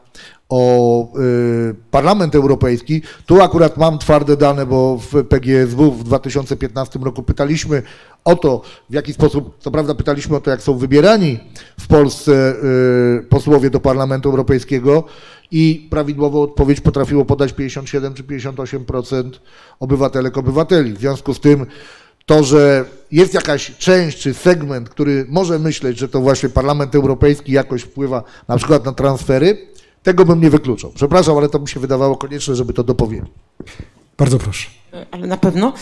o y, Parlament Europejski. Tu akurat mam twarde dane, bo w PGSW w 2015 roku pytaliśmy o to, w jaki sposób, co prawda pytaliśmy o to, jak są wybierani w Polsce y, posłowie do Parlamentu Europejskiego i prawidłową odpowiedź potrafiło podać 57 czy 58% obywatelek, obywateli. W związku z tym to, że jest jakaś część czy segment, który może myśleć, że to właśnie Parlament Europejski jakoś wpływa na przykład na transfery, tego bym nie wykluczał. Przepraszam, ale to mi się wydawało konieczne, żeby to dopowiedzieć. Bardzo proszę. Ale na pewno?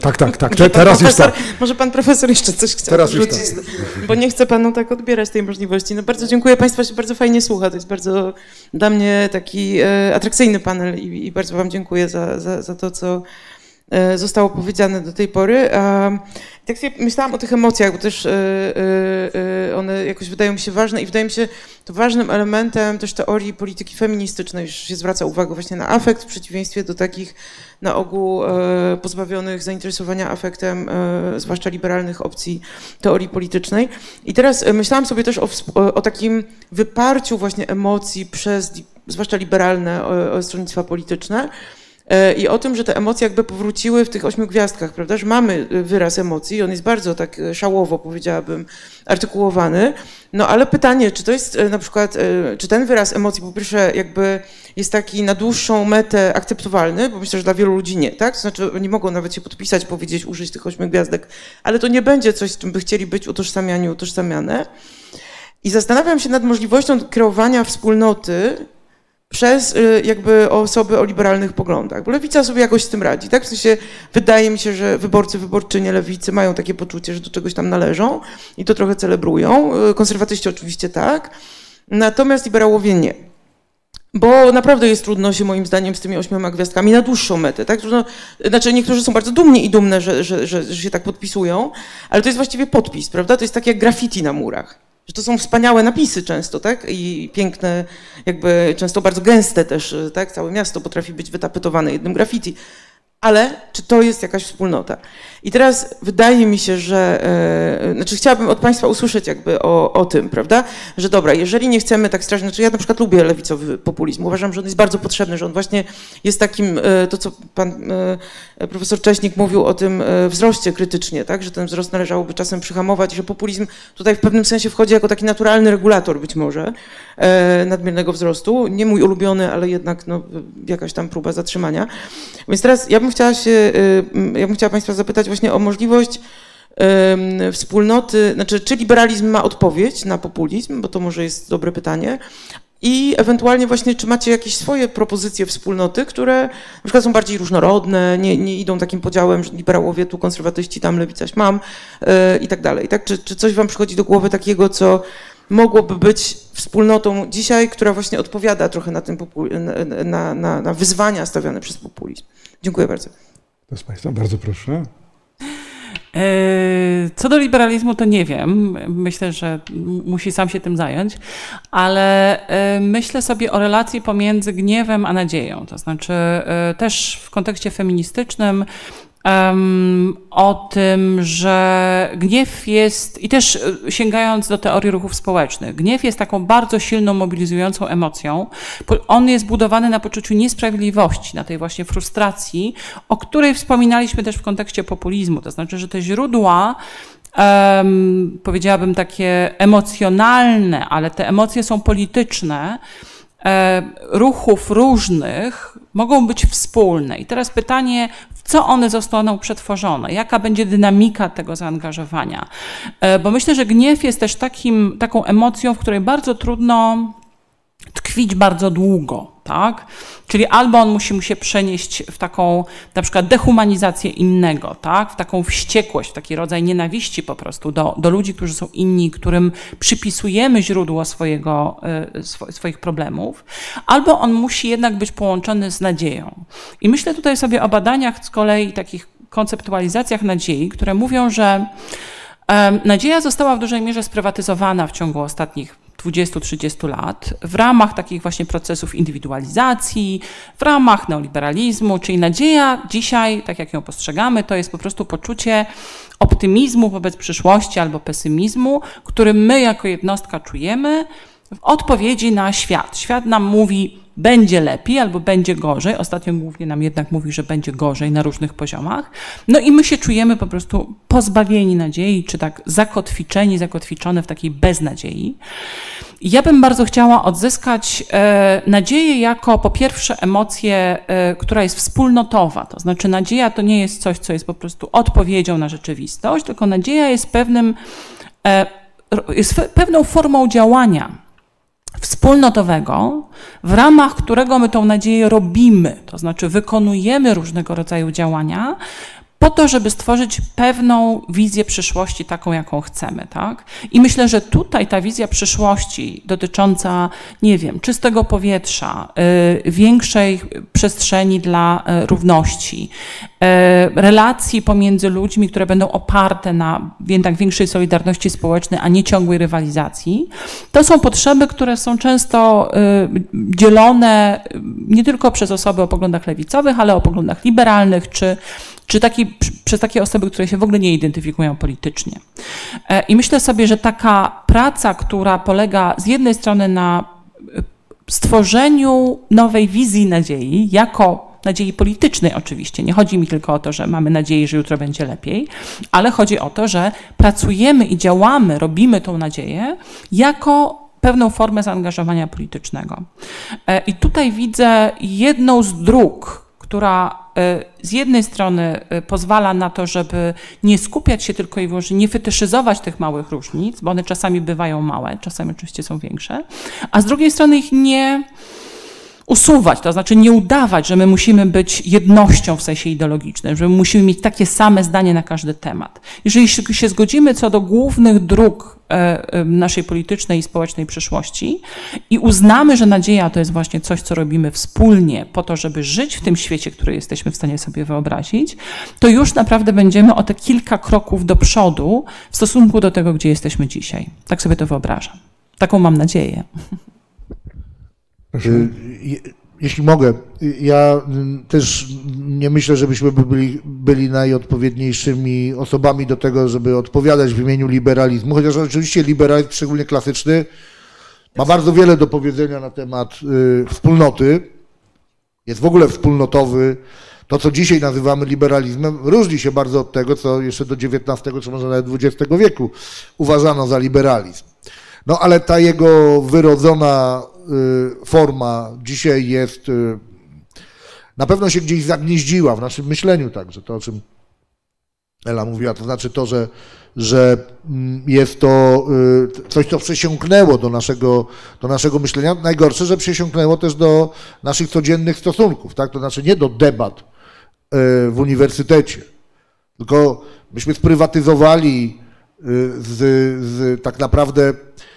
Tak, tak, tak. Te, teraz już tak. Może pan profesor jeszcze coś chciał teraz rzucić, tak. bo nie chcę panu tak odbierać tej możliwości. No bardzo dziękuję, państwa się bardzo fajnie słucha. To jest bardzo dla mnie taki e, atrakcyjny panel i, i bardzo wam dziękuję za, za, za to, co e, zostało powiedziane do tej pory. Tak sobie myślałam o tych emocjach, bo też one jakoś wydają mi się ważne i wydaje mi się to ważnym elementem też teorii polityki feministycznej, że się zwraca uwagę właśnie na afekt w przeciwieństwie do takich na ogół pozbawionych zainteresowania afektem, zwłaszcza liberalnych opcji teorii politycznej. I teraz myślałam sobie też o, o takim wyparciu właśnie emocji przez zwłaszcza liberalne stronnictwa polityczne, E, i o tym, że te emocje jakby powróciły w tych ośmiu gwiazdkach, prawda, że mamy e, wyraz emocji, on jest bardzo tak e, szałowo, powiedziałabym, artykułowany, no ale pytanie, czy to jest na przykład, czy ten wyraz emocji po pierwsze jakby jest taki na dłuższą metę akceptowalny, bo myślę, że dla wielu ludzi nie, tak, to znaczy nie mogą nawet się podpisać, powiedzieć, użyć tych ośmiu gwiazdek, ale to nie będzie coś, z czym by chcieli być utożsamiani, utożsamiane. I zastanawiam się nad możliwością kreowania wspólnoty, przez y, jakby osoby o liberalnych poglądach, bo lewica sobie jakoś z tym radzi, tak? W sensie wydaje mi się, że wyborcy, wyborczynie lewicy mają takie poczucie, że do czegoś tam należą i to trochę celebrują. Y, konserwatyści oczywiście tak, natomiast liberałowie nie. Bo naprawdę jest trudno się moim zdaniem z tymi ośmioma gwiazdkami na dłuższą metę, tak? Trudno, znaczy niektórzy są bardzo dumni i dumne, że, że, że, że się tak podpisują, ale to jest właściwie podpis, prawda? To jest tak jak graffiti na murach że to są wspaniałe napisy często, tak? I piękne, jakby często bardzo gęste też, tak? Całe miasto potrafi być wytapetowane jednym graffiti. Ale czy to jest jakaś wspólnota? I teraz wydaje mi się, że, e, znaczy chciałabym od Państwa usłyszeć jakby o, o tym, prawda? Że dobra, jeżeli nie chcemy tak strasznie, znaczy ja na przykład lubię lewicowy populizm, uważam, że on jest bardzo potrzebny, że on właśnie jest takim, e, to co Pan e, Profesor Cześnik mówił o tym wzroście krytycznie, tak? Że ten wzrost należałoby czasem przyhamować, że populizm tutaj w pewnym sensie wchodzi jako taki naturalny regulator być może nadmiernego wzrostu. Nie mój ulubiony, ale jednak no, jakaś tam próba zatrzymania. Więc teraz ja bym chciała się, ja bym chciała Państwa zapytać właśnie o możliwość wspólnoty, znaczy czy liberalizm ma odpowiedź na populizm, bo to może jest dobre pytanie, i ewentualnie właśnie, czy macie jakieś swoje propozycje wspólnoty, które na przykład są bardziej różnorodne, nie, nie idą takim podziałem, że liberałowie tu, konserwatyści tam, lewicaś mam yy, i tak dalej. Tak? Czy, czy coś wam przychodzi do głowy takiego, co mogłoby być wspólnotą dzisiaj, która właśnie odpowiada trochę na, na, na, na wyzwania stawiane przez populizm? Dziękuję bardzo. Proszę Państwa, bardzo proszę. E, co do liberalizmu, to nie wiem. Myślę, że musi sam się tym zająć, ale e, myślę sobie o relacji pomiędzy gniewem a nadzieją. To znaczy, e, też w kontekście feministycznym o tym, że gniew jest, i też e, sięgając do teorii ruchów społecznych, gniew jest taką bardzo silną, mobilizującą emocją. On jest budowany na poczuciu niesprawiedliwości, na tej właśnie frustracji, o której wspominaliśmy też w kontekście populizmu. To znaczy, że te źródła um, powiedziałabym takie emocjonalne, ale te emocje są polityczne, e, ruchów różnych mogą być wspólne. I teraz pytanie, co one zostaną przetworzone? Jaka będzie dynamika tego zaangażowania? E, bo myślę, że gniew jest też takim, taką emocją, w której bardzo trudno tkwić bardzo długo, tak? Czyli albo on musi mu się przenieść w taką na przykład dehumanizację innego, tak? W taką wściekłość, w taki rodzaj nienawiści po prostu do, do ludzi, którzy są inni, którym przypisujemy źródło swojego, y, swoich problemów, albo on musi jednak być połączony z nadzieją. I myślę tutaj sobie o badaniach z kolei takich konceptualizacjach nadziei, które mówią, że Nadzieja została w dużej mierze sprywatyzowana w ciągu ostatnich 20-30 lat w ramach takich właśnie procesów indywidualizacji, w ramach neoliberalizmu, czyli nadzieja dzisiaj, tak jak ją postrzegamy, to jest po prostu poczucie optymizmu wobec przyszłości albo pesymizmu, który my jako jednostka czujemy w odpowiedzi na świat. Świat nam mówi, będzie lepiej albo będzie gorzej. Ostatnio głównie nam jednak mówi, że będzie gorzej na różnych poziomach. No i my się czujemy po prostu pozbawieni nadziei, czy tak zakotwiczeni, zakotwiczone w takiej beznadziei. Ja bym bardzo chciała odzyskać e, nadzieję jako po pierwsze emocję, e, która jest wspólnotowa. To znaczy nadzieja to nie jest coś, co jest po prostu odpowiedzią na rzeczywistość, tylko nadzieja jest pewnym, e, jest pewną formą działania wspólnotowego, w ramach którego my tą nadzieję robimy, to znaczy wykonujemy różnego rodzaju działania, po to, żeby stworzyć pewną wizję przyszłości taką, jaką chcemy, tak? I myślę, że tutaj ta wizja przyszłości dotycząca, nie wiem, czystego powietrza, y, większej przestrzeni dla y, równości, y, relacji pomiędzy ludźmi, które będą oparte na jednak większej solidarności społecznej, a nie ciągłej rywalizacji, to są potrzeby, które są często dzielone nie tylko przez osoby o poglądach lewicowych, ale o poglądach liberalnych czy czy taki, przez takie osoby, które się w ogóle nie identyfikują politycznie. E, I myślę sobie, że taka praca, która polega z jednej strony na e, stworzeniu nowej wizji nadziei, jako nadziei politycznej oczywiście. Nie chodzi mi tylko o to, że mamy nadzieję, że jutro będzie lepiej, ale chodzi o to, że pracujemy i działamy, robimy tą nadzieję jako pewną formę zaangażowania politycznego. E, I tutaj widzę jedną z dróg, która e, z jednej strony e, pozwala na to, żeby nie skupiać się tylko i wyłącznie, nie fetyszyzować tych małych różnic, bo one czasami bywają małe, czasami oczywiście są większe, a z drugiej strony ich nie usuwać, to znaczy nie udawać, że my musimy być jednością w sensie ideologicznym, że my musimy mieć takie same zdanie na każdy temat. Jeżeli się zgodzimy co do głównych dróg e, naszej politycznej i społecznej przyszłości i uznamy, że nadzieja to jest właśnie coś, co robimy wspólnie po to, żeby żyć w tym świecie, który jesteśmy w stanie sobie wyobrazić, to już naprawdę będziemy o te kilka kroków do przodu w stosunku do tego, gdzie jesteśmy dzisiaj. Tak sobie to wyobrażam. Taką mam nadzieję. Y, jeśli mogę, y, ja y, też nie myślę, żebyśmy byli, byli najodpowiedniejszymi osobami do tego, żeby odpowiadać w imieniu liberalizmu, chociaż oczywiście liberalizm, szczególnie klasyczny, ma bardzo wiele do powiedzenia na temat y, wspólnoty, jest w ogóle wspólnotowy. To, co dzisiaj nazywamy liberalizmem, różni się bardzo od tego, co jeszcze do XIX czy może nawet XX wieku uważano za liberalizm. No ale ta jego wyrodzona forma dzisiaj jest, y, na pewno się gdzieś zagnieździła w naszym myśleniu także, to o czym Ela mówiła, to znaczy to, że, że mm, jest to y, coś, co przesiąknęło do naszego, do naszego myślenia. Najgorsze, że przesiąknęło też do naszych codziennych stosunków, tak? to znaczy nie do debat w uniwersytecie, tylko myśmy sprywatyzowali z, z tak naprawdę Y,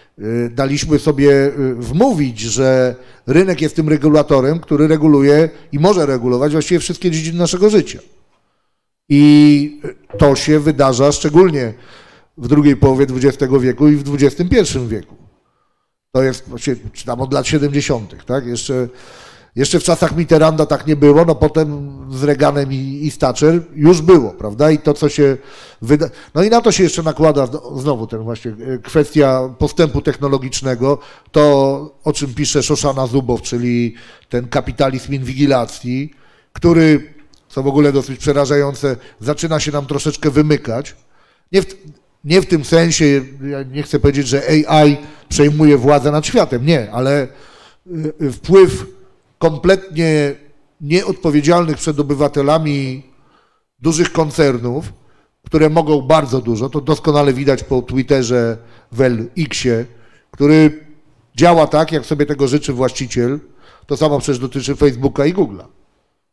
daliśmy sobie y, wmówić, że rynek jest tym regulatorem, który reguluje i może regulować właściwie wszystkie dziedziny naszego życia. I to się wydarza szczególnie w drugiej połowie XX wieku i w XXI wieku. To jest, czy tam od lat 70., tak? Jeszcze, Jeszcze w czasach Mitterranda tak nie było, no potem z Reaganem i, i Thatcher już było, prawda? I to, co się wyda... No i na to się jeszcze nakłada znowu ten właśnie e, kwestia postępu technologicznego, to o czym pisze Szoszana Zubow, czyli ten kapitalizm inwigilacji, który, co w ogóle dosyć przerażające, zaczyna się nam troszeczkę wymykać. Nie w, nie w tym sensie, ja nie chcę powiedzieć, że AI przejmuje władzę nad światem, nie, ale y, wpływ kompletnie nieodpowiedzialnych przed obywatelami dużych koncernów, które mogą bardzo dużo, to doskonale widać po Twitterze w LX-ie, który działa tak, jak sobie tego życzy właściciel. To samo przecież dotyczy Facebooka i Google'a.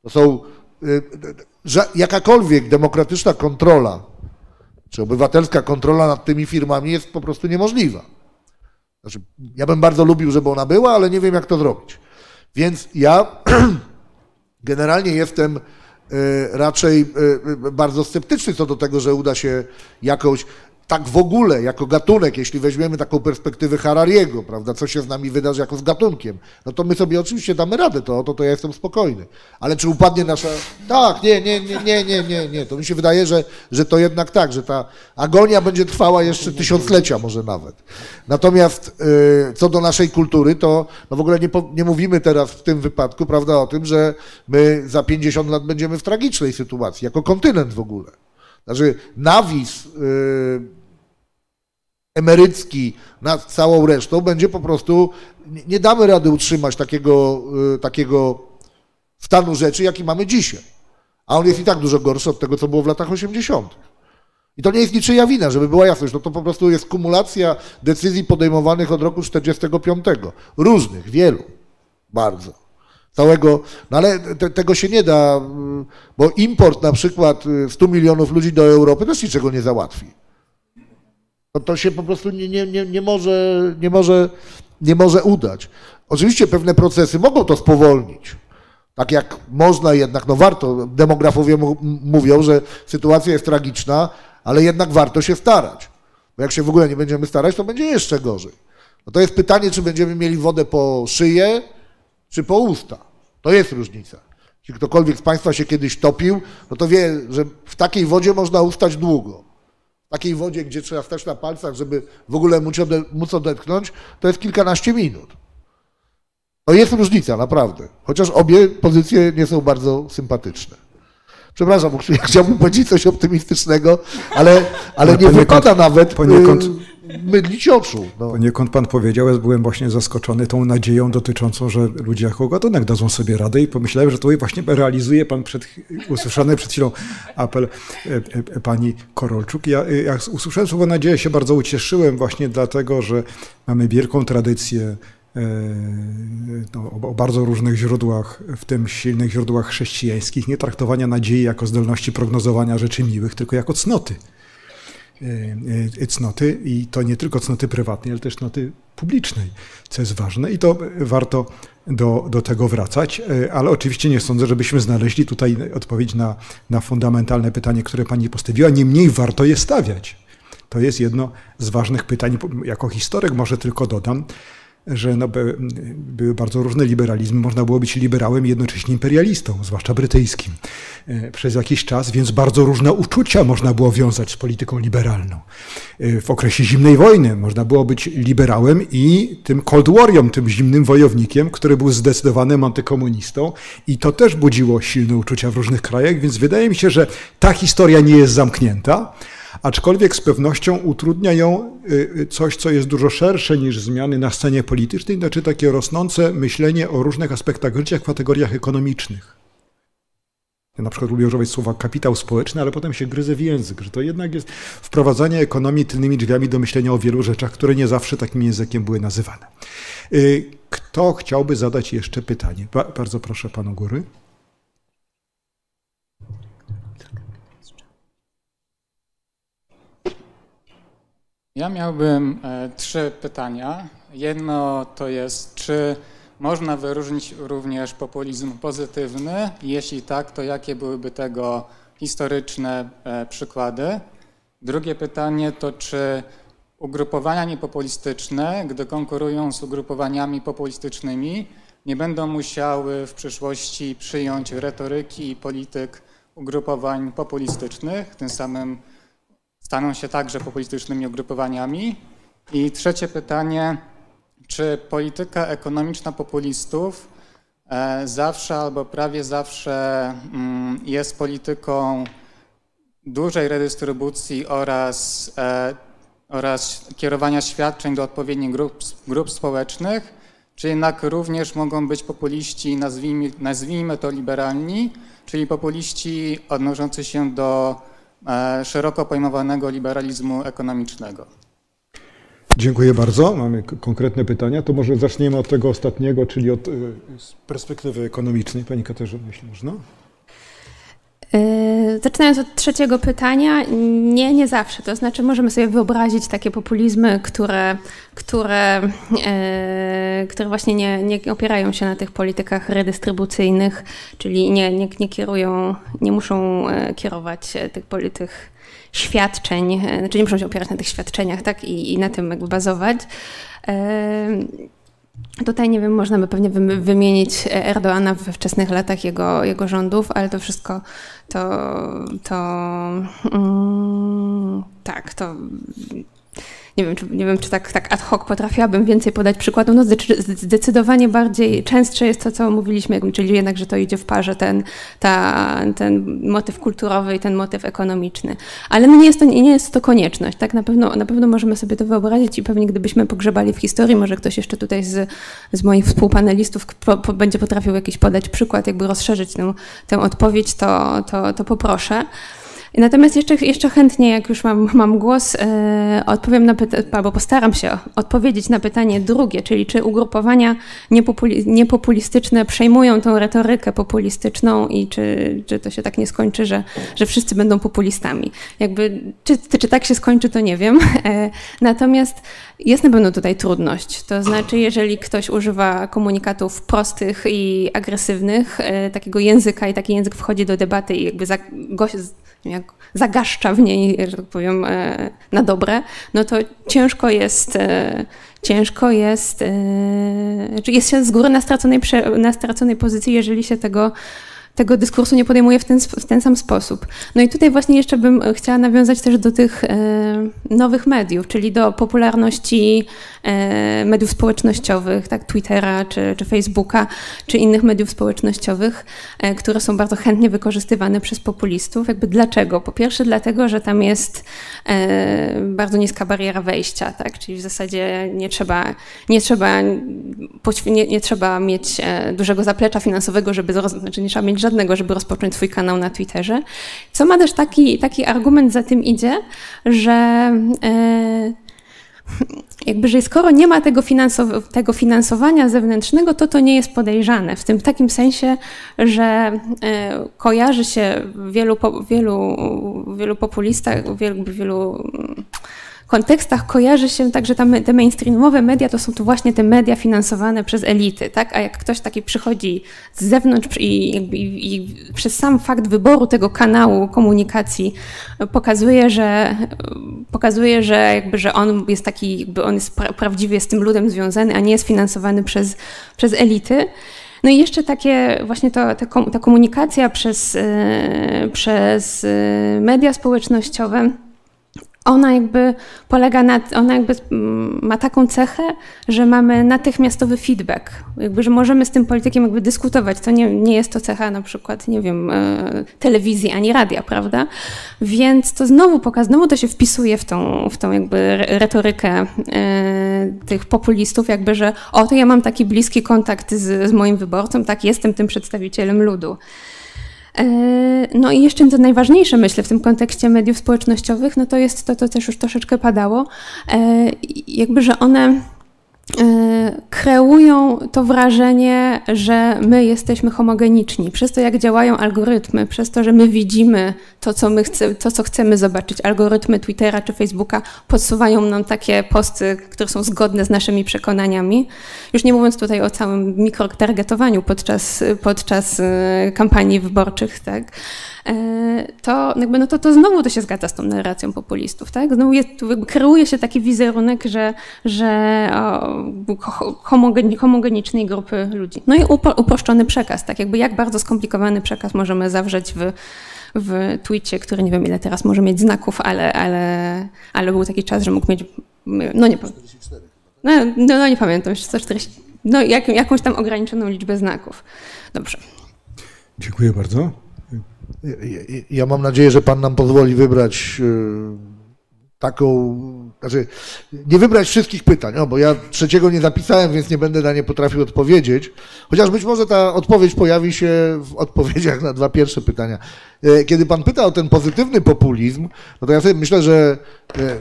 To są y, jakakolwiek demokratyczna kontrola, czy obywatelska kontrola nad tymi firmami jest po prostu niemożliwa. Znaczy, ja bym bardzo lubił, żeby ona była, ale nie wiem, jak to zrobić. Więc ja generalnie jestem e, raczej e, bardzo sceptyczny co do tego, że uda się jakąś tak w ogóle, jako gatunek, jeśli weźmiemy taką perspektywę Harariego, prawda, co się z nami wydarzy jako z gatunkiem, no to my sobie oczywiście damy radę, to, to, to ja jestem spokojny. Ale czy upadnie nasza... Tak, nie, nie, nie, nie, nie, nie, nie. To mi się wydaje, że, że to jednak tak, że ta agonia będzie trwała jeszcze tysiąclecia może nawet. Natomiast yy, co do naszej kultury, to no w ogóle nie, nie mówimy teraz w tym wypadku, prawda, o tym, że my za 50 lat będziemy w tragicznej sytuacji, jako kontynent w ogóle. Znaczy nawis yy, emerycki nad całą resztą będzie po prostu, nie damy rady utrzymać takiego, yy, takiego stanu rzeczy, jaki mamy dzisiaj. A on jest i tak dużo gorszy od tego, co było w latach 80. I to nie jest niczyja wina, żeby była jasność, no to po prostu jest kumulacja decyzji podejmowanych od roku 45. Różnych, wielu, bardzo całego, no ale te, tego się nie da, bo import na przykład 100 y, milionów ludzi do Europy też niczego nie załatwi. To, to się po prostu nie, nie, nie, nie, może, nie, może, nie może udać. Oczywiście pewne procesy mogą to spowolnić. Tak jak można jednak, no warto, demografowie mówią, że sytuacja jest tragiczna, ale jednak warto się starać. Bo jak się w ogóle nie będziemy starać, to będzie jeszcze gorzej. No to jest pytanie, czy będziemy mieli wodę po szyję, czy po usta. To jest różnica. Jeśli ktokolwiek z Państwa się kiedyś topił, no to wie, że w takiej wodzie można ustać długo. W takiej wodzie, gdzie trzeba stać na palcach, żeby w ogóle móc odetchnąć, to jest kilkanaście minut. To jest różnica, naprawdę. Chociaż obie pozycje nie są bardzo sympatyczne. Przepraszam, chciałbym powiedzieć coś optymistycznego, ale, ale nie poniekąd, wypada nawet poniekąd, y, mydlić oczu. No. Poniekąd pan powiedział, ja byłem właśnie zaskoczony tą nadzieją dotyczącą, że ludzie jako gatunek dadzą sobie radę i pomyślałem, że tutaj właśnie realizuje pan przed, usłyszany przed chwilą apel e, e, pani Korolczuk. Ja, jak usłyszałem słowo nadzieję się bardzo ucieszyłem właśnie dlatego, że mamy wielką tradycję e, no, o bardzo różnych źródłach, w tym silnych źródłach chrześcijańskich, nie traktowania nadziei jako zdolności prognozowania rzeczy miłych, tylko jako cnoty. E, e, cnoty i to nie tylko cnoty prywatnej, ale też cnoty publicznej, co jest ważne i to warto do, do tego wracać, ale oczywiście nie sądzę, żebyśmy znaleźli tutaj odpowiedź na, na fundamentalne pytanie, które pani postawiła, niemniej warto je stawiać. To jest jedno z ważnych pytań. Jako historyk może tylko dodam, że no, by, były bardzo różne liberalizmy. Można było być liberałem i jednocześnie imperialistą, zwłaszcza brytyjskim, e, przez jakiś czas, więc bardzo różne uczucia można było wiązać z polityką liberalną. E, w okresie zimnej wojny można było być liberałem i tym Cold Warriorem, tym zimnym wojownikiem, który był zdecydowanym antykomunistą i to też budziło silne uczucia w różnych krajach, więc wydaje mi się, że ta historia nie jest zamknięta aczkolwiek z pewnością utrudnia ją y, y, coś, co jest dużo szersze niż zmiany na scenie politycznej, znaczy takie rosnące myślenie o różnych aspektach życia w kategoriach ekonomicznych. Ja na przykład lubię używać słowa kapitał społeczny, ale potem się gryzę w język, że to jednak jest wprowadzanie ekonomii tylnymi drzwiami do myślenia o wielu rzeczach, które nie zawsze takim językiem były nazywane. Y, kto chciałby zadać jeszcze pytanie? Bardzo proszę panu góry. Ja miałbym e, trzy pytania. Jedno to jest, czy można wyróżnić również populizm pozytywny? Jeśli tak, to jakie byłyby tego historyczne e, przykłady? Drugie pytanie to, czy ugrupowania niepopulistyczne, gdy konkurują z ugrupowaniami populistycznymi, nie będą musiały w przyszłości przyjąć retoryki i polityk ugrupowań populistycznych, tym samym staną się także populistycznymi ugrupowaniami. I trzecie pytanie, czy polityka ekonomiczna populistów e, zawsze albo prawie zawsze mm, jest polityką dużej redystrybucji oraz, e, oraz kierowania świadczeń do odpowiednich grup, grup społecznych, czy jednak również mogą być populiści, nazwijmy, nazwijmy to liberalni, czyli populiści odnoszący się do szeroko pojmowanego liberalizmu ekonomicznego. Dziękuję bardzo. Mamy konkretne pytania. To może zaczniemy od tego ostatniego, czyli od y, perspektywy ekonomicznej. Pani Katarzyna, jeśli można. Yy, zaczynając od trzeciego pytania, nie, nie zawsze. To znaczy, możemy sobie wyobrazić takie populizmy, które, które, yy, które właśnie nie, nie opierają się na tych politykach redystrybucyjnych, czyli nie, nie, nie kierują, nie muszą yy, kierować tych polityk świadczeń, znaczy nie muszą się opierać na tych świadczeniach, tak, i, i na tym jakby bazować. Tutaj nie wiem, można by pewnie wymienić Erdoana we wczesnych latach jego, jego rządów, ale to wszystko to, to mm, tak, to nie wiem, czy, nie wiem, czy tak, tak ad hoc potrafiłabym więcej podać przykładów. No zdecydowanie bardziej częstsze jest to, co mówiliśmy, czyli jednak, że to idzie w parze, ten, ta, ten motyw kulturowy i ten motyw ekonomiczny. Ale no nie, jest to, nie jest to konieczność. Tak? Na, pewno, na pewno możemy sobie to wyobrazić i pewnie gdybyśmy pogrzebali w historii, może ktoś jeszcze tutaj z, z moich współpanelistów po, po, będzie potrafił jakiś podać przykład, jakby rozszerzyć tę, tę odpowiedź, to, to, to poproszę. Natomiast jeszcze, jeszcze chętnie, jak już mam, mam głos, e, odpowiem na pytanie, albo postaram się odpowiedzieć na pytanie drugie, czyli czy ugrupowania niepopuli niepopulistyczne przejmują tą retorykę populistyczną i czy, czy to się tak nie skończy, że, że wszyscy będą populistami. Jakby, czy, czy tak się skończy, to nie wiem. E, natomiast jest na pewno tutaj trudność. To znaczy, jeżeli ktoś używa komunikatów prostych i agresywnych, e, takiego języka i taki język wchodzi do debaty i jakby za, jak zagaszcza w niej, że tak powiem, e, na dobre, no to ciężko jest, e, ciężko jest, czy jest się z góry na straconej, na straconej pozycji, jeżeli się tego tego dyskursu nie podejmuje w ten, w ten sam sposób. No i tutaj właśnie jeszcze bym chciała nawiązać też do tych e, nowych mediów, czyli do popularności e, mediów społecznościowych, tak, Twittera, czy, czy Facebooka, czy innych mediów społecznościowych, e, które są bardzo chętnie wykorzystywane przez populistów. Jakby dlaczego? Po pierwsze dlatego, że tam jest e, bardzo niska bariera wejścia, tak, czyli w zasadzie nie trzeba, nie trzeba, nie, nie trzeba mieć e, dużego zaplecza finansowego, żeby, znaczy nie trzeba mieć żadnego, żeby rozpocząć swój kanał na Twitterze. Co ma też taki, taki argument za tym idzie, że e, jakby, że skoro nie ma tego, finansow tego finansowania zewnętrznego, to to nie jest podejrzane. W tym takim sensie, że e, kojarzy się wielu, wielu, wielu populistach, wielu, wielu kontekstach kojarzy się tak, że te mainstreamowe media to są to właśnie te media finansowane przez elity, tak? A jak ktoś taki przychodzi z zewnątrz i, i, przez sam fakt wyboru tego kanału komunikacji pokazuje, że pokazuje, że jakby, że on jest taki, jakby on jest pra prawdziwie z tym ludem związany, a nie jest finansowany przez, przez elity. No i jeszcze takie właśnie to, ta komunikacja przez, yy, przez yy, media społecznościowe ona jakby polega na, ona jakby ma taką cechę, że mamy natychmiastowy feedback, jakby, że możemy z tym politykiem jakby dyskutować. To nie, nie jest to cecha na przykład, nie wiem, e, telewizji ani radia, prawda? Więc to znowu pokazuje, znowu to się wpisuje w tą, w tą jakby retorykę e, tych populistów, jakby, że o, to ja mam taki bliski kontakt z, z moim wyborcą, tak, jestem tym przedstawicielem ludu. E, no i jeszcze to najważniejsze, myślę, w tym kontekście mediów społecznościowych, no to jest to, co też już troszeczkę padało, e, jakby, że one kreują to wrażenie, że my jesteśmy homogeniczni. Przez to, jak działają algorytmy, przez to, że my widzimy to, co, my chce, to, co chcemy zobaczyć. Algorytmy Twittera czy Facebooka podsuwają nam takie posty, które są zgodne z naszymi przekonaniami. Już nie mówiąc tutaj o całym mikrotargetowaniu podczas, podczas e, kampanii wyborczych, tak? E, to, jakby, no to, to znowu to się zgadza z tą narracją populistów. Tak? Znowu jest, kreuje się taki wizerunek, że, że o, homogenicznej grupy ludzi. No i uproszczony przekaz, tak jakby jak bardzo skomplikowany przekaz możemy zawrzeć w, w tweetie, który nie wiem ile teraz może mieć znaków, ale, ale, ale był taki czas, że mógł mieć, no nie pamiętam. No, no, no nie pamiętam, 140, no jak, jakąś tam ograniczoną liczbę znaków. Dobrze. Dziękuję bardzo. Ja, ja mam nadzieję, że Pan nam pozwoli wybrać taką, znaczy nie wybrać wszystkich pytań, no, bo ja trzeciego nie zapisałem, więc nie będę na nie potrafił odpowiedzieć, chociaż być może ta odpowiedź pojawi się w odpowiedziach na dwa pierwsze pytania. E, kiedy Pan pyta o ten pozytywny populizm, no to ja sobie myślę, że e,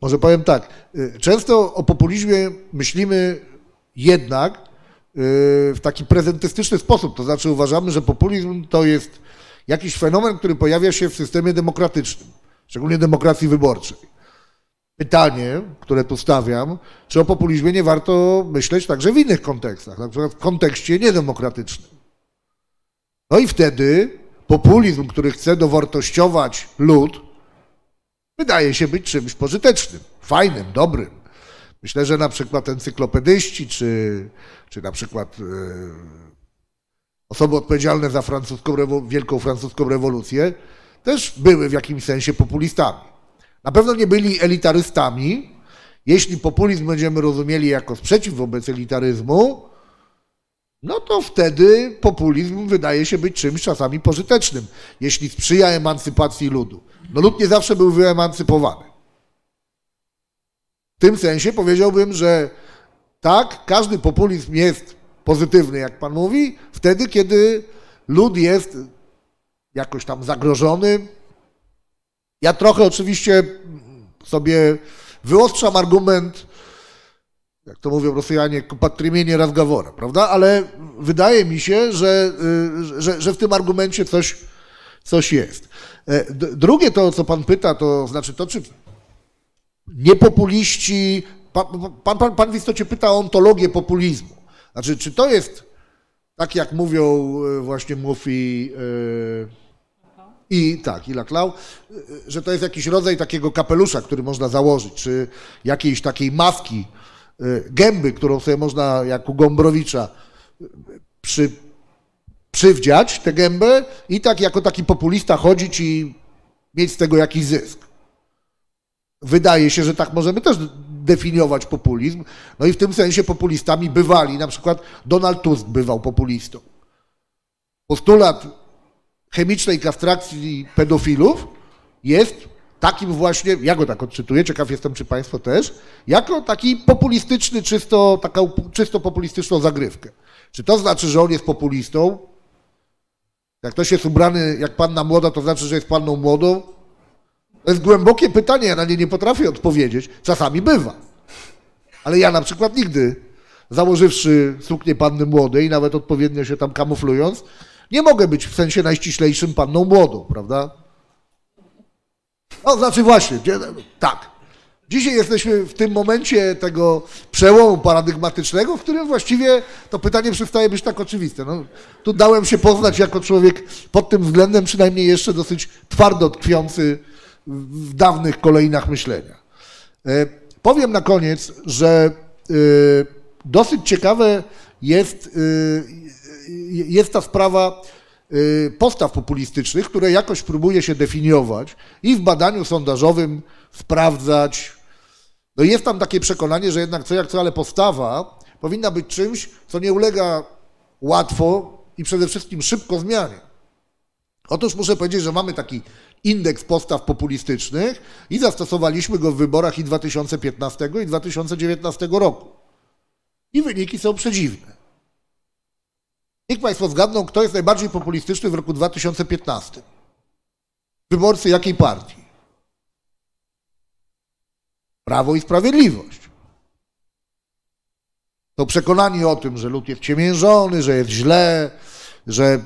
może powiem tak, e, często o populizmie myślimy jednak w taki prezentystyczny sposób, to znaczy uważamy, że populizm to jest jakiś fenomen, który pojawia się w systemie demokratycznym szczególnie demokracji wyborczej. Pytanie, które tu stawiam, czy o populizmie nie warto myśleć także w innych kontekstach, na przykład w kontekście niedemokratycznym. No i wtedy populizm, który chce dowartościować lud, wydaje się być czymś pożytecznym, fajnym, dobrym. Myślę, że na przykład encyklopedyści, czy, czy na przykład e, osoby odpowiedzialne za francuską, wielką francuską rewolucję też były w jakimś sensie populistami. Na pewno nie byli elitarystami. Jeśli populizm będziemy rozumieli jako sprzeciw wobec elitaryzmu, no to wtedy populizm wydaje się być czymś czasami pożytecznym, jeśli sprzyja emancypacji ludu. No lud nie zawsze był wyemancypowany. W tym sensie powiedziałbym, że tak, każdy populizm jest pozytywny, jak pan mówi, wtedy, kiedy lud jest jakoś tam zagrożony. Ja trochę oczywiście sobie wyostrzam argument, jak to mówią Rosjanie, patrimienie razgawora, prawda? Ale wydaje mi się, że, y, że, że w tym argumencie coś, coś jest. E, drugie to, co pan pyta, to znaczy to, czy niepopuliści, pan, pan, pan, pan w istocie pyta o ontologię populizmu. Znaczy, czy to jest, tak jak mówią e, właśnie Mufi, yy, i tak, i laklał, że to jest jakiś rodzaj takiego kapelusza, który można założyć, czy jakiejś takiej maski, y, gęby, którą sobie można, jak u Gombrowicza, przy, przywdziać tę gębę i tak jako taki populista chodzić i mieć z tego jakiś zysk. Wydaje się, że tak możemy też definiować populizm. No i w tym sensie populistami bywali, na przykład Donald Tusk bywał populistą. Postulat chemicznej kastrakcji pedofilów jest takim właśnie, ja go tak odczytuję, ciekaw jestem, czy Państwo też, jako taki populistyczny, czysto, taką czysto populistyczną zagrywkę. Czy to znaczy, że on jest populistą? Jak ktoś jest ubrany jak panna młoda, to znaczy, że jest panną młodą? To jest głębokie pytanie, ja na nie nie potrafię odpowiedzieć. Czasami bywa. Ale ja na przykład nigdy, założywszy suknię panny młodej, nawet odpowiednio się tam kamuflując, nie mogę być w sensie najściślejszym panną młodą, prawda? No, znaczy właśnie, tak. Dzisiaj jesteśmy w tym momencie tego przełomu paradygmatycznego, w którym właściwie to pytanie przestaje być tak oczywiste. No, tu dałem się poznać jako człowiek pod tym względem przynajmniej jeszcze dosyć twardo tkwiący w dawnych kolejnach myślenia. E, powiem na koniec, że e, dosyć ciekawe jest e, jest ta sprawa y, postaw populistycznych, które jakoś próbuje się definiować i w badaniu sondażowym sprawdzać. No jest tam takie przekonanie, że jednak co jak co, ale postawa powinna być czymś, co nie ulega łatwo i przede wszystkim szybko zmianie. Otóż muszę powiedzieć, że mamy taki indeks postaw populistycznych i zastosowaliśmy go w wyborach i 2015 i 2019 roku. I wyniki są przedziwne. Niech Państwo zgadną, kto jest najbardziej populistyczny w roku 2015. Wyborcy jakiej partii? Prawo i Sprawiedliwość. To przekonani o tym, że lud jest ciemiężony, że jest źle, że y,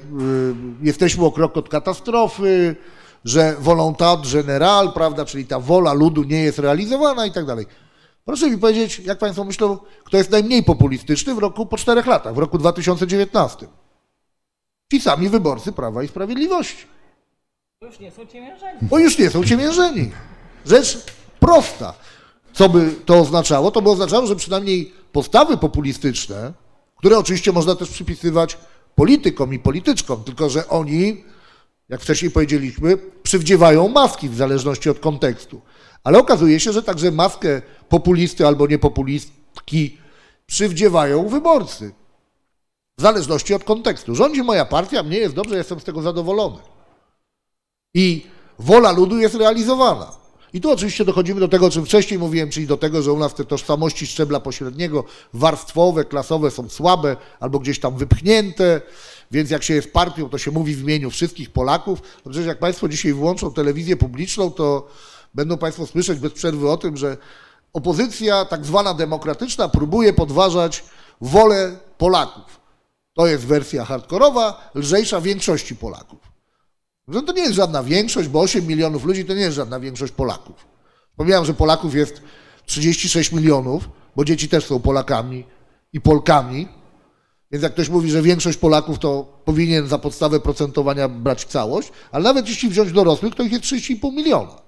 jesteśmy o krok od katastrofy, że volontat general, prawda, czyli ta wola ludu nie jest realizowana i tak dalej. Proszę mi powiedzieć, jak Państwo myślą, kto jest najmniej populistyczny w roku po czterech latach, w roku 2019? Ci sami wyborcy Prawa i Sprawiedliwości. Bo już nie są ciemiężeni. Bo już nie są ciemiężeni. Rzecz prosta. Co by to oznaczało? To by oznaczało, że przynajmniej postawy populistyczne, które oczywiście można też przypisywać politykom i polityczkom, tylko że oni, jak wcześniej powiedzieliśmy, przywdziewają maski w zależności od kontekstu. Ale okazuje się, że także maskę populisty albo niepopulistki przywdziewają wyborcy. W zależności od kontekstu. Rządzi moja partia, mnie jest dobrze, jestem z tego zadowolony. I wola ludu jest realizowana. I tu oczywiście dochodzimy do tego, o czym wcześniej mówiłem, czyli do tego, że u nas te tożsamości szczebla pośredniego, warstwowe, klasowe są słabe albo gdzieś tam wypchnięte, więc jak się jest partią, to się mówi w imieniu wszystkich Polaków. No jak Państwo dzisiaj włączą telewizję publiczną, to będą Państwo słyszeć bez przerwy o tym, że opozycja tak zwana demokratyczna próbuje podważać wolę Polaków. To jest wersja hardkorowa, lżejsza większości Polaków. No to nie jest żadna większość, bo 8 milionów ludzi to nie jest żadna większość Polaków. Pomijam, że Polaków jest 36 milionów, bo dzieci też są Polakami i Polkami, więc jak ktoś mówi, że większość Polaków to powinien za podstawę procentowania brać całość, ale nawet jeśli wziąć dorosłych, to ich jest 30,5 miliona.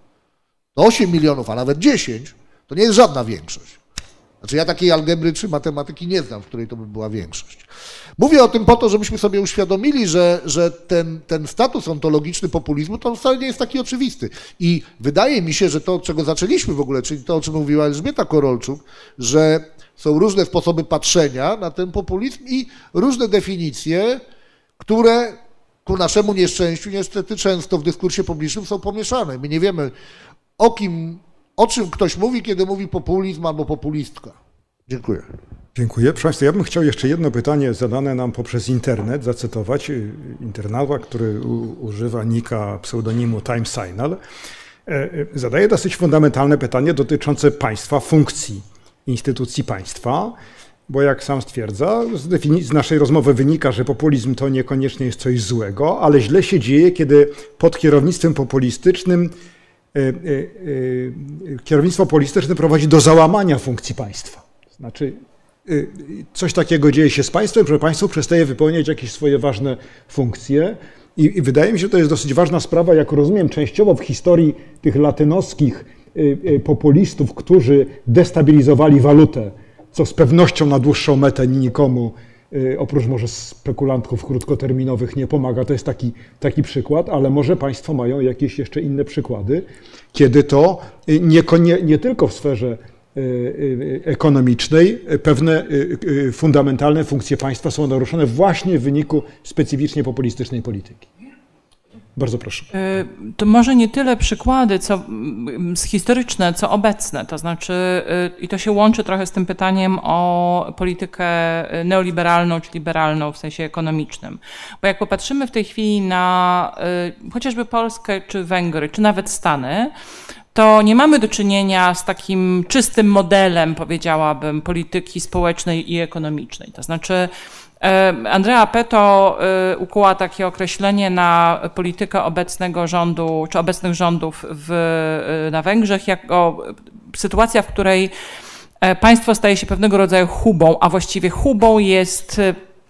To 8 milionów, a nawet 10, to nie jest żadna większość. Znaczy ja takiej algebry czy matematyki nie znam, w której to by była większość. Mówię o tym po to, żebyśmy sobie uświadomili, że, że ten, ten status ontologiczny populizmu to wcale nie jest taki oczywisty. I wydaje mi się, że to, od czego zaczęliśmy w ogóle, czyli to, o czym mówiła Elżbieta Korolczuk, że są różne sposoby patrzenia na ten populizm i różne definicje, które ku naszemu nieszczęściu niestety często w dyskursie publicznym są pomieszane. My nie wiemy, o kim, o czym ktoś mówi, kiedy mówi populizm albo populistka. Dziękuję. Dziękuję. Proszę Państwa, ja bym chciał jeszcze jedno pytanie zadane nam poprzez internet zacytować. Y, internauta, który u, używa nika pseudonimu Time Signal, e, e, zadaje dosyć fundamentalne pytanie dotyczące państwa, funkcji instytucji państwa, bo jak sam stwierdza, z, z naszej rozmowy wynika, że populizm to niekoniecznie jest coś złego, ale źle się dzieje, kiedy pod kierownictwem populistycznym kierownictwo populistyczne prowadzi do załamania funkcji państwa. Znaczy, Y, coś takiego dzieje się z państwem, że państwo przestaje wypełniać jakieś swoje ważne funkcje. I, I, wydaje mi się, że to jest dosyć ważna sprawa, jak rozumiem, częściowo w historii tych latynoskich y, y, populistów, którzy destabilizowali walutę, co z pewnością na dłuższą metę nikomu, oprócz może spekulantów krótkoterminowych, nie pomaga. To jest taki, taki przykład, ale może Państwo mają jakieś jeszcze inne przykłady, kiedy to nie, nie, nie tylko w sferze Y, y, ekonomicznej pewne y, fundamentalne funkcje państwa są naruszone właśnie w wyniku specyficznie populistycznej polityki. Bardzo proszę. To może nie tyle przykłady co historyczne, co obecne. To znaczy, i to się łączy trochę z tym pytaniem o politykę neoliberalną czy liberalną w sensie ekonomicznym. Bo jak popatrzymy w tej chwili na chociażby Polskę czy Węgry, czy nawet Stany, to nie mamy do czynienia z takim czystym modelem, powiedziałabym, polityki społecznej i ekonomicznej. To znaczy, e, Andrea Peto e, ukuła takie określenie na politykę obecnego rządu, czy obecnych rządów w, e, na Węgrzech, jako sytuacja, w której państwo staje się pewnego rodzaju hubą, a właściwie hubą jest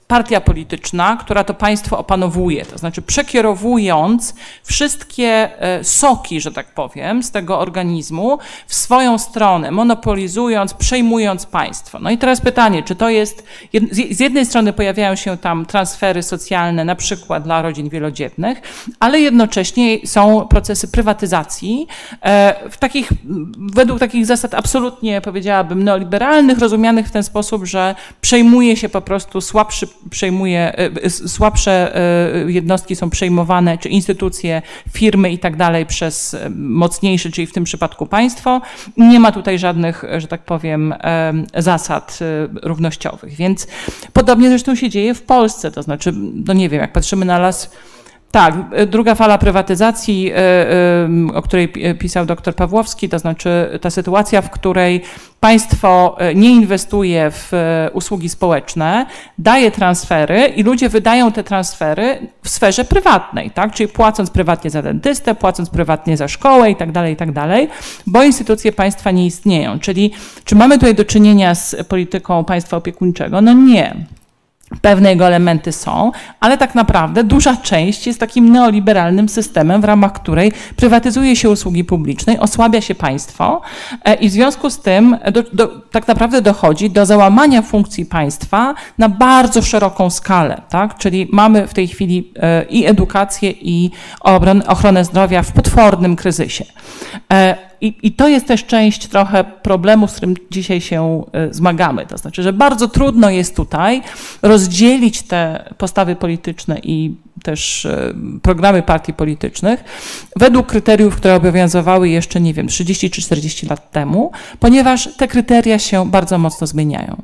partia polityczna, która to państwo opanowuje, to znaczy przekierowując wszystkie e, soki, że tak powiem, z tego organizmu w swoją stronę, monopolizując, przejmując państwo. No i teraz pytanie, czy to jest, z jednej strony pojawiają się tam transfery socjalne, na przykład dla rodzin wielodzietnych, ale jednocześnie są procesy prywatyzacji e, w takich, według takich zasad absolutnie, powiedziałabym, neoliberalnych, rozumianych w ten sposób, że przejmuje się po prostu słabszy przejmuje, e, słabsze e, jednostki są przejmowane, czy instytucje, firmy i tak dalej przez e, mocniejsze, czyli w tym przypadku państwo. Nie ma tutaj żadnych, że tak powiem, zasad równościowych. Więc podobnie zresztą się dzieje w Polsce, to znaczy, no nie wiem, jak patrzymy na las tak, druga fala prywatyzacji, e, e, o której pisał dr Pawłowski, to znaczy ta sytuacja, w której państwo e, nie inwestuje w usługi społeczne, daje transfery i ludzie wydają te transfery w sferze prywatnej, tak? czyli płacąc prywatnie za dentystę, płacąc prywatnie za szkołę i tak dalej, i tak dalej, bo instytucje państwa nie istnieją. Czyli czy mamy tutaj do czynienia z polityką państwa opiekuńczego? No nie. Pewne jego elementy są, ale tak naprawdę duża część jest takim neoliberalnym systemem, w ramach której prywatyzuje się usługi publiczne, osłabia się państwo e, i w związku z tym do, do, tak naprawdę dochodzi do załamania funkcji państwa na bardzo szeroką skalę. Tak? Czyli mamy w tej chwili e, i edukację, i ochronę zdrowia w potwornym kryzysie. I, I, to jest też część trochę problemu, z którym dzisiaj się e, zmagamy. To znaczy, że bardzo trudno jest tutaj rozdzielić te postawy polityczne i też e, programy partii politycznych według kryteriów, które obowiązywały jeszcze, nie wiem, 30 czy 40 lat temu, ponieważ te kryteria się bardzo mocno zmieniają.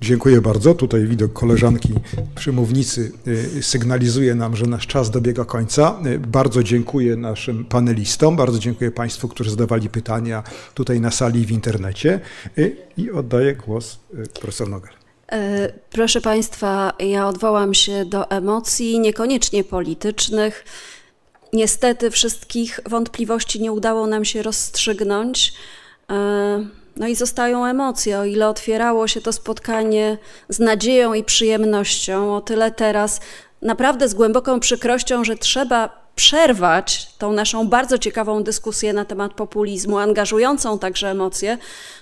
Dziękuję bardzo. Tutaj widok koleżanki przymównicy y, sygnalizuje nam, że nasz czas dobiega końca. Y, bardzo dziękuję naszym panelistom, bardzo dziękuję Państwu, którzy zadawali pytania tutaj na sali i w internecie. Y, I oddaję głos profesor Nogel. E, proszę Państwa, ja odwołam się do emocji, niekoniecznie politycznych. Niestety wszystkich wątpliwości nie udało nam się rozstrzygnąć. No i zostają emocje. O ile otwierało się to spotkanie z nadzieją i przyjemnością, o tyle teraz naprawdę z głęboką przykrością, że trzeba przerwać tą naszą bardzo ciekawą dyskusję na temat populizmu, angażującą także emocje,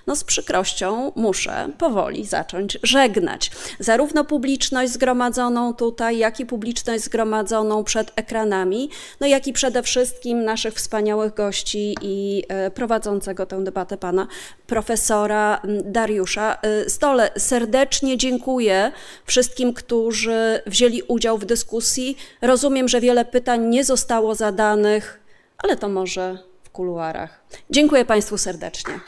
no z przykrością muszę powoli zacząć żegnać. Zarówno publiczność zgromadzoną tutaj, jak i publiczność zgromadzoną przed ekranami, no jak i przede wszystkim naszych wspaniałych gości i e, prowadzącego tę debatę pana profesora Dariusza e, Stole. Serdecznie dziękuję wszystkim, którzy wzięli udział w dyskusji. Rozumiem, że wiele pytań nie zostało zadanych, ale to może w kuluarach. Dziękuję Państwu serdecznie.